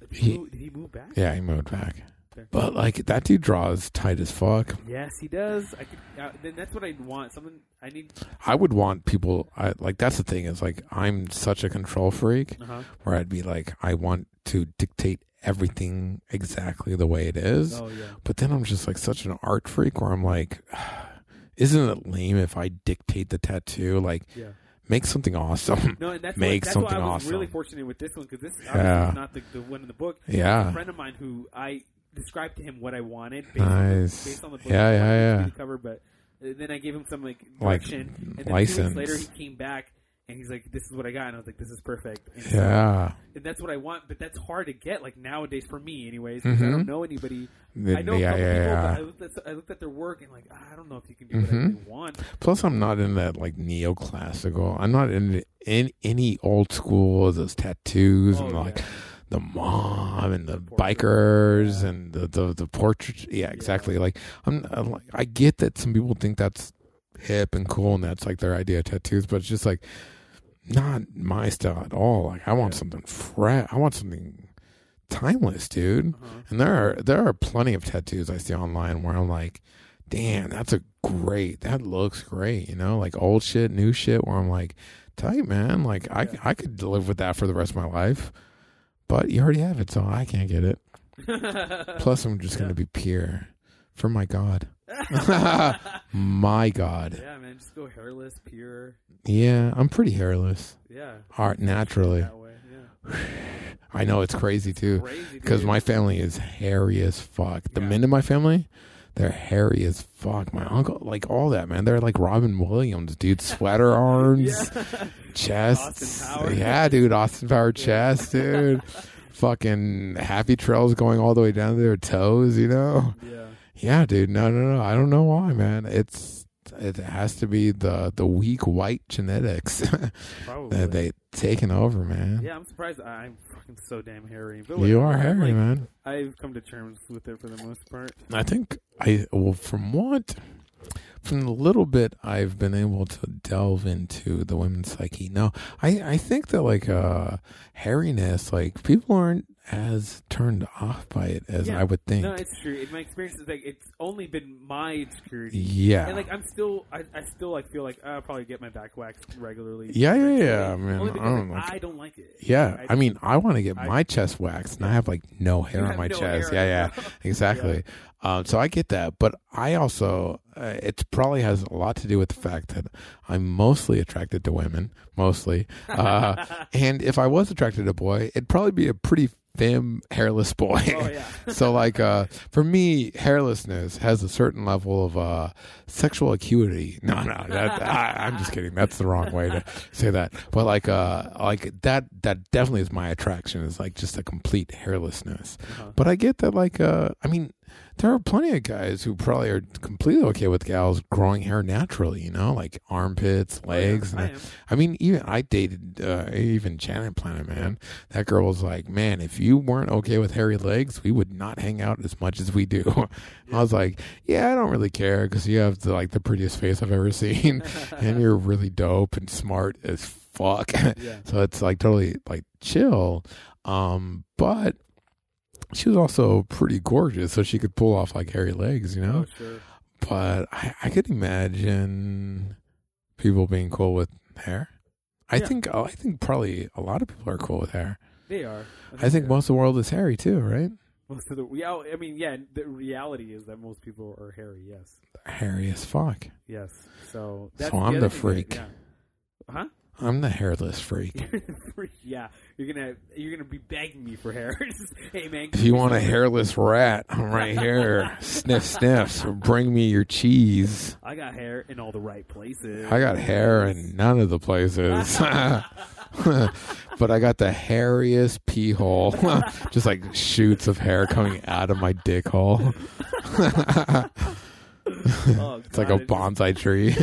did He- he, did he move back? Yeah, he moved back, But like that dude draws tight as fuck. Yes, he does. I could. Uh, then that's what I want. Someone I need. I would want people. I like that's the thing is like I'm such a control freak Uh huh. where I'd be like I want to dictate everything exactly the way it is. Oh yeah. But then I'm just like such an art freak where I'm like, [SIGHS] isn't it lame if I dictate the tattoo? Like Yeah. make something awesome. No, and that's [LAUGHS] Make what, that's something why I was awesome. really fortunate with this one because this Yeah. is not the, the one in the book. Yeah. a friend of mine who I described to him what I wanted based, on, the, based on the book. Yeah, yeah, yeah. The cover, but uh, then I gave him some like Like, direction, and then license. two weeks later he came back and he's like, "This is what I got," and I was like, "This is perfect." And so- Yeah. and that's what I want, but that's hard to get like nowadays for me, anyways. Because I don't know anybody. Then- I know yeah, yeah, people, yeah. but I looked, at, I looked at their work and like "Ah, I don't know if you can do what I Mhm. really want. Plus, I'm not in that like neoclassical. I'm not in in any old school of those tattoos and Oh, like yeah. The mom and the bikers and the the, the portrait. Yeah, exactly. Like I'm, I'm like I get that some people think that's hip and cool and that's like their idea of tattoos, but it's just like not my style at all. Like I want Yeah. something fresh. I want something timeless, dude. Uh-huh. And there are there are plenty of tattoos I see online where I'm like, damn, that's a great. That looks great. You know, like old shit, new shit. Where I'm like, tight man. Like I Yeah. I could live with that for the rest of my life. But you already have it, so I can't get it. [LAUGHS] Plus, I'm just gonna be pure for my God. [LAUGHS] my God. Yeah, man, just go hairless, pure. Yeah, I'm pretty hairless. Yeah, Art naturally. Yeah, [SIGHS] I know it's crazy too. Because my family is hairy as fuck. The Yeah. men in my family, they're hairy as fuck. My uncle, like all that, man. They're like Robin Williams, dude. Sweater [LAUGHS] arms, yeah. [LAUGHS] chests. Yeah, dude. Austin Power chest, dude. [LAUGHS] Fucking happy trails going all the way down to their toes, you know? yeah. Yeah, dude. No, no, no. I don't know why, man. It's it has to be the the weak white genetics Probably. that they taken over, man. yeah, I'm surprised. I'm fucking so damn hairy. But you are hairy, Like, man. I've come to terms with it for the most part. I think I well from what from the little bit I've been able to delve into the women's psyche. Now, I I think that like uh hairiness, like people aren't as turned off by it as Yeah. I would think. No, it's true. In my experience, it's like it's only been my insecurity. yeah. And like I'm still, I, I still like feel like I'll probably get my back waxed regularly. Yeah, yeah, yeah, man. Only I don't like, like I don't like it. yeah, I I mean, I want to get I- my chest waxed, and I have like no [LAUGHS] hair on my no chest. Yeah, yeah, [LAUGHS] it. exactly. Um, so I get that, but I also uh, it probably has a lot to do with the fact that I'm mostly attracted to women, mostly. Uh, [LAUGHS] and if I was attracted to a boy, it'd probably be a pretty thin, hairless boy. Oh yeah. [LAUGHS] so like uh for me hairlessness has a certain level of uh sexual acuity no no that, [LAUGHS] I, i'm just kidding that's the wrong way to say that but like uh like that that definitely is my attraction is like just a complete hairlessness Uh-huh. but i get that like uh i mean there are plenty of guys who probably are completely okay with gals growing hair naturally you know like armpits legs Oh, I and am. I mean, even I dated uh, even Janet Planet, man. That girl was like, man, if you weren't okay with hairy legs, we would not hang out as much as we do. [LAUGHS] I was like, yeah, I don't really care because you have the, like the prettiest face I've ever [LAUGHS] seen, and you're really dope and smart as fuck. Yeah. [LAUGHS] so it's like totally like chill. Um, but she was also pretty gorgeous, so she could pull off like hairy legs, you know. Oh sure. But I, I could imagine people being cool with hair. I Yeah. think oh, I think probably a lot of people are cool with hair. They are. I think they are. most of the world is hairy too, right? most of the. Yeah, oh, I mean, yeah. The reality is that most people are hairy. Yes. Hairy as fuck. Yes. So that's So I'm the thing freak. yeah. Huh? I'm the hairless freak. yeah, you're gonna you're gonna be begging me for hair. [LAUGHS] Hey man, If you want a hairless rat, I'm [LAUGHS] right here. sniff, sniff. Bring me your cheese. I got hair in all the right places. I got hair in none of the places. [LAUGHS] but I got the hairiest pee hole. Just like shoots of hair coming out of my dick hole. Oh, It's like a bonsai tree.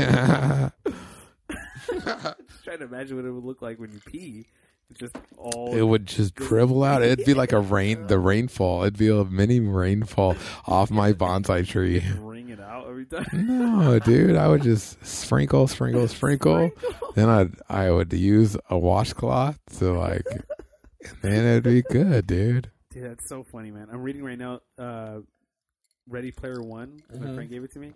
Trying to imagine what it would look like when you pee. It's just all. it would just dribble out. It'd be [LAUGHS] like a rain, the rainfall. It'd be a mini rainfall off my bonsai tree. Wring it out every time. [LAUGHS] No, dude, I would just sprinkle, [LAUGHS] sprinkle, sprinkle. Then I'd I would use a washcloth to like, and then it'd be good, dude. Dude, that's so funny, man. I'm reading right now. Uh, Ready Player One. My Mhm. friend gave it to me.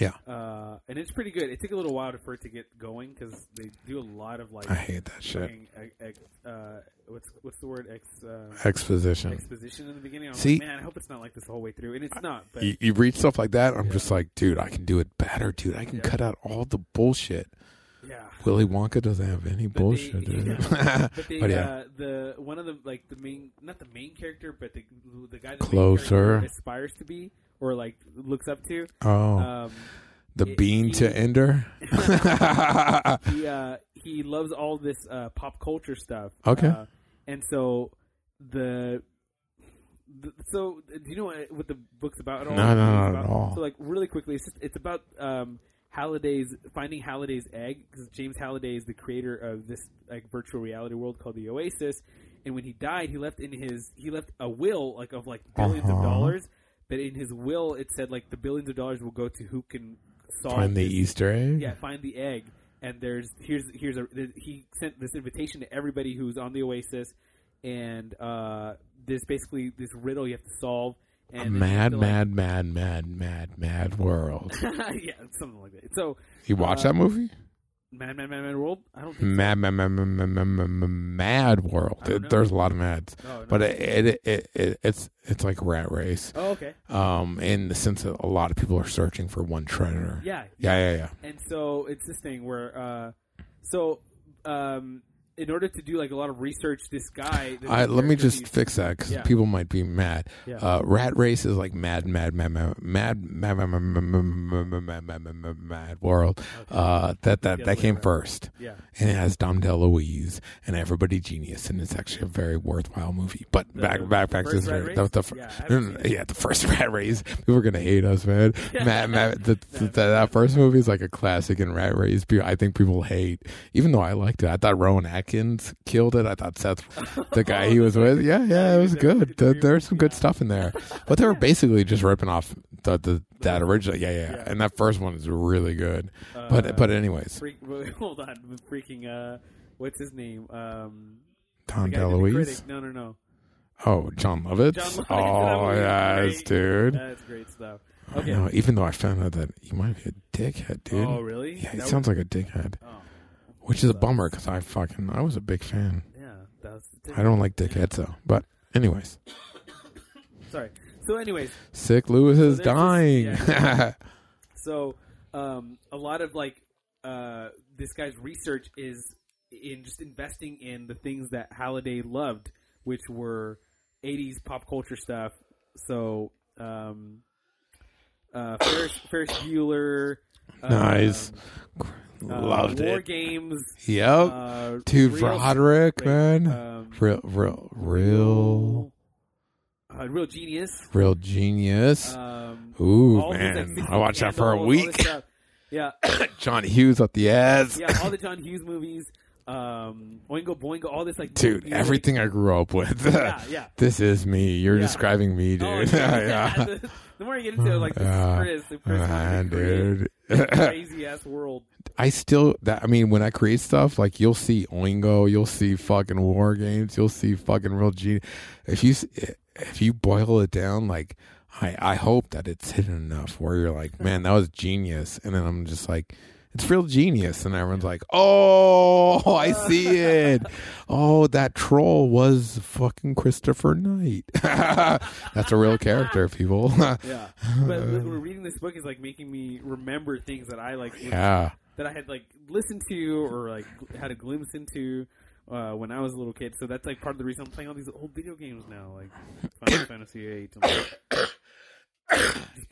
Yeah. Uh, and it's pretty good. It took a little while for it to get going because they do a lot of like. I hate that shit. fucking, ex- uh, what's what's the word? Ex, uh, Exposition. exposition in the beginning. I'm See- like, man, I hope it's not like this the whole way through, and it's not. But You, you read stuff like that, I'm Yeah. just like, dude, I can do it better, dude. I can Yeah. cut out all the bullshit. yeah, Willy Wonka doesn't have any But bullshit, they- [LAUGHS] dude. but they, But yeah. uh, the one of the like the main, not the main character, but the the guy that the main Closer. character aspires to be or like looks up to. oh, Um, the it- bean he- to ender. [LAUGHS] [LAUGHS] he uh, he loves all this uh, pop culture stuff. Okay. uh, and so the. the- So, do you know what, what the book's about at all? No, no, not about- at all. So, like, really quickly, it's just it's about um, Halliday's finding Halliday's egg because James Halliday is the creator of this like virtual reality world called the Oasis, and when he died, he left in his he left a will like of like 1000000000s of Uh-huh. dollars, but in his will it said like the billions of dollars will go to who can solve Find the this- Easter egg. yeah, find the egg. And there's here's here's a there- he sent this invitation to everybody who's on the Oasis, and uh, there's basically this riddle you have to solve. A And then you have mad, to, like- mad, mad, mad, mad, mad world. [LAUGHS] yeah, something like that. So, You watch Uh, that movie? Mad Mad Mad Mad World. I don't think Mad Mad Mad Mad Mad, mad, mad World. There's a lot of mads, but it, it, it's it's like Rat Race. Oh, okay. Um, in the sense that a lot of people are searching for one treasure. Yeah. Yeah, yeah, yeah. And so it's this thing where, uh, so um, in order to do like a lot of research, this guy. the I, let me just fix that because Yeah. people might be mad. Yeah. Uh, Rat Race is like mad, mad, mad, mad, mad, mad, mad, mad, mad, mad, mad, mad, mad, mad, mad, mad world. Uh, that that that came away first, Yeah. and it has Dom DeLuise and everybody genius, and it's actually a very worthwhile movie. But The- back the back back to this the, the, fir- Yeah, no, no, no, yeah, the first Rat Race. People are gonna hate us, man. Matt, Matt, the, the, that, that first movie is like a classic in Rat Race. I think people hate, even though I liked it. I thought Rowan Atkins killed it. I thought Seth, the [LAUGHS] guy he was with, yeah, yeah, it was good. There, there's some good stuff in there, but they were [LAUGHS] basically just ripping off the, the that original. Yeah, yeah, Yeah. and that first one is really good. But Uh, but anyways, freak, [LAUGHS] hold on, freaking uh, what's his name? Um, Tom the guy who did the DeLuise. No, no, no. Oh, Jon Lovitz. Jon Lovitz, oh yes, great. dude. That's great stuff. Okay. No, even though I found out that he might be a dickhead, dude. Oh, really? Yeah, he That sounds was- like a dickhead, Oh, which is a bummer because I fucking I was a big fan. yeah, that's. I don't like dickheads though. But anyways, [COUGHS] Sorry. So, anyways, sick Lewis is there's this- dying. yeah, [LAUGHS] so um, a lot of like uh, this guy's research is in just investing in the things that Halliday loved, which were '80s pop culture stuff. So, um, uh, Ferris, Ferris Bueller. [COUGHS] Nice. um, uh, Loved War it. Games. Yep. Uh, Dude, real- Roderick, wait, man. Um, real, real, real, uh, real genius. real genius. Um, Ooh, man. like, I watched that for a Candles, all this week. Yeah, [COUGHS] John Hughes up the ass. yeah, all the [LAUGHS] John Hughes movies, um, Oingo Boingo, all this like Dude, music. everything I grew up with. Yeah, yeah. [LAUGHS] this is me. You're Yeah. describing me, dude. Oh, [LAUGHS] yeah. [LAUGHS] The, the more you get into it, like this Yeah. is Chris, the Chris created dude. crazy ass world. I still that I mean when I create stuff like you'll see Oingo, you'll see fucking war games, you'll see fucking real genius. If you if you boil it down, like I I hope that it's hidden enough where you're like, man, that was genius, and then I'm just like. It's real genius, and everyone's like, "Oh, I see it! Oh, that troll was fucking Christopher Knight. [LAUGHS] That's a real character, people. [LAUGHS] Yeah, [LAUGHS] but we're reading this book is like making me remember things that I like yeah, that I had like listened to or like had a glimpse into uh, when I was a little kid. So that's like part of the reason I'm playing all these old video games now, like Final [COUGHS] Fantasy VIII. and, like,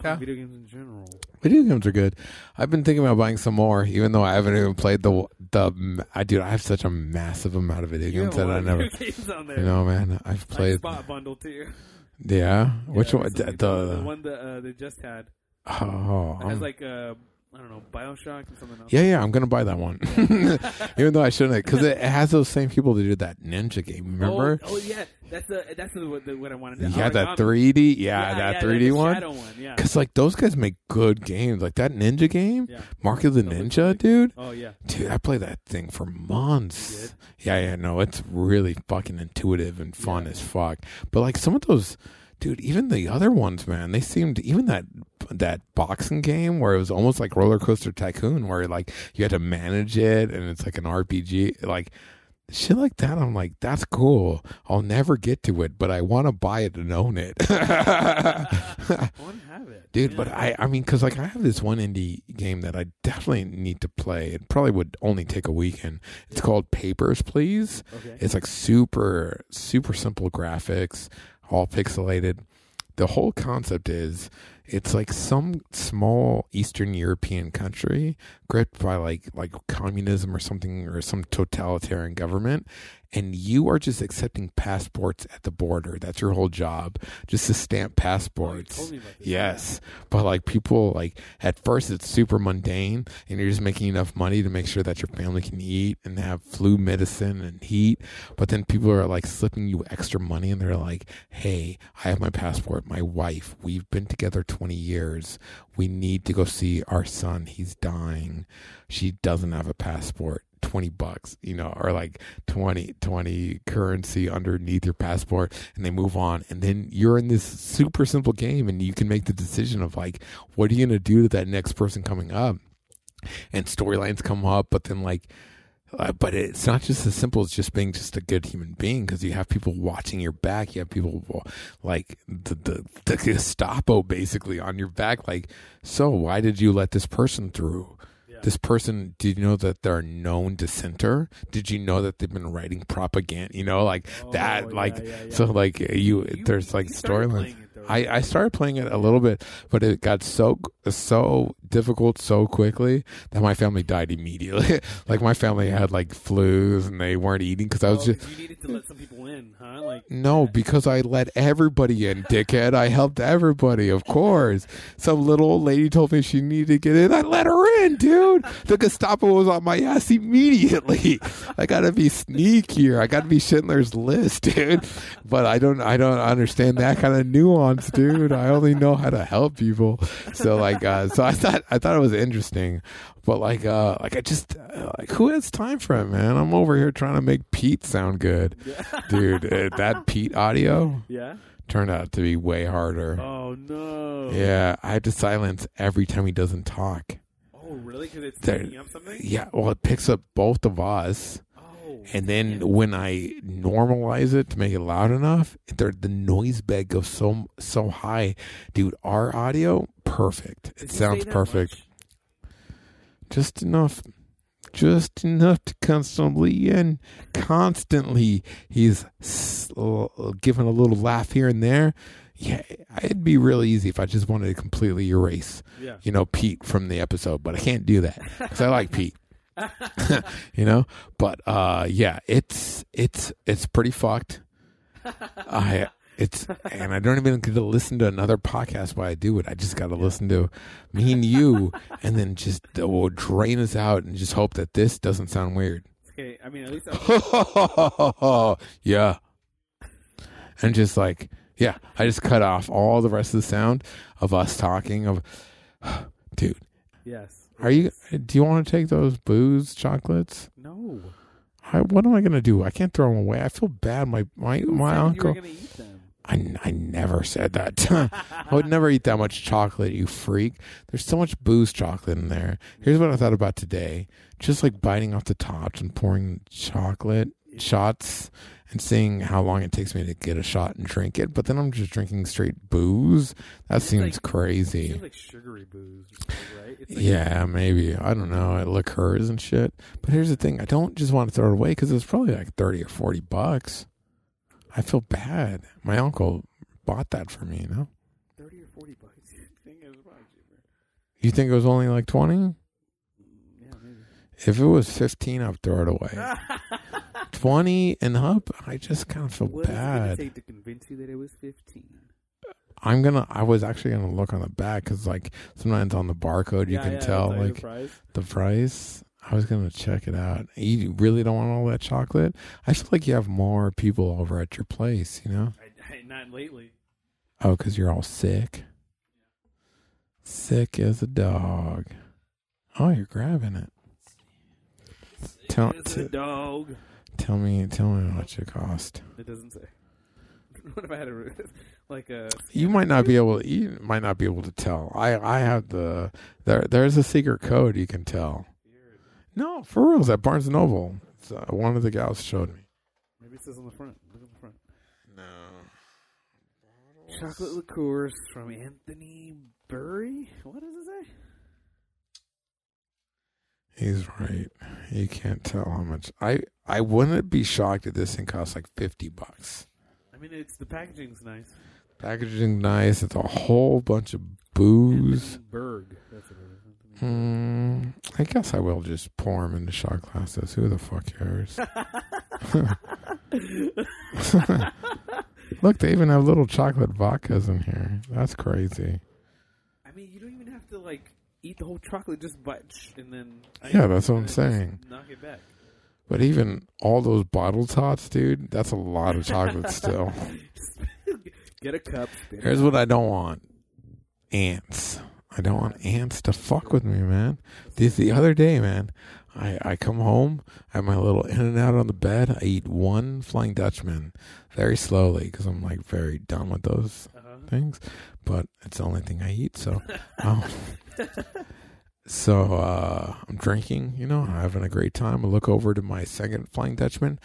Yeah. video games in general. Video games are good. I've been thinking about buying some more, even though I haven't even played the the. I dude, I have such a massive amount of video You games that I never. video games on there. You know, man, I've played. bought a bundle too. Yeah, which one? The, the, the one that uh, they just had. oh, It has like uh, I don't know Bioshock and something else. yeah, yeah. I'm gonna buy that one, [LAUGHS] even though I shouldn't, because it, it has those same people that did that ninja game. Oh, remember? Oh, oh yeah, that's the that's the, what, the, what I wanted. to yeah, oh, that 3D. Yeah, that 3D the one. Shadow one. Yeah. Because like those guys make good games, like that ninja game, Yeah. Mark of the Ninja, dude. Oh yeah. Dude, I played that thing for months. Yeah, yeah, no, it's really fucking intuitive and fun Yeah. as fuck. But like some of those, dude, even the other ones, man, they seemed even that that boxing game where it was almost like Roller Coaster Tycoon, where like you had to manage it and it's like an RPG, like. Shit like that, I'm like, that's cool. I'll never get to it, but I want to buy it and own it. I want to have it, dude Yeah. but i i mean because like i have this one indie game that i definitely need to play it probably would only take a weekend it's called papers please Okay. it's like super super simple graphics all pixelated. The whole concept is it's like some small eastern european country gripped by like like communism or something or some totalitarian government and you are just accepting passports at the border that's your whole job just to stamp Oh, passports about. Yes. But like people like at first it's super mundane and you're just making enough money to make sure that your family can eat and have flu medicine and heat. But then people are like slipping you extra money and they're like, Hey, I have my passport, my wife, we've been together twenty years. We need to go see our son. He's dying. She doesn't have a passport. 20 bucks, you know, or like 20, 20 currency underneath your passport and they move on. And then you're in this super simple game and you can make the decision of like, what are you going to do to that next person coming up? And storylines come up, but then like, uh, but it's not just as simple as just being just a good human being because you have people watching your back. You have people like the, the the Gestapo basically on your back. Like, so why did you let this person through? Yeah. This person, did you know that they're a known dissenter? Did you know that they've been writing propaganda? You know, like Oh, that, yeah, like yeah, so, like you, You- there's like storylines. playing it, though, I. I started playing it a little bit, but it got so so difficult so quickly that my family died immediately. [LAUGHS] like my family had like flus and they weren't eating because I was Oh, just you needed to let some people in, huh? Like no because I let everybody in, dickhead. I helped everybody, of course. Some little old lady told me she needed to get in. I let her in, dude. The Gestapo was on my ass immediately. [LAUGHS] I gotta be sneakier. I gotta be Schindler's List, dude. But I don't. I don't understand that kind of nuance, dude. I only know how to help people. So like, uh, so I thought I thought it was interesting, but like, uh, like I just uh, like who has time for it, man? I'm over here trying to make Pete sound good, [LAUGHS] dude. Uh, that Pete audio yeah. turned out to be way harder. Oh no. Yeah, I have to silence every time he doesn't talk. Oh really? Because it's There- picking up something. Yeah, well, it picks up both of us. And then when I normalize it to make it loud enough, the the noise bed goes so so high, dude. Our audio perfect. Did It sounds perfect, much? just enough, just enough to constantly and constantly. He's l- uh, giving a little laugh here and there. Yeah, it'd be real easy if I just wanted to completely erase Yeah. you know Pete from the episode, but I can't do that because I like Pete. [LAUGHS] you know, but uh, yeah, it's it's it's pretty fucked. I it's and I don't even get to listen to another podcast while I do it. I just got to listen to me and you, and then just uh, will drain us out and just hope that this doesn't sound weird. Okay. I mean, at least I, [LAUGHS] yeah, and just like yeah, I just cut off all the rest of the sound of us talking of, [SIGHS] dude. Yes. Are you? Do you want to take those booze chocolates? No. I, what am I gonna do? I can't throw them away. I feel bad. My my Who my uncle. You were gonna eat them. I, I never said that. [LAUGHS] I would never eat that much chocolate. You freak. There's so much booze chocolate in there. Here's what I thought about today. Just like biting off the tops and pouring chocolate shots and seeing how long it takes me to get a shot and drink it. But then I'm just drinking straight booze. That seems like- crazy. like sugary booze, right? Like, Yeah, maybe. I don't know. It liqueurs and shit. But here's the thing: I don't just want to throw it away because it's probably like thirty or forty bucks. I feel bad. My uncle bought that for me. You know. Thirty or forty bucks. [LAUGHS] You think it was probably cheaper? You think it was only like twenty? If it was fifteen, I'd throw it away. [LAUGHS] Twenty and up, I just kind of feel What is it gonna bad. take to convince you that it was fifteen? I'm gonna. I was actually gonna look on the back because like sometimes on the barcode you Yeah, can yeah, tell it's the like price. the price. I was gonna check it out. You really don't want all that chocolate? I feel like you have more people over at your place, you know? I, I, not lately. Oh, because you're all sick. Sick as a dog. Oh, you're grabbing it. Tell, It's t- a dog. tell me, tell me how much it cost. It doesn't say. [LAUGHS] what if I had a [LAUGHS] like a? You might not be able. You might not be able to tell. I, I have the there. There's a secret code you can tell. No, for reals at Barnes and Noble. It's, uh, one of the gals showed me. Maybe it says on the front. Look on the front. No. Chocolate liqueurs from Anthony Berg. What does it say? He's right. You can't tell how much. I I wouldn't be shocked if this thing costs like fifty bucks. I mean, it's the packaging's nice. Packaging nice. It's a whole bunch of booze. Berg. That's what it is. Anthony Hmm. I guess I will just pour them into shot glasses. Who the fuck cares? [LAUGHS] [LAUGHS] Look, they even have little chocolate vodkas in here. That's crazy. I mean, you don't even have to like eat the whole chocolate. Just bite and then. Yeah, that's what I'm and then just saying. Knock it back. But even all those bottle tots, dude, that's a lot of chocolate [LAUGHS] still. Get a cup. Here's what I don't want ants. I don't want ants to fuck with me, man. This the other day, man. I, I come home, I have my little In-N-Out on the bed. I eat one Flying Dutchman very slowly because I'm like very done with those Uh-huh. things. But it's the only thing I eat. So, [LAUGHS] um, so uh, I'm drinking, you know, having a great time. I look over to my second Flying Dutchman,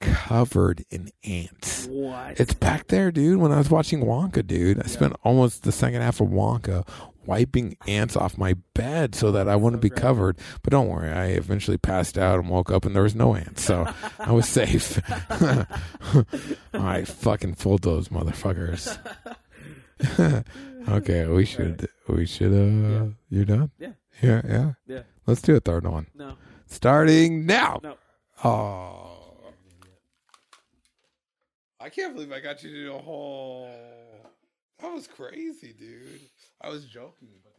covered in ants. What? It's back there, dude. When I was watching Wonka, dude, I spent almost the second half of Wonka wiping ants off my bed so that I wouldn't So be great. covered. But don't worry, I eventually passed out and woke up and there was no ants, so I was safe. [LAUGHS] [LAUGHS] I fucking fooled those motherfuckers. [LAUGHS] okay, we should we should uh Yeah. you're done? Yeah. Yeah, yeah. Yeah. Let's do a third one. No. Starting now. No. Oh. I can't believe I got you to do a whole. That was crazy, dude. I was joking, but